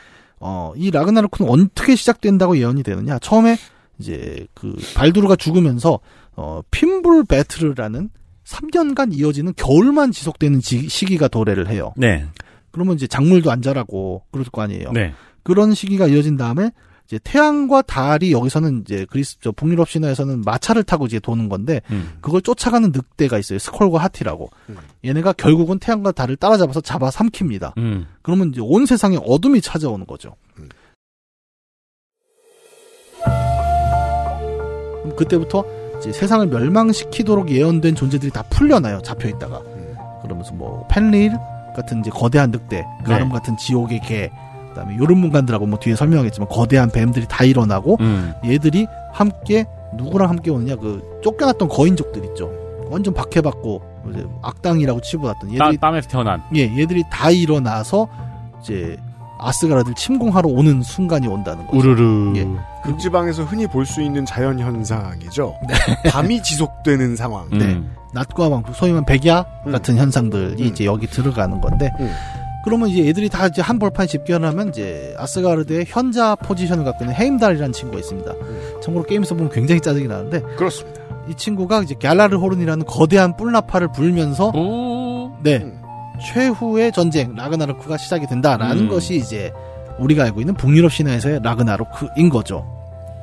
[SPEAKER 9] 어, 이 라그나로크는 어떻게 시작된다고 예언이 되느냐? 처음에 이제 그 발두르가 죽으면서 어, 핀불 배틀이라는 3년간 이어지는 겨울만 지속되는 지- 시기가 도래를 해요.
[SPEAKER 3] 네.
[SPEAKER 9] 그러면 이제 작물도 안 자라고 그럴 거 아니에요.
[SPEAKER 3] 네.
[SPEAKER 9] 그런 시기가 이어진 다음에 이제 태양과 달이 여기서는 이제 그리스 저 북유럽 신화에서는 마차를 타고 이제 도는 건데
[SPEAKER 3] 음.
[SPEAKER 9] 그걸 쫓아가는 늑대가 있어요. 스콜과 하티라고.
[SPEAKER 2] 음.
[SPEAKER 9] 얘네가 결국은 태양과 달을 따라잡아서 잡아 삼킵니다.
[SPEAKER 3] 음.
[SPEAKER 9] 그러면 이제 온 세상에 어둠이 찾아오는 거죠.
[SPEAKER 2] 음.
[SPEAKER 9] 그때부터 이제 세상을 멸망시키도록 예언된 존재들이 다 풀려나요. 잡혀 있다가.
[SPEAKER 2] 음.
[SPEAKER 9] 그러면서 뭐 펜릴 같은 이제 거대한 늑대, 가름 같은 지옥의 개, 그다음에 요름문간들하고 뭐 뒤에 설명하겠지만 거대한 뱀들이 다 일어나고
[SPEAKER 3] 음.
[SPEAKER 9] 얘들이 함께 누구랑 함께 오느냐 그 쫓겨났던 거인족들 있죠. 완전 박해받고 이제 악당이라고 치부받던
[SPEAKER 3] 따,
[SPEAKER 9] 얘들이
[SPEAKER 3] 땀 에서 태어난.
[SPEAKER 9] 예 얘들이 다 일어나서 이제 아스가라드를 침공하러 오는 순간이 온다는 거죠.
[SPEAKER 3] 우르르.
[SPEAKER 9] 예.
[SPEAKER 2] 극지방에서 흔히 볼 수 있는 자연 현상이죠. *laughs* 밤이 지속되는 상황.
[SPEAKER 3] 음.
[SPEAKER 9] 네. 낮과 밤, 소위 말하면 백야
[SPEAKER 2] 음.
[SPEAKER 9] 같은 현상들이
[SPEAKER 2] 음.
[SPEAKER 9] 이제 여기 들어가는 건데,
[SPEAKER 2] 음.
[SPEAKER 9] 그러면 이제 애들이 다 이제 한 벌판에 집결을 하면 이제 아스가르드의 현자 포지션을 갖고 있는 헤임달이라는 친구가 있습니다. 참고로 게임에서 보면 굉장히 짜증이 나는데,
[SPEAKER 2] 그렇습니다.
[SPEAKER 9] 이 친구가 이제 갤라르 호른이라는 거대한 뿔나파를 불면서,
[SPEAKER 3] 오.
[SPEAKER 9] 네,
[SPEAKER 2] 음.
[SPEAKER 9] 최후의 전쟁, 라그나로크가 시작이 된다라는
[SPEAKER 3] 음.
[SPEAKER 9] 것이 이제 우리가 알고 있는 북유럽 신화에서의 라그나로크인 거죠.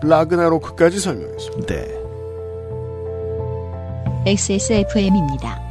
[SPEAKER 2] 라그나로크까지 설명했습니다.
[SPEAKER 9] 네.
[SPEAKER 1] XSFM입니다.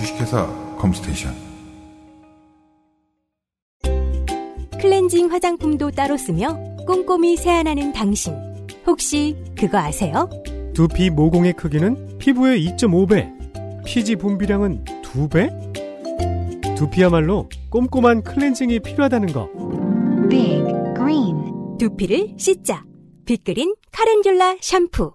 [SPEAKER 10] 주식회사 컴스테이션
[SPEAKER 5] 클렌징 화장품도 따로 쓰며 꼼꼼히 세안하는 당신. 혹시 그거 아세요?
[SPEAKER 6] 두피 모공의 크기는 피부의 2.5배, 피지 분비량은 2배? 두피야말로 꼼꼼한 클렌징이 필요하다는 거.
[SPEAKER 1] Big Green
[SPEAKER 5] 두피를 씻자. 빅그린 카렌듈라 샴푸.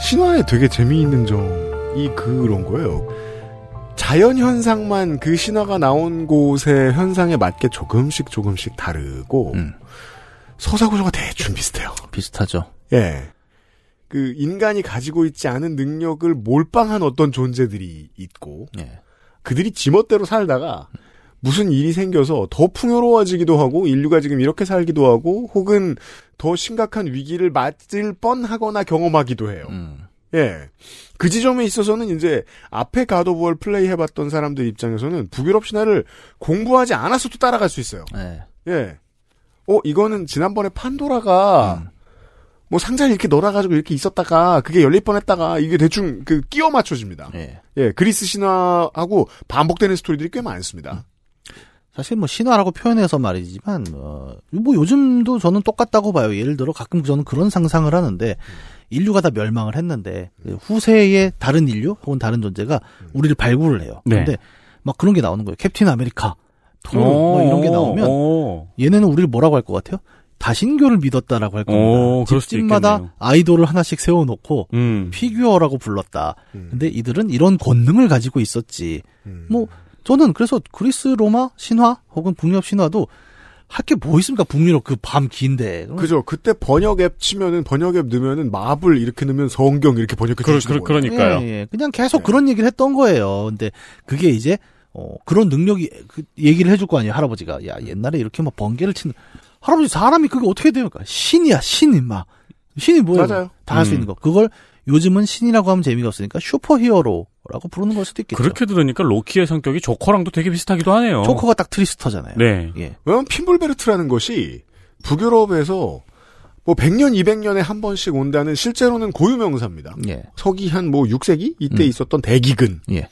[SPEAKER 2] 신화에 되게 재미있는 점이 그런 거예요. 자연 현상만 그 신화가 나온 곳의 현상에 맞게 조금씩 조금씩 다르고
[SPEAKER 9] 음.
[SPEAKER 2] 서사 구조가 대충 비슷해요.
[SPEAKER 9] 비슷하죠.
[SPEAKER 2] 예. 그 인간이 가지고 있지 않은 능력을 몰빵한 어떤 존재들이 있고
[SPEAKER 9] 예.
[SPEAKER 2] 그들이 지멋대로 살다가 무슨 일이 생겨서 더 풍요로워지기도 하고 인류가 지금 이렇게 살기도 하고 혹은 더 심각한 위기를 맞을 뻔하거나 경험하기도 해요.
[SPEAKER 9] 음.
[SPEAKER 2] 예. 그 지점에 있어서는 이제 앞에 God of War를 플레이 해봤던 사람들 입장에서는 북유럽 신화를 공부하지 않았어도 따라갈 수 있어요.
[SPEAKER 9] 예.
[SPEAKER 2] 예. 어, 이거는 지난번에 판도라가
[SPEAKER 9] 음.
[SPEAKER 2] 뭐 상자를 이렇게 넣어가지고 이렇게 있었다가 그게 열릴 뻔했다가 이게 대충 그 끼워 맞춰집니다.
[SPEAKER 9] 예.
[SPEAKER 2] 예, 그리스 신화하고 반복되는 스토리들이 꽤 많습니다.
[SPEAKER 9] 사실 뭐 신화라고 표현해서 말이지만 어, 뭐 요즘도 저는 똑같다고 봐요. 예를 들어 가끔 저는 그런 상상을 하는데 인류가 다 멸망을 했는데 후세의 다른 인류 혹은 다른 존재가 우리를 발굴을 해요.
[SPEAKER 3] 네.
[SPEAKER 9] 근데 막 그런 게 나오는 거예요. 캡틴 아메리카, 토르 뭐 이런 게 나오면
[SPEAKER 3] 오.
[SPEAKER 9] 얘네는 우리를 뭐라고 할 것 같아요? 다신교를 믿었다라고 할 겁니다.
[SPEAKER 3] 오, 그럴 수도
[SPEAKER 9] 집집마다. 아이돌을 하나씩 세워놓고
[SPEAKER 3] 음.
[SPEAKER 9] 피규어라고 불렀다.
[SPEAKER 2] 음.
[SPEAKER 9] 근데 이들은 이런 권능을 가지고 있었지.
[SPEAKER 2] 음.
[SPEAKER 9] 뭐 저는 그래서 그리스 로마 신화 혹은 북유럽 신화도 할 게 뭐 있습니까? 북유럽 그 밤 긴데.
[SPEAKER 2] 그죠. 그때 번역 앱 치면은 번역 앱 넣으면은 마블 이렇게 넣으면 성경 이렇게 번역해
[SPEAKER 3] 그러,
[SPEAKER 2] 거예요.
[SPEAKER 3] 그러니까요.
[SPEAKER 9] 예, 예. 그냥 계속
[SPEAKER 2] 네.
[SPEAKER 9] 그런 얘기를 했던 거예요. 근데 그게 이제 어 그런 능력이 그 얘기를 해줄 거 아니에요. 할아버지가 야 옛날에 이렇게 막 번개를 치는 할아버지 사람이 그게 어떻게 됩니까? 신이야 신이 막 신이 뭐예요? 다 할수
[SPEAKER 3] 음.
[SPEAKER 9] 있는 거. 그걸 요즘은 신이라고 하면 재미가 없으니까 슈퍼히어로 라고 부르는 걸 수도 있겠죠.
[SPEAKER 3] 그렇게 들으니까 로키의 성격이 조커랑도 되게 비슷하기도 하네요.
[SPEAKER 9] 조커가 딱 트리스터잖아요.
[SPEAKER 3] 네.
[SPEAKER 9] 예.
[SPEAKER 2] 왜냐면 핀볼베르트라는 것이 북유럽에서 뭐 100년, 200년에 한 번씩 온다는 실제로는 고유명사입니다.
[SPEAKER 9] 예.
[SPEAKER 2] 서기 한 뭐 6세기 이때
[SPEAKER 9] 음.
[SPEAKER 2] 있었던 대기근.
[SPEAKER 9] 예.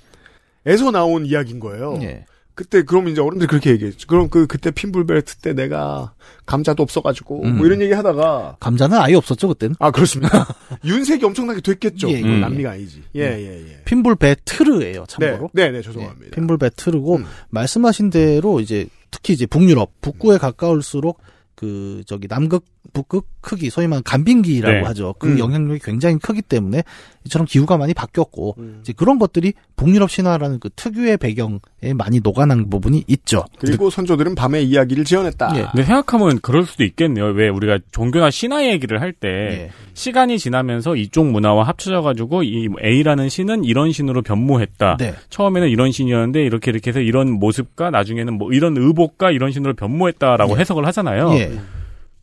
[SPEAKER 2] 에서 나온 이야기인 거예요.
[SPEAKER 9] 예.
[SPEAKER 2] 그때 그럼 이제 어른들이 그렇게 얘기했죠. 그럼 그 그때 핀불베르트 때 내가 감자도 없어가지고
[SPEAKER 9] 음.
[SPEAKER 2] 뭐 이런 얘기 하다가
[SPEAKER 9] 감자는 아예 없었죠 그때는.
[SPEAKER 2] 아 그렇습니다. *laughs* 윤색이 엄청나게 됐겠죠.
[SPEAKER 9] 예,
[SPEAKER 3] 예.
[SPEAKER 2] 남미가 아니지. 예예 예.
[SPEAKER 9] 핀볼 배트르예요.
[SPEAKER 2] 네,
[SPEAKER 9] 참고로.
[SPEAKER 2] 네, 네, 죄송합니다.
[SPEAKER 9] 예, 핀볼 배트르고
[SPEAKER 2] 음.
[SPEAKER 9] 말씀하신 대로 이제 특히 이제 북유럽 북구에 가까울수록 그 저기 남극 북극 크기 소위 말하는 간빙기라고
[SPEAKER 3] 네.
[SPEAKER 9] 하죠. 그
[SPEAKER 2] 음.
[SPEAKER 9] 영향력이 굉장히 크기 때문에 이처럼 기후가 많이 바뀌었고
[SPEAKER 2] 음.
[SPEAKER 9] 이제 그런 것들이 북유럽 신화라는 그 특유의 배경에 많이 녹아난 부분이 있죠.
[SPEAKER 2] 그리고 선조들은 밤에 이야기를 지어냈다.
[SPEAKER 9] 예.
[SPEAKER 3] 근데 생각하면 그럴 수도 있겠네요. 왜 우리가 종교나 신화 얘기를 할때
[SPEAKER 9] 예.
[SPEAKER 3] 시간이 지나면서 이쪽 문화와 합쳐져 가지고 이 A라는 신은 이런 신으로 변모했다.
[SPEAKER 9] 네.
[SPEAKER 3] 처음에는 이런 신이었는데 이렇게 이렇게 해서 이런 모습과 나중에는 뭐 이런 의복과 이런 신으로 변모했다라고
[SPEAKER 9] 예.
[SPEAKER 3] 해석을 하잖아요.
[SPEAKER 9] 예.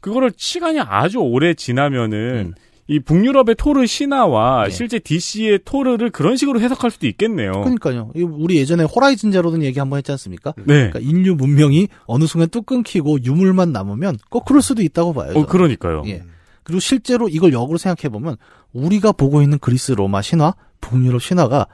[SPEAKER 3] 그거를 시간이 아주 오래 지나면은 이 북유럽의 토르 신화와
[SPEAKER 9] 예.
[SPEAKER 3] 실제 DC의 토르를 그런 식으로 해석할 수도 있겠네요.
[SPEAKER 9] 그러니까요. 우리 예전에 호라이즌 제로든 얘기 한번 했지 않습니까?
[SPEAKER 3] 네.
[SPEAKER 9] 그러니까 인류 문명이 어느 순간 뚝 끊기고 유물만 남으면 꼭 그럴 수도 있다고 봐요.
[SPEAKER 3] 어. 그러니까요.
[SPEAKER 9] 예. 그리고 실제로 이걸 역으로 생각해 보면 우리가 보고 있는 그리스 로마 신화, 북유럽 신화가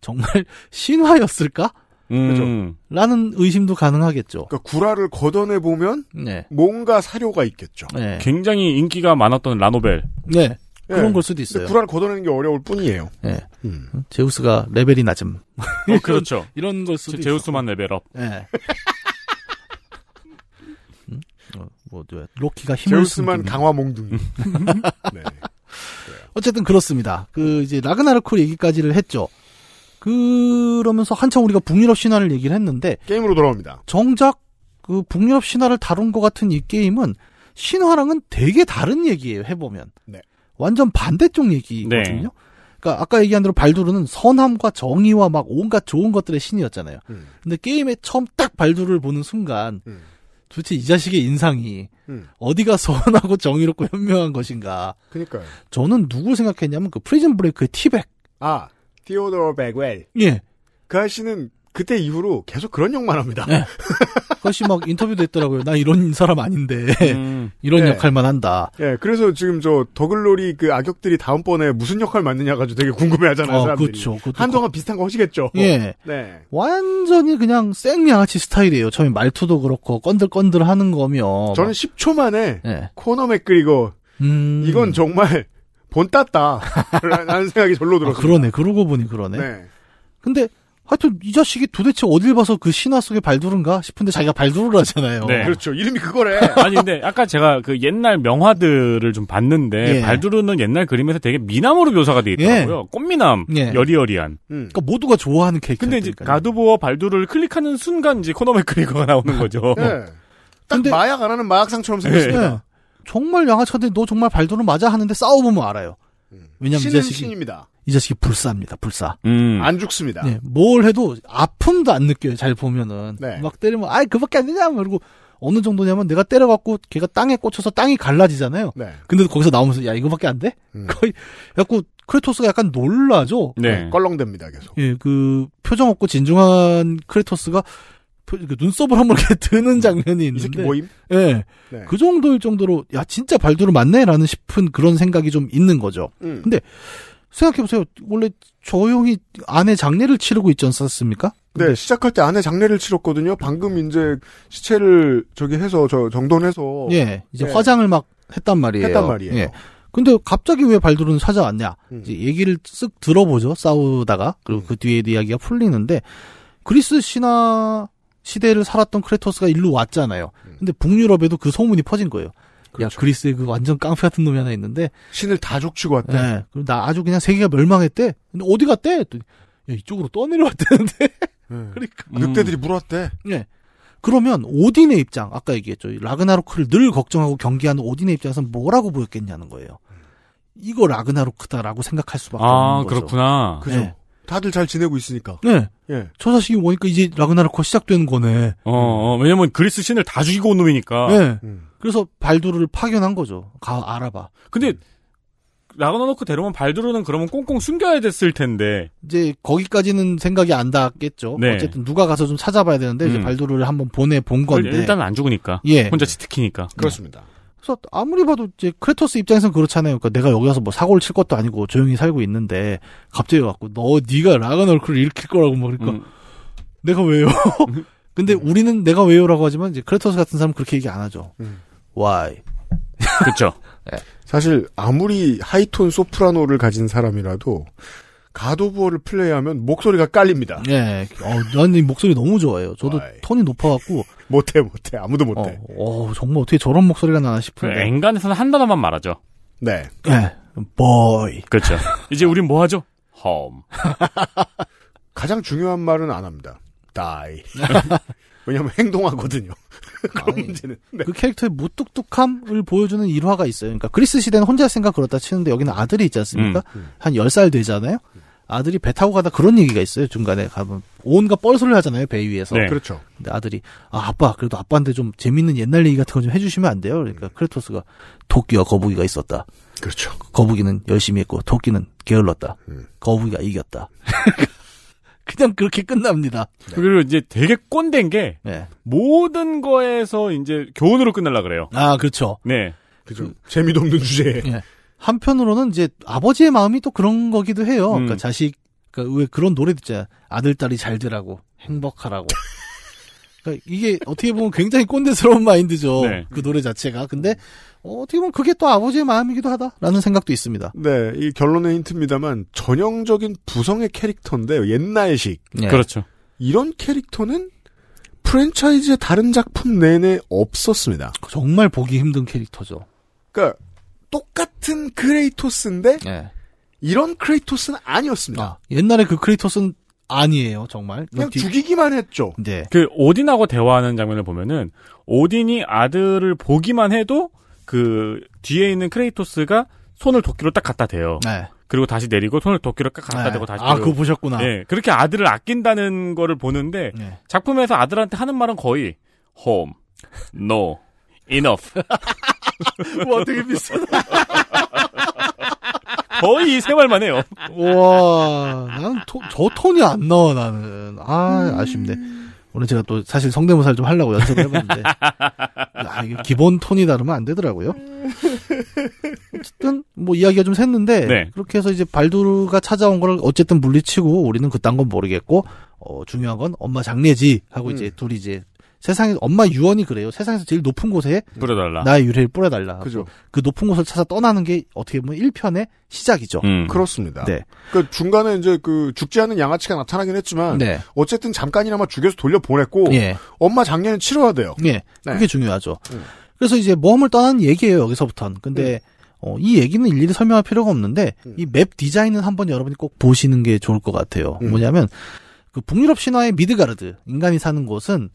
[SPEAKER 9] 정말 *laughs* 신화였을까?
[SPEAKER 3] 음.
[SPEAKER 9] 라는 의심도 가능하겠죠.
[SPEAKER 2] 그러니까 구라를 걷어내 보면
[SPEAKER 9] 네.
[SPEAKER 2] 뭔가 사료가 있겠죠.
[SPEAKER 9] 네.
[SPEAKER 3] 굉장히 인기가 많았던 라노벨.
[SPEAKER 9] 네.
[SPEAKER 2] 예.
[SPEAKER 9] 그런 걸 수도 있어요.
[SPEAKER 2] 구라를 걷어내는 게 어려울 뿐이에요.
[SPEAKER 9] 예.
[SPEAKER 2] 음.
[SPEAKER 9] 제우스가 레벨이 낮음.
[SPEAKER 3] 어, 그렇죠. *laughs*
[SPEAKER 9] 이런 걸 수도
[SPEAKER 3] 제, 제우스만
[SPEAKER 9] level up. 예. *laughs* 음? 어, 뭐, 저, 로키가 힘을
[SPEAKER 2] 제우스만. 강화 몽둥이. *laughs* 네.
[SPEAKER 9] 어쨌든 그렇습니다. 그 이제 라그나로크 얘기까지를 했죠. 그러면서 한참 우리가 북유럽 신화를 얘기를 했는데
[SPEAKER 2] 게임으로 돌아옵니다.
[SPEAKER 9] 정작 그 북유럽 신화를 다룬 것 같은 이 게임은 신화랑은 되게 다른 얘기예요. 해보면
[SPEAKER 2] 네.
[SPEAKER 9] 완전 반대쪽 얘기거든요. 그러니까 아까 얘기한 대로 발두르는 선함과 정의와 막 온갖 좋은 것들의 신이었잖아요.
[SPEAKER 2] 음.
[SPEAKER 9] 근데 게임에 처음 딱 발두르를 보는 순간
[SPEAKER 2] 음.
[SPEAKER 9] 도대체 이 자식의 인상이
[SPEAKER 2] 음.
[SPEAKER 9] 어디가 선하고 정의롭고 현명한 것인가?
[SPEAKER 2] 그니까요.
[SPEAKER 9] 저는 누굴 생각했냐면 그 프리즌 브레이크의 T-Bag.
[SPEAKER 2] 아, 티오도어 백웰.
[SPEAKER 9] 예.
[SPEAKER 2] 그 아저씨는 그때 이후로 계속 그런 역만 합니다.
[SPEAKER 9] 네. 그것이 막 인터뷰도 했더라고요. 나 이런 사람 아닌데
[SPEAKER 3] 음.
[SPEAKER 9] 이런
[SPEAKER 2] 네.
[SPEAKER 9] 역할만 한다.
[SPEAKER 2] 예, 그래서 지금 저 더글로리 그 악역들이 다음번에 무슨 역할 맡느냐 가지고 되게 궁금해 하잖아요,
[SPEAKER 9] 어,
[SPEAKER 2] 사람들이.
[SPEAKER 9] 그렇죠. 그것도
[SPEAKER 2] 한동안 비슷한 거 하시겠죠.
[SPEAKER 9] 예.
[SPEAKER 2] 네.
[SPEAKER 9] 완전히 그냥 생양아치 스타일이에요. 처음에 말투도 그렇고 건들건들 하는 거며.
[SPEAKER 2] 저는 10초 만에
[SPEAKER 9] 예.
[SPEAKER 2] 코너 맥그리거
[SPEAKER 9] 음.
[SPEAKER 2] 이건 정말 본 땄다. 라는 *laughs* 생각이 절로
[SPEAKER 9] 아,
[SPEAKER 2] 들었어요.
[SPEAKER 9] 그러네. 그러고 보니 그러네.
[SPEAKER 2] 네.
[SPEAKER 9] 근데 하여튼 이 자식이 도대체 어딜 봐서 그 신화 속에 발두른가 싶은데 자기가 발두르를 하잖아요.
[SPEAKER 3] 네.
[SPEAKER 2] 그렇죠. 이름이 그거래. *laughs*
[SPEAKER 3] 아니 근데 아까 제가 그 옛날 명화들을 좀 봤는데
[SPEAKER 9] 예.
[SPEAKER 3] 발두르는 옛날 그림에서 되게 미남으로 묘사가 돼 있더라고요. 꽃미남,
[SPEAKER 9] 예.
[SPEAKER 3] 여리여리한.
[SPEAKER 2] 음.
[SPEAKER 9] 그러니까 모두가 좋아하는 캐릭터.
[SPEAKER 3] 근데 이제 가드보어 발두르를 클릭하는 순간 이제 코너 맥그리거가 나오는 *laughs* 거죠.
[SPEAKER 2] 네. 딱
[SPEAKER 9] 근데-
[SPEAKER 2] 마약 안 하는 마약상처럼 생겼습니다.
[SPEAKER 9] 네. 정말 양아치한테 너 정말 발두르 맞아 하는데 싸워보면 알아요. 왜냐면 이
[SPEAKER 2] 신은
[SPEAKER 9] 자식이
[SPEAKER 2] 신입니다.
[SPEAKER 9] 이 자식이 불사입니다. 불사.
[SPEAKER 3] 음.
[SPEAKER 2] 안 죽습니다.
[SPEAKER 9] 네, 뭘 해도 아픔도 안 느껴요. 잘 보면은
[SPEAKER 2] 네.
[SPEAKER 9] 막 때리면 아이 그밖에 안 되냐 그리고 어느 정도냐면 내가 때려갖고 걔가 땅에 꽂혀서 땅이 갈라지잖아요.
[SPEAKER 2] 네.
[SPEAKER 9] 근데 거기서 나오면서 야 이거밖에 안 돼?
[SPEAKER 2] 음.
[SPEAKER 9] 거의 갖고 크레토스가 약간 놀라죠.
[SPEAKER 3] 네.
[SPEAKER 2] 껄렁댑니다, 계속.
[SPEAKER 9] 예, 그 표정 없고 진중한 크레토스가 눈썹을 한번 이렇게 *laughs* 드는 장면이 있는데,
[SPEAKER 2] 모임?
[SPEAKER 9] 예,
[SPEAKER 2] 네.
[SPEAKER 9] 그 정도일 정도로 야 진짜 발두르 맞네 라는 싶은 그런 생각이 좀 있는 거죠.
[SPEAKER 2] 음.
[SPEAKER 9] 근데 생각해보세요. 원래 저 형이 아내 장례를 치르고 있지 않았습니까?
[SPEAKER 2] 네, 시작할 때 아내 장례를 치렀거든요. 방금 이제 시체를 저기 해서 저 정돈해서
[SPEAKER 9] 예, 이제
[SPEAKER 2] 네.
[SPEAKER 9] 화장을 막 했단 말이에요.
[SPEAKER 2] 했단 말이에요.
[SPEAKER 9] 예. 근데 갑자기 왜 발두르는 찾아왔냐?
[SPEAKER 2] 음.
[SPEAKER 9] 이제 얘기를 쓱 들어보죠. 싸우다가 그리고 그 뒤에 이야기가 풀리는데 그리스 신화 시대를 살았던 크레토스가 일로 왔잖아요. 근데 북유럽에도 그 소문이 퍼진 거예요.
[SPEAKER 2] 음. 그렇죠.
[SPEAKER 9] 야 그리스에 그 완전 깡패 같은 놈이 하나 있는데,
[SPEAKER 2] 신을 다 족치고 왔대.
[SPEAKER 9] 예, 그리고 나 아주 그냥 세계가 멸망했대. 근데 어디 갔대? 했더니, 야 이쪽으로 떠내려왔다는데. *laughs*
[SPEAKER 2] 네.
[SPEAKER 9] 그러니까
[SPEAKER 2] 늑대들이 물었대.
[SPEAKER 9] 예. 그러면 오딘의 입장, 아까 얘기했죠. 이 라그나로크를 늘 걱정하고 경계하는 오딘의 입장에서는 뭐라고 보였겠냐는 거예요. 이거 라그나로크다라고 생각할 수밖에
[SPEAKER 3] 아
[SPEAKER 9] 없는 거죠.
[SPEAKER 3] 그렇구나.
[SPEAKER 2] 그죠.
[SPEAKER 9] 네.
[SPEAKER 2] 다들 잘 지내고 있으니까.
[SPEAKER 9] 네.
[SPEAKER 2] 예.
[SPEAKER 9] 저 자식이 오니까 이제 라그나로크가 시작되는 거네.
[SPEAKER 3] 어, 어, 왜냐면 그리스 신을 다 죽이고 온 놈이니까.
[SPEAKER 9] 네.
[SPEAKER 2] 음.
[SPEAKER 9] 그래서 발두르를 파견한 거죠. 가 알아봐.
[SPEAKER 3] 근데 라그나로크 데려오면 발두르는 그러면 꽁꽁 숨겨야 됐을 텐데.
[SPEAKER 9] 이제 거기까지는 생각이 안 닿겠죠.
[SPEAKER 3] 네.
[SPEAKER 9] 어쨌든 누가 가서 좀 찾아봐야 되는데 이제
[SPEAKER 3] 음.
[SPEAKER 9] 발두르를 한번 보내 본 건데.
[SPEAKER 3] 일단 안 죽으니까.
[SPEAKER 9] 예.
[SPEAKER 3] 혼자 cheat key니까.
[SPEAKER 2] 그렇습니다.
[SPEAKER 9] 그래서 아무리 봐도 이제 크레토스 입장에서는 그렇잖아요. 그러니까 내가 여기 와서 뭐 사고를 칠 것도 아니고 조용히 살고 있는데 갑자기 갖고 너 네가 라그나로크를 일으킬 거라고 뭐 그러니까
[SPEAKER 3] 음.
[SPEAKER 9] 내가 왜요? *laughs* 근데 우리는 내가 왜요라고 하지만 이제 크레토스 같은 사람은 그렇게 얘기 안 하죠.
[SPEAKER 2] 음.
[SPEAKER 9] Why?
[SPEAKER 3] 그렇죠. *laughs*
[SPEAKER 2] 사실 아무리 하이톤 소프라노를 가진 사람이라도 God of War를 플레이하면 목소리가 깔립니다.
[SPEAKER 9] 예. 어, 난 이 목소리 너무 좋아해요. 저도
[SPEAKER 2] Why?
[SPEAKER 9] 톤이 높아갖고
[SPEAKER 2] 못해 못해 아무도
[SPEAKER 9] 어,
[SPEAKER 2] 못해.
[SPEAKER 9] 어, 정말 어떻게 저런 목소리가 나나
[SPEAKER 3] 그
[SPEAKER 9] 싶은데.
[SPEAKER 3] 엔간해서는 한 단어만 말하죠.
[SPEAKER 2] 네.
[SPEAKER 9] 예. boy.
[SPEAKER 3] 그렇죠. 이제 우린 뭐 하죠? home. *laughs*
[SPEAKER 2] 가장 중요한 말은 안 합니다. die. *laughs* 왜냐하면 행동하거든요. *laughs* 그런
[SPEAKER 9] 아니,
[SPEAKER 2] 문제는. 네.
[SPEAKER 9] 그 캐릭터의 무뚝뚝함을 보여주는 일화가 있어요. 그러니까 그리스 시대는 혼자 생각 그렇다 치는데 여기는 아들이 있지 않습니까?
[SPEAKER 2] 음,
[SPEAKER 9] 한 10살 되잖아요? 아들이 배 타고 가다 그런 얘기가 있어요. 중간에 가면 온갖 뻘소리를 하잖아요. 배 위에서.
[SPEAKER 3] 네.
[SPEAKER 2] 그렇죠.
[SPEAKER 9] 근데 아들이 아 아빠 그래도 아빠한테 좀 재밌는 옛날 얘기 같은 거 좀 해주시면 안 돼요? 그러니까 크레토스가 토끼와 거북이가 있었다.
[SPEAKER 2] 그렇죠.
[SPEAKER 9] 거북이는 열심히 했고 토끼는 게을렀다.
[SPEAKER 2] 음.
[SPEAKER 9] 거북이가 이겼다. *laughs* 그냥 그렇게 끝납니다.
[SPEAKER 3] 그리고 이제 되게 꼰대인 게
[SPEAKER 9] 네.
[SPEAKER 3] 모든 거에서 이제 교훈으로 끝날라 그래요.
[SPEAKER 9] 아 그렇죠.
[SPEAKER 3] 네.
[SPEAKER 2] 그죠. 재미도 없는 주제에.
[SPEAKER 9] 예. 한편으로는 이제 아버지의 마음이 또 그런 거기도 해요.
[SPEAKER 3] 음.
[SPEAKER 9] 그러니까 자식, 그러니까 왜 그런 노래 듣잖아. 아들, 딸이 잘 되라고, 행복하라고. 그러니까 이게 어떻게 보면 굉장히 꼰대스러운 마인드죠.
[SPEAKER 3] 네.
[SPEAKER 9] 그 노래 자체가. 근데 어, 어떻게 보면 그게 또 아버지의 마음이기도 하다라는 생각도 있습니다.
[SPEAKER 2] 네, 이 결론의 힌트입니다만 전형적인 부성의 캐릭터인데요. 옛날식.
[SPEAKER 9] 예.
[SPEAKER 3] 그렇죠.
[SPEAKER 2] 이런 캐릭터는 프랜차이즈의 다른 작품 내내 없었습니다.
[SPEAKER 9] 정말 보기 힘든 캐릭터죠.
[SPEAKER 2] 그러니까 똑같은 크레이토스인데
[SPEAKER 9] 예.
[SPEAKER 2] 이런 크레이토스는 아니었습니다.
[SPEAKER 9] 아, 옛날에 그 크레이토스는 아니에요, 정말.
[SPEAKER 2] 그냥
[SPEAKER 9] 뒤-
[SPEAKER 2] 죽이기만 했죠.
[SPEAKER 9] 네.
[SPEAKER 3] 그 오딘하고 대화하는 장면을 보면은 오딘이 아들을 보기만 해도 그 뒤에 있는 크레이토스가 손을 도끼로 딱 갖다 대요.
[SPEAKER 9] 네.
[SPEAKER 3] 그리고 다시 내리고 손을 도끼로 깍 갖다
[SPEAKER 9] 네.
[SPEAKER 3] 대고 다시
[SPEAKER 9] 아. 그거 보셨구나.
[SPEAKER 3] 예, 그렇게 아들을 아낀다는 거를 보는데
[SPEAKER 9] 네.
[SPEAKER 3] 작품에서 아들한테 하는 말은 거의 home, no, enough. *laughs*
[SPEAKER 9] 와, 되게 비슷하다.
[SPEAKER 3] 거의 이세 말만 해요.
[SPEAKER 9] 와, 나는 토- 저 톤이 안 나와, 나는. 아, 아쉽네. 오늘 제가 또 사실 성대모사를 좀 하려고 연습을 해봤는데. *laughs* 야, 이게 기본 톤이 다르면 안 되더라고요. 어쨌든, 뭐 이야기가 좀 샜는데.
[SPEAKER 3] 네.
[SPEAKER 9] 그렇게 해서 이제 발두르가 찾아온 걸 어쨌든 물리치고 우리는 그딴 건 모르겠고, 어, 중요한 건 엄마 장례지 하고 이제 둘이 이제 세상에, 엄마 유언이 그래요. 세상에서 제일 높은 곳에
[SPEAKER 3] 뿌려달라.
[SPEAKER 9] 나의 유래를 뿌려달라.
[SPEAKER 2] 그죠.
[SPEAKER 9] 그 높은 곳을 찾아 떠나는 게 어떻게 보면 1편의 시작이죠.
[SPEAKER 3] 음.
[SPEAKER 2] 그렇습니다.
[SPEAKER 9] 네.
[SPEAKER 2] 그 중간에 이제 그 죽지 않는 양아치가 나타나긴 했지만
[SPEAKER 9] 네.
[SPEAKER 2] 어쨌든 잠깐이나마 죽여서 돌려 보냈고
[SPEAKER 9] 예.
[SPEAKER 2] 엄마 장례는 치러야 돼요.
[SPEAKER 9] 예.
[SPEAKER 2] 네.
[SPEAKER 9] 그게 중요하죠.
[SPEAKER 2] 음.
[SPEAKER 9] 그래서 이제 모험을 떠나는 얘기예요, 여기서부터는. 근데, 어, 이 얘기는 일일이 설명할 필요가 없는데,
[SPEAKER 2] 음.
[SPEAKER 9] 이맵 디자인은 한번 여러분이 꼭 보시는 게 좋을 것 같아요.
[SPEAKER 2] 음.
[SPEAKER 9] 뭐냐면, 그 북유럽 신화의 미드가르드, 인간이 사는 곳은,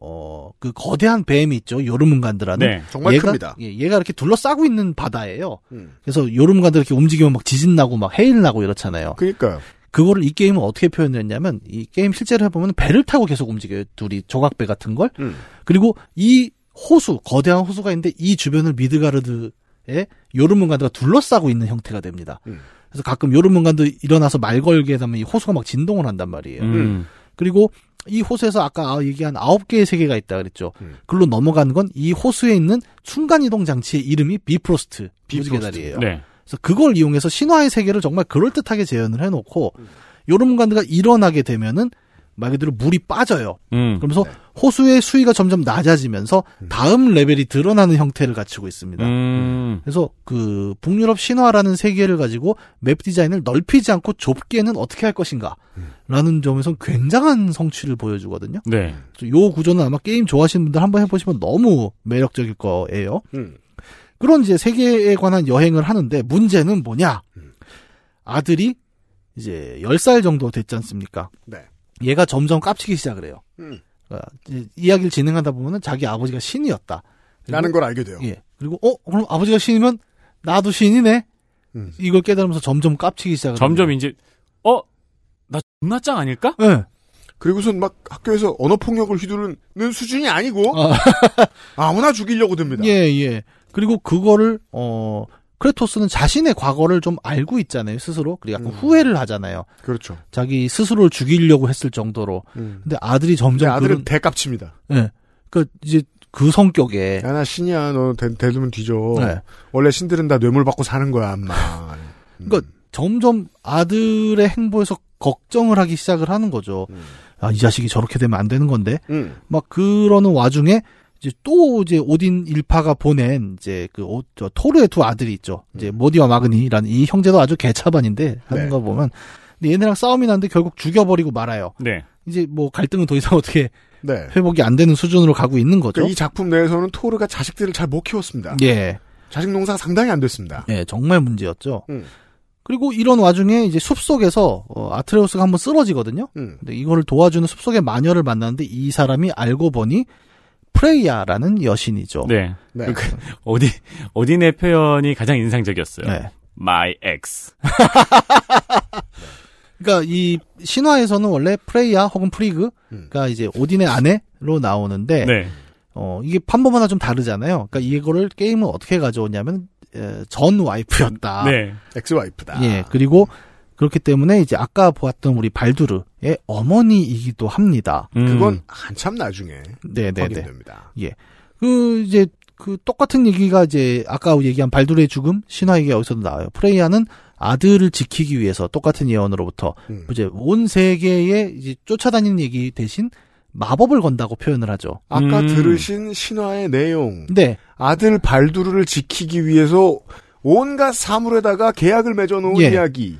[SPEAKER 9] 어, 그 거대한 뱀이 있죠, 요르문간드라는.
[SPEAKER 3] 네.
[SPEAKER 2] 정말
[SPEAKER 9] 얘가,
[SPEAKER 2] 큽니다.
[SPEAKER 9] 예, 얘가 이렇게 둘러싸고 있는 바다예요.
[SPEAKER 2] 음.
[SPEAKER 9] 그래서 요르문간드 이렇게 움직이면 막 지진 나고 막 해일 나고 이렇잖아요.
[SPEAKER 2] 그러니까요.
[SPEAKER 9] 그거를 이 게임은 어떻게 표현했냐면, 이 게임 실제로 해보면 배를 타고 계속 움직여요. 둘이 조각배 같은 걸.
[SPEAKER 2] 음.
[SPEAKER 9] 그리고 이 호수, 거대한 호수가 있는데 이 주변을 미드가르드의 요르문간드가 둘러싸고 있는 형태가 됩니다.
[SPEAKER 2] 음.
[SPEAKER 9] 그래서 가끔 요르문간드 일어나서 말 걸게 되면 이 호수가 막 진동을 한단 말이에요.
[SPEAKER 3] 음.
[SPEAKER 9] 그리고 이 호수에서 아까 아- 얘기한 아홉 개의 세계가 있다 그랬죠.
[SPEAKER 2] 음.
[SPEAKER 9] 글로 넘어가는 건 이 호수에 있는 순간이동 장치의 이름이 비프로스트,
[SPEAKER 2] 비프로스트.
[SPEAKER 9] 무지개다리예요.
[SPEAKER 3] 네.
[SPEAKER 9] 그래서 그걸 이용해서 신화의 세계를 정말 그럴듯하게 재현을 해놓고 요르문간드가 일어나게 되면은 말 그대로 물이 빠져요.
[SPEAKER 3] 음.
[SPEAKER 9] 그러면서 호수의 수위가 점점 낮아지면서 다음 레벨이 드러나는 형태를 갖추고 있습니다.
[SPEAKER 3] 음.
[SPEAKER 9] 그래서 그 북유럽 신화라는 세계를 가지고 map 디자인을 넓히지 않고 좁게는 어떻게 할 것인가 라는 점에서 굉장한 성취를 보여주거든요.
[SPEAKER 3] 네.
[SPEAKER 9] 요 구조는 아마 게임 좋아하시는 분들 한번 해보시면 너무 매력적일 거예요.
[SPEAKER 2] 음.
[SPEAKER 9] 그런 이제 세계에 관한 여행을 하는데 문제는 뭐냐? 아들이 이제 10살 정도 됐지 않습니까?
[SPEAKER 2] 네.
[SPEAKER 9] 얘가 점점 깝치기 시작을 해요.
[SPEAKER 2] 음.
[SPEAKER 9] 그러니까 이제 이야기를 진행하다 보면은 자기 아버지가 신이었다. 그리고-
[SPEAKER 2] 라는 걸 알게 돼요.
[SPEAKER 9] 예. 그리고 어 그럼 아버지가 신이면 나도 신이네.
[SPEAKER 2] 음.
[SPEAKER 9] 이걸 깨달으면서 점점 깝치기 시작을.
[SPEAKER 3] 점점 이제 어? 나 존나 짱 아닐까?
[SPEAKER 9] 합니다. 예.
[SPEAKER 2] 그리고선 막 학교에서 언어 폭력을 휘두르는 수준이 아니고
[SPEAKER 9] 아. *laughs*
[SPEAKER 2] 아무나 죽이려고 듭니다.
[SPEAKER 9] 예, 예. 그리고 그거를 어 크레토스는 자신의 과거를 좀 알고 있잖아요, 스스로. 그리고 약간
[SPEAKER 2] 음.
[SPEAKER 9] 후회를 하잖아요.
[SPEAKER 2] 그렇죠.
[SPEAKER 9] 자기 스스로를 죽이려고 했을 정도로.
[SPEAKER 2] 음.
[SPEAKER 9] 근데 아들이
[SPEAKER 2] 내
[SPEAKER 9] 점점
[SPEAKER 2] 아들은
[SPEAKER 9] 그런
[SPEAKER 2] 대깝칩니다.
[SPEAKER 9] 예. 그 이제 그 성격에
[SPEAKER 2] 야, 나 신이야. 너 대, 대두면 뒤져.
[SPEAKER 9] 네.
[SPEAKER 2] 원래 신들은 다 뇌물 받고 사는 거야, 엄마. *laughs* 음.
[SPEAKER 9] 그러니까 점점 아들의 행보에서 걱정을 하기 시작을 하는 거죠.
[SPEAKER 2] 음.
[SPEAKER 9] 아, 이 자식이 저렇게 되면 안 되는 건데.
[SPEAKER 2] 음.
[SPEAKER 9] 막 그러는 와중에 이제 또 이제 오딘 일파가 보낸 이제 그 오- 저 토르의 두 아들이 있죠. 이제 모디와 마그니라는 이 형제도 아주 개차반인데 하는
[SPEAKER 2] 네.
[SPEAKER 9] 거 보면 근데 얘네랑 싸움이 나는데 결국 죽여버리고 말아요.
[SPEAKER 3] 네.
[SPEAKER 9] 이제 뭐 갈등은 더 이상 *laughs* 어떻게
[SPEAKER 2] 네.
[SPEAKER 9] 회복이 안 되는 수준으로 가고 있는 거죠.
[SPEAKER 2] 그러니까 이 작품 내에서는 토르가 자식들을 잘 못 키웠습니다.
[SPEAKER 9] 예,
[SPEAKER 2] 자식 농사가 상당히 안 됐습니다.
[SPEAKER 9] 예, 정말 문제였죠.
[SPEAKER 2] 음.
[SPEAKER 9] 그리고 이런 와중에 이제 숲 속에서 어, 아트레우스가 한번 쓰러지거든요.
[SPEAKER 2] 음.
[SPEAKER 9] 근데 이거를 도와주는 숲 속의 마녀를 만났는데 이 사람이 알고 보니 프레이야라는 여신이죠.
[SPEAKER 3] 네.
[SPEAKER 2] 네.
[SPEAKER 3] 그, 어디, 오딘의 표현이 가장 인상적이었어요.
[SPEAKER 9] 네.
[SPEAKER 3] My ex. *laughs*
[SPEAKER 9] 그러니까 이 신화에서는 원래 프레이야 혹은 프리그가 이제 오딘의 아내로 나오는데
[SPEAKER 3] 네.
[SPEAKER 9] 어 이게 판본마다 좀 다르잖아요. 그러니까 이거를 게임은 어떻게 가져오냐면 에, 전 와이프였다.
[SPEAKER 3] 네.
[SPEAKER 2] ex wife다.
[SPEAKER 9] 예 그리고 그렇기 때문에 이제 아까 보았던 우리 발두르의 어머니이기도 합니다.
[SPEAKER 3] 음.
[SPEAKER 2] 그건 한참 나중에
[SPEAKER 9] 네네네.
[SPEAKER 2] 확인됩니다.
[SPEAKER 9] 그 이제 그 똑같은 얘기가 이제 아까 얘기한 발두르의 죽음 신화 얘기가 여기서도 나와요. 프레이야는 아들을 지키기 위해서 똑같은 예언으로부터
[SPEAKER 2] 음.
[SPEAKER 9] 이제 온 세계에 이제 쫓아다니는 얘기 대신 마법을 건다고 표현을 하죠.
[SPEAKER 2] 아까
[SPEAKER 3] 음.
[SPEAKER 2] 들으신 신화의 내용.
[SPEAKER 9] 네,
[SPEAKER 2] 아들 발두르를 지키기 위해서 온갖 사물에다가 계약을 맺어놓은
[SPEAKER 9] 예.
[SPEAKER 2] 이야기.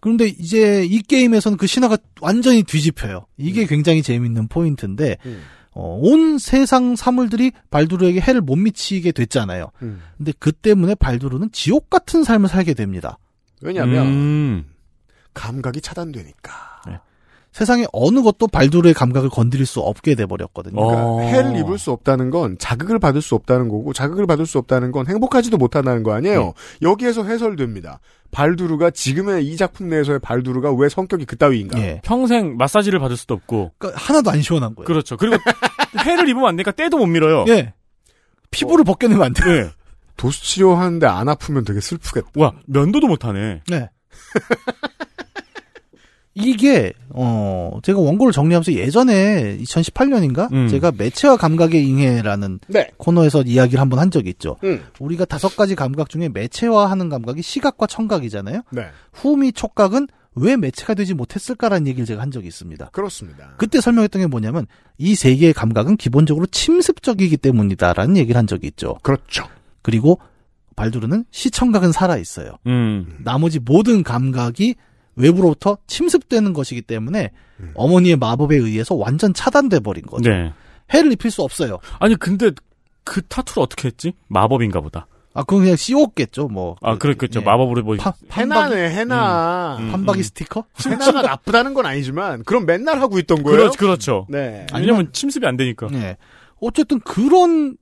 [SPEAKER 9] 그런데 이제 이 게임에서는 그 신화가 완전히 뒤집혀요. 이게 굉장히 재밌는 포인트인데
[SPEAKER 2] 음.
[SPEAKER 9] 어, 온 세상 사물들이 발두르에게 해를 못 미치게 됐잖아요.
[SPEAKER 2] 음.
[SPEAKER 9] 근데 그 때문에 발두르는 지옥 같은 삶을 살게 됩니다.
[SPEAKER 2] 왜냐하면
[SPEAKER 3] 음.
[SPEAKER 2] 감각이 차단되니까.
[SPEAKER 9] 세상에 어느 것도 발두르의 감각을 건드릴 수 없게 돼 버렸거든요.
[SPEAKER 2] 그러니까
[SPEAKER 3] 어.
[SPEAKER 2] 해를 입을 수 없다는 건 자극을 받을 수 없다는 거고 자극을 받을 수 없다는 건 행복하지도 못한다는 거 아니에요.
[SPEAKER 9] 네.
[SPEAKER 2] 여기에서 해설됩니다. 발두르가 지금의 이 작품 내에서의 발두르가 왜 성격이 그따위인가?
[SPEAKER 9] 예.
[SPEAKER 3] 평생 마사지를 받을 수도 없고.
[SPEAKER 9] 그러니까 하나도 안 시원한 거예요.
[SPEAKER 3] 그렇죠. 그리고 *laughs* 해를 입으면 안 되니까 때도 못 밀어요.
[SPEAKER 9] 예. 피부를 벗겨내면 안 돼요.
[SPEAKER 3] 네.
[SPEAKER 2] 도수 치료하는데 안 아프면 되게 슬프겠다.
[SPEAKER 3] 와, 면도도 못 하네.
[SPEAKER 9] 네. *laughs* 이게 어 제가 원고를 정리하면서 예전에 2018년인가
[SPEAKER 3] 음.
[SPEAKER 9] 제가 매체와 감각의 잉해라는
[SPEAKER 2] 네.
[SPEAKER 9] 코너에서 이야기를 한번 한 적이 있죠.
[SPEAKER 2] 음.
[SPEAKER 9] 우리가 다섯 가지 감각 중에 매체화하는 감각이 시각과 청각이잖아요.
[SPEAKER 2] 네.
[SPEAKER 9] 후미 촉각은 왜 매체가 되지 못했을까라는 얘기를 제가 한 적이 있습니다.
[SPEAKER 2] 그렇습니다.
[SPEAKER 9] 그때 설명했던 게 뭐냐면 이 세 개의 감각은 기본적으로 침습적이기 때문이다라는 얘기를 한 적이 있죠.
[SPEAKER 2] 그렇죠.
[SPEAKER 9] 그리고 발두르는 시청각은 살아 있어요.
[SPEAKER 3] 음.
[SPEAKER 9] 나머지 모든 감각이 외부로부터 침습되는 것이기 때문에 어머니의 마법에 의해서 완전 차단돼 버린 거죠.
[SPEAKER 3] 네.
[SPEAKER 9] 해를 입힐 수 없어요.
[SPEAKER 3] 아니, 근데 그 타투를 어떻게 했지? 마법인가 보다.
[SPEAKER 9] 아, 그건 그냥 씌웠겠죠, 뭐.
[SPEAKER 3] 아, 그렇겠죠.
[SPEAKER 9] 예.
[SPEAKER 3] 마법으로 뭐.
[SPEAKER 9] 파, 판박이,
[SPEAKER 2] 해나네, 해나.
[SPEAKER 3] 음, 음.
[SPEAKER 9] 판박이 스티커?
[SPEAKER 2] 해나가 나쁘다는 건 아니지만, 그럼 맨날 하고 있던 거예요?
[SPEAKER 3] 그렇죠, 그렇죠.
[SPEAKER 2] 네.
[SPEAKER 3] 왜냐면 침습이 안 되니까.
[SPEAKER 9] 네. 어쨌든 그런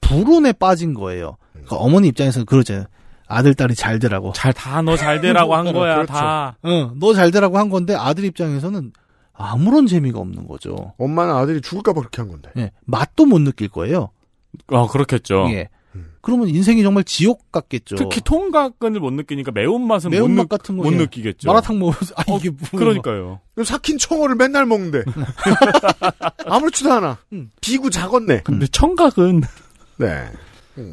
[SPEAKER 9] 불운에 빠진 거예요. 그러니까 어머니 입장에서는 그러잖아요. 아들, 딸이 잘 되라고.
[SPEAKER 3] 잘, 다 너 잘 되라고 한 *laughs* 거야,
[SPEAKER 2] 그렇죠.
[SPEAKER 3] 다.
[SPEAKER 9] 응, 너 잘 되라고 한 건데 아들 입장에서는 아무런 재미가 없는 거죠.
[SPEAKER 2] 엄마는 아들이 죽을까봐 그렇게 한 건데.
[SPEAKER 9] 예, 맛도 못 느낄 거예요.
[SPEAKER 3] 아, 그렇겠죠.
[SPEAKER 9] 예. 그러면 인생이 정말 지옥 같겠죠.
[SPEAKER 3] 특히 통각근을 못 느끼니까 매운맛은 못,
[SPEAKER 9] 매운맛
[SPEAKER 3] 느,
[SPEAKER 9] 같은 거
[SPEAKER 3] 못
[SPEAKER 9] 예.
[SPEAKER 3] 느끼겠죠.
[SPEAKER 9] 마라탕 먹으면서 *laughs* 아 이게 뭐
[SPEAKER 3] 그러니까요.
[SPEAKER 2] 그럼 삭힌 청어를 맨날 먹는데. *laughs* 아무렇지도 않아.
[SPEAKER 9] 음.
[SPEAKER 2] 비구 작았네.
[SPEAKER 3] 근데 청각은
[SPEAKER 2] 네.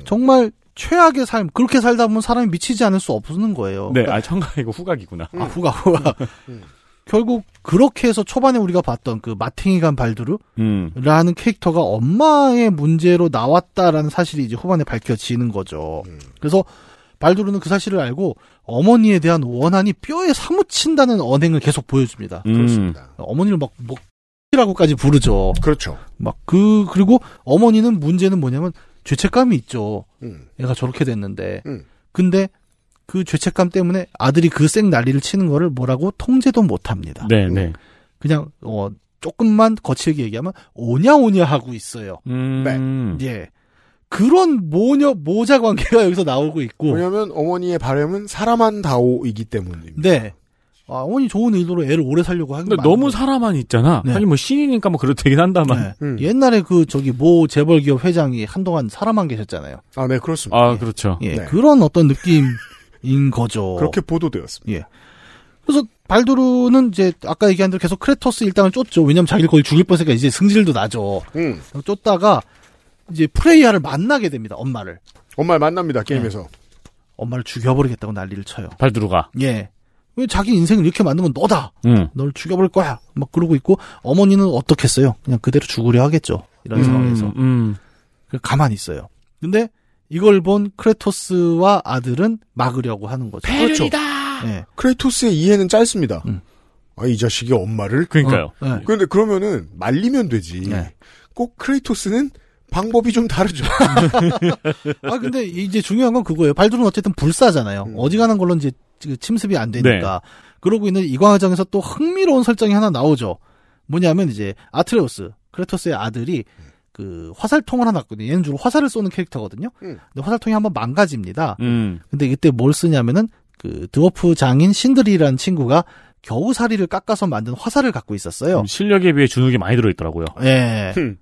[SPEAKER 9] 정말 최악의 삶 그렇게 살다 보면 사람이 미치지 않을 수 없는 거예요.
[SPEAKER 3] 네, 아 청각이고 후각이구나.
[SPEAKER 9] 아 후가 후가. 결국 그렇게 해서 초반에 우리가 봤던 그 마탱이간 발두르라는
[SPEAKER 3] 음.
[SPEAKER 9] 캐릭터가 엄마의 문제로 나왔다라는 사실이 이제 후반에 밝혀지는 거죠. 그래서 발두르는 그 사실을 알고 어머니에 대한 원한이 뼈에 사무친다는 언행을 계속 보여줍니다.
[SPEAKER 3] 음.
[SPEAKER 2] 그렇습니다.
[SPEAKER 9] 어머니를 막 뭐, 라고까지 부르죠.
[SPEAKER 2] 그렇죠.
[SPEAKER 9] 막 그 그리고 어머니는 문제는 뭐냐면 죄책감이 있죠.
[SPEAKER 2] 음.
[SPEAKER 9] 얘가 저렇게 됐는데.
[SPEAKER 2] 음.
[SPEAKER 9] 근데 그 죄책감 때문에 아들이 그 쌩 난리를 치는 거를 뭐라고 통제도 못 합니다.
[SPEAKER 3] 네, 네.
[SPEAKER 9] 그냥 어 조금만 거칠게 얘기하면 오냐 오냐 하고 있어요.
[SPEAKER 3] 음.
[SPEAKER 9] 예. 그런 모녀 모자 관계가 여기서 나오고 있고.
[SPEAKER 2] 왜냐면 어머니의 바램은 사람한 다오이기 때문입니다.
[SPEAKER 9] 네. 아, 어머니 좋은 의도로 애를 오래 살려고 하는
[SPEAKER 3] 근데 너무 사람만 있잖아.
[SPEAKER 9] 네.
[SPEAKER 3] 하긴 뭐 신이니까 뭐 그렇다긴 한다만.
[SPEAKER 9] 네.
[SPEAKER 2] 음.
[SPEAKER 9] 옛날에 그 저기 모 재벌 기업 회장이 한동안 사람만 계셨잖아요.
[SPEAKER 2] 아, 네, 그렇습니다.
[SPEAKER 3] 아, 그렇죠.
[SPEAKER 9] 예.
[SPEAKER 2] 네.
[SPEAKER 9] 그런 어떤 느낌인 *laughs* 거죠.
[SPEAKER 2] 그렇게 보도되었습니다.
[SPEAKER 9] 예. 그래서 발두르는 이제 아까 얘기한 대로 계속 크레토스 일당을 쫓죠. 왜냐면 자기를 거의 죽일 뻔했으니까 이제 승질도 나죠.
[SPEAKER 2] 음.
[SPEAKER 9] 쫓다가 이제 프레이야를 만나게 됩니다. 엄마를.
[SPEAKER 2] 엄마를 만납니다, 게임에서.
[SPEAKER 9] 엄마를 죽여버리겠다고 난리를 쳐요.
[SPEAKER 3] 발두루가.
[SPEAKER 9] 예. 왜 자기 인생을 이렇게 만든 건 너다.
[SPEAKER 3] 음.
[SPEAKER 9] 널 죽여버릴 거야. 막 그러고 있고 어머니는 어떻겠어요? 그냥 그대로 죽으려 하겠죠. 이런 상황에서
[SPEAKER 3] 음.
[SPEAKER 9] 그 가만히 있어요. 근데 이걸 본 크레토스와 아들은 막으려고 하는 거죠.
[SPEAKER 2] 그렇죠.
[SPEAKER 9] 예.
[SPEAKER 2] 크레토스의 이해는 짧습니다.
[SPEAKER 9] 음.
[SPEAKER 2] 아, 이 자식이 엄마를?
[SPEAKER 3] 그러니까요.
[SPEAKER 9] 어, 예.
[SPEAKER 2] 그런데 그러면은 말리면 되지.
[SPEAKER 9] 네.
[SPEAKER 2] 꼭 크레토스는 방법이 좀 다르죠. *laughs*
[SPEAKER 9] 아 근데 이제 중요한 건 그거예요. 발두르는 어쨌든 불사잖아요.
[SPEAKER 2] 음.
[SPEAKER 9] 어지간한 걸로 이제 그 침습이 안
[SPEAKER 3] 네.
[SPEAKER 9] 되니까. 그러고 있는 이 과정에서 또 흥미로운 설정이 하나 나오죠. 뭐냐면 이제 아트레우스 크레토스의 아들이 그 화살통을 하나 갖거든요. 얘는 주로 화살을 쏘는 캐릭터거든요.
[SPEAKER 2] 음.
[SPEAKER 9] 근데 화살통이 한번 망가집니다.
[SPEAKER 3] 음.
[SPEAKER 9] 근데 이때 뭘 쓰냐면은 그 드워프 장인 신드리라는 친구가 겨우사리를 깎아서 만든 화살을 갖고 있었어요.
[SPEAKER 3] 실력에 비해 주눅이 많이 들어있더라고요.
[SPEAKER 9] 예.
[SPEAKER 2] 음.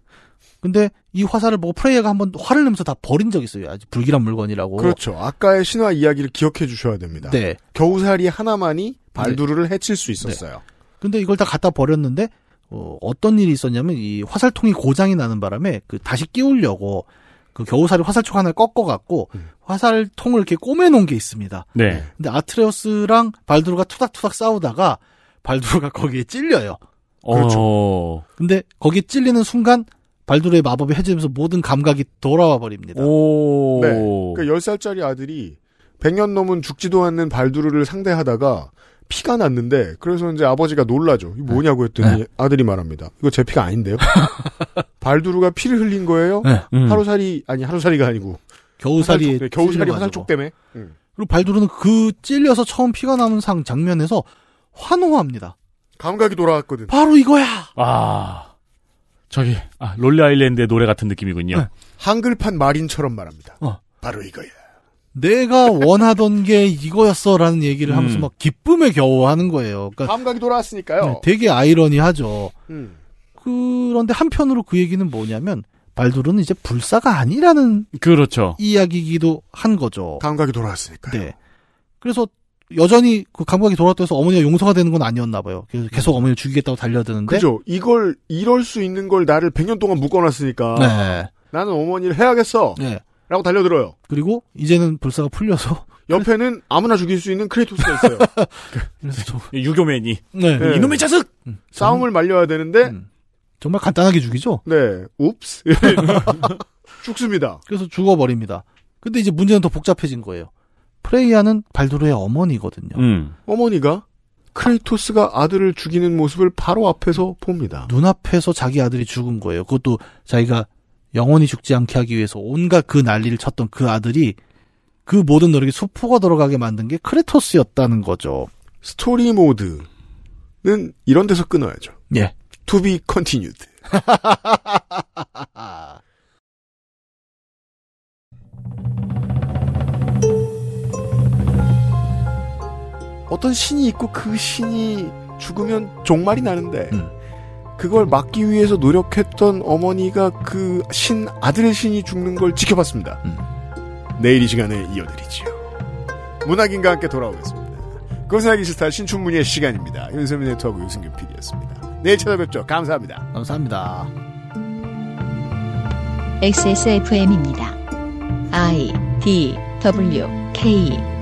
[SPEAKER 9] 근데 이 화살을 보고 프레이어가 한번 화를 내면서 다 버린 적이 있어요. 아주 불길한 물건이라고.
[SPEAKER 2] 그렇죠. 아까의 신화 이야기를 기억해 주셔야 됩니다.
[SPEAKER 9] 네.
[SPEAKER 2] 겨우살이 하나만이 발두르를 해칠 수 있었어요.
[SPEAKER 9] 근데 이걸 다 갖다 버렸는데 어, 어떤 일이 있었냐면 이 화살통이 고장이 나는 바람에 그 다시 끼우려고 그 겨우살이 화살촉 하나를 꺾어갖고
[SPEAKER 2] 음.
[SPEAKER 9] 화살통을 이렇게 꼬매놓은 게 있습니다.
[SPEAKER 3] 네.
[SPEAKER 9] 근데 아트레우스랑 발두르가 투닥투닥 싸우다가 발두르가 *laughs* 거기에 찔려요.
[SPEAKER 2] 그렇죠.
[SPEAKER 3] 어.
[SPEAKER 9] 근데 거기에 찔리는 순간 발두르의 마법이 해지면서 모든 감각이 돌아와 버립니다.
[SPEAKER 3] 오.
[SPEAKER 2] 네. 그 10살짜리 아들이 100년 넘은 죽지도 않는 발두르를 상대하다가 피가 났는데 그래서 이제 아버지가 놀라죠. 이거 뭐냐고 했더니 아들이 말합니다. 이거 제 피가 아닌데요. *laughs* 발두르가 피를 흘린 거예요.
[SPEAKER 9] 네.
[SPEAKER 3] 음.
[SPEAKER 2] 하루살이 아니 하루살이가 아니고
[SPEAKER 9] 겨우살이
[SPEAKER 2] 화살촉, 네, 겨우살이 화살촉 때문에. 음.
[SPEAKER 9] 그리고 발두르는 그 찔려서 처음 피가 나는 상 장면에서 환호합니다.
[SPEAKER 2] 감각이 돌아왔거든.
[SPEAKER 9] 바로 이거야.
[SPEAKER 3] 아 저기 아, 롤리 아일랜드의 노래 같은 느낌이군요.
[SPEAKER 9] 네.
[SPEAKER 2] 한글판 마린처럼 말합니다.
[SPEAKER 9] 어.
[SPEAKER 2] 바로 이거야.
[SPEAKER 9] 내가 원하던 게 이거였어라는 얘기를
[SPEAKER 3] 음.
[SPEAKER 9] 하면서 막 기쁨에 겨워 하는 거예요. 그러니까
[SPEAKER 2] 감각이 돌아왔으니까요.
[SPEAKER 9] 네, 되게 아이러니하죠.
[SPEAKER 2] 음.
[SPEAKER 9] 그런데 한편으로 그 얘기는 뭐냐면 발두르는 이제 불사가 아니라는
[SPEAKER 3] 그렇죠.
[SPEAKER 9] 이야기이기도 한 거죠.
[SPEAKER 2] 감각이 돌아왔으니까요.
[SPEAKER 9] 네. 그래서 여전히 그 감각이 돌아왔다 해서 어머니가 용서가 되는 건 아니었나 봐요. 그래서 계속 어머니를 죽이겠다고 달려드는데.
[SPEAKER 2] 그죠? 이걸 이럴 수 있는 걸 나를 100년 동안 묶어놨으니까
[SPEAKER 9] 네.
[SPEAKER 2] 나는 어머니를 해야겠어.
[SPEAKER 9] 네.
[SPEAKER 2] 라고 달려들어요.
[SPEAKER 9] 그리고 이제는 불사가 풀려서 *laughs*
[SPEAKER 2] 옆에는 아무나 죽일 수 있는 크레이토스가 있어요. *laughs*
[SPEAKER 9] 그래서 저,
[SPEAKER 3] 유교맨이
[SPEAKER 9] 네.
[SPEAKER 2] 네.
[SPEAKER 3] 이놈의 자식.
[SPEAKER 2] 싸움을 말려야 되는데
[SPEAKER 9] 음. 정말 간단하게 죽이죠.
[SPEAKER 2] 네, 웁스 *laughs* 죽습니다.
[SPEAKER 9] 그래서 죽어버립니다. 근데 이제 문제는 더 복잡해진 거예요. 프레이야는 발두르의 어머니거든요.
[SPEAKER 3] 음.
[SPEAKER 2] 어머니가 크레이토스가 아들을 죽이는 모습을 바로 앞에서 봅니다.
[SPEAKER 9] 눈앞에서 자기 아들이 죽은 거예요. 그것도 자기가 영원히 죽지 않게 하기 위해서 온갖 그 난리를 쳤던 그 아들이 그 모든 노력이 수포로 돌아가게 만든 게 크레토스였다는 거죠.
[SPEAKER 2] 스토리 모드는 이런 데서 끊어야죠.
[SPEAKER 9] 예.
[SPEAKER 2] To be continued. *laughs* 어떤 신이 있고 그 신이 죽으면 종말이 나는데
[SPEAKER 9] 음.
[SPEAKER 2] 그걸 막기 위해서 노력했던 어머니가 그 신 아들 신이 죽는 걸 지켜봤습니다.
[SPEAKER 9] 음.
[SPEAKER 2] 내일 이 시간에 이어드리지요. 문학인과 함께 돌아오겠습니다. 그것은 알기 싫다 신춘문예의 시간입니다. 윤세민 네트워크 유승균 PD였습니다. 내일 찾아뵙죠. 감사합니다.
[SPEAKER 9] 감사합니다.
[SPEAKER 1] XSFM입니다. I D W K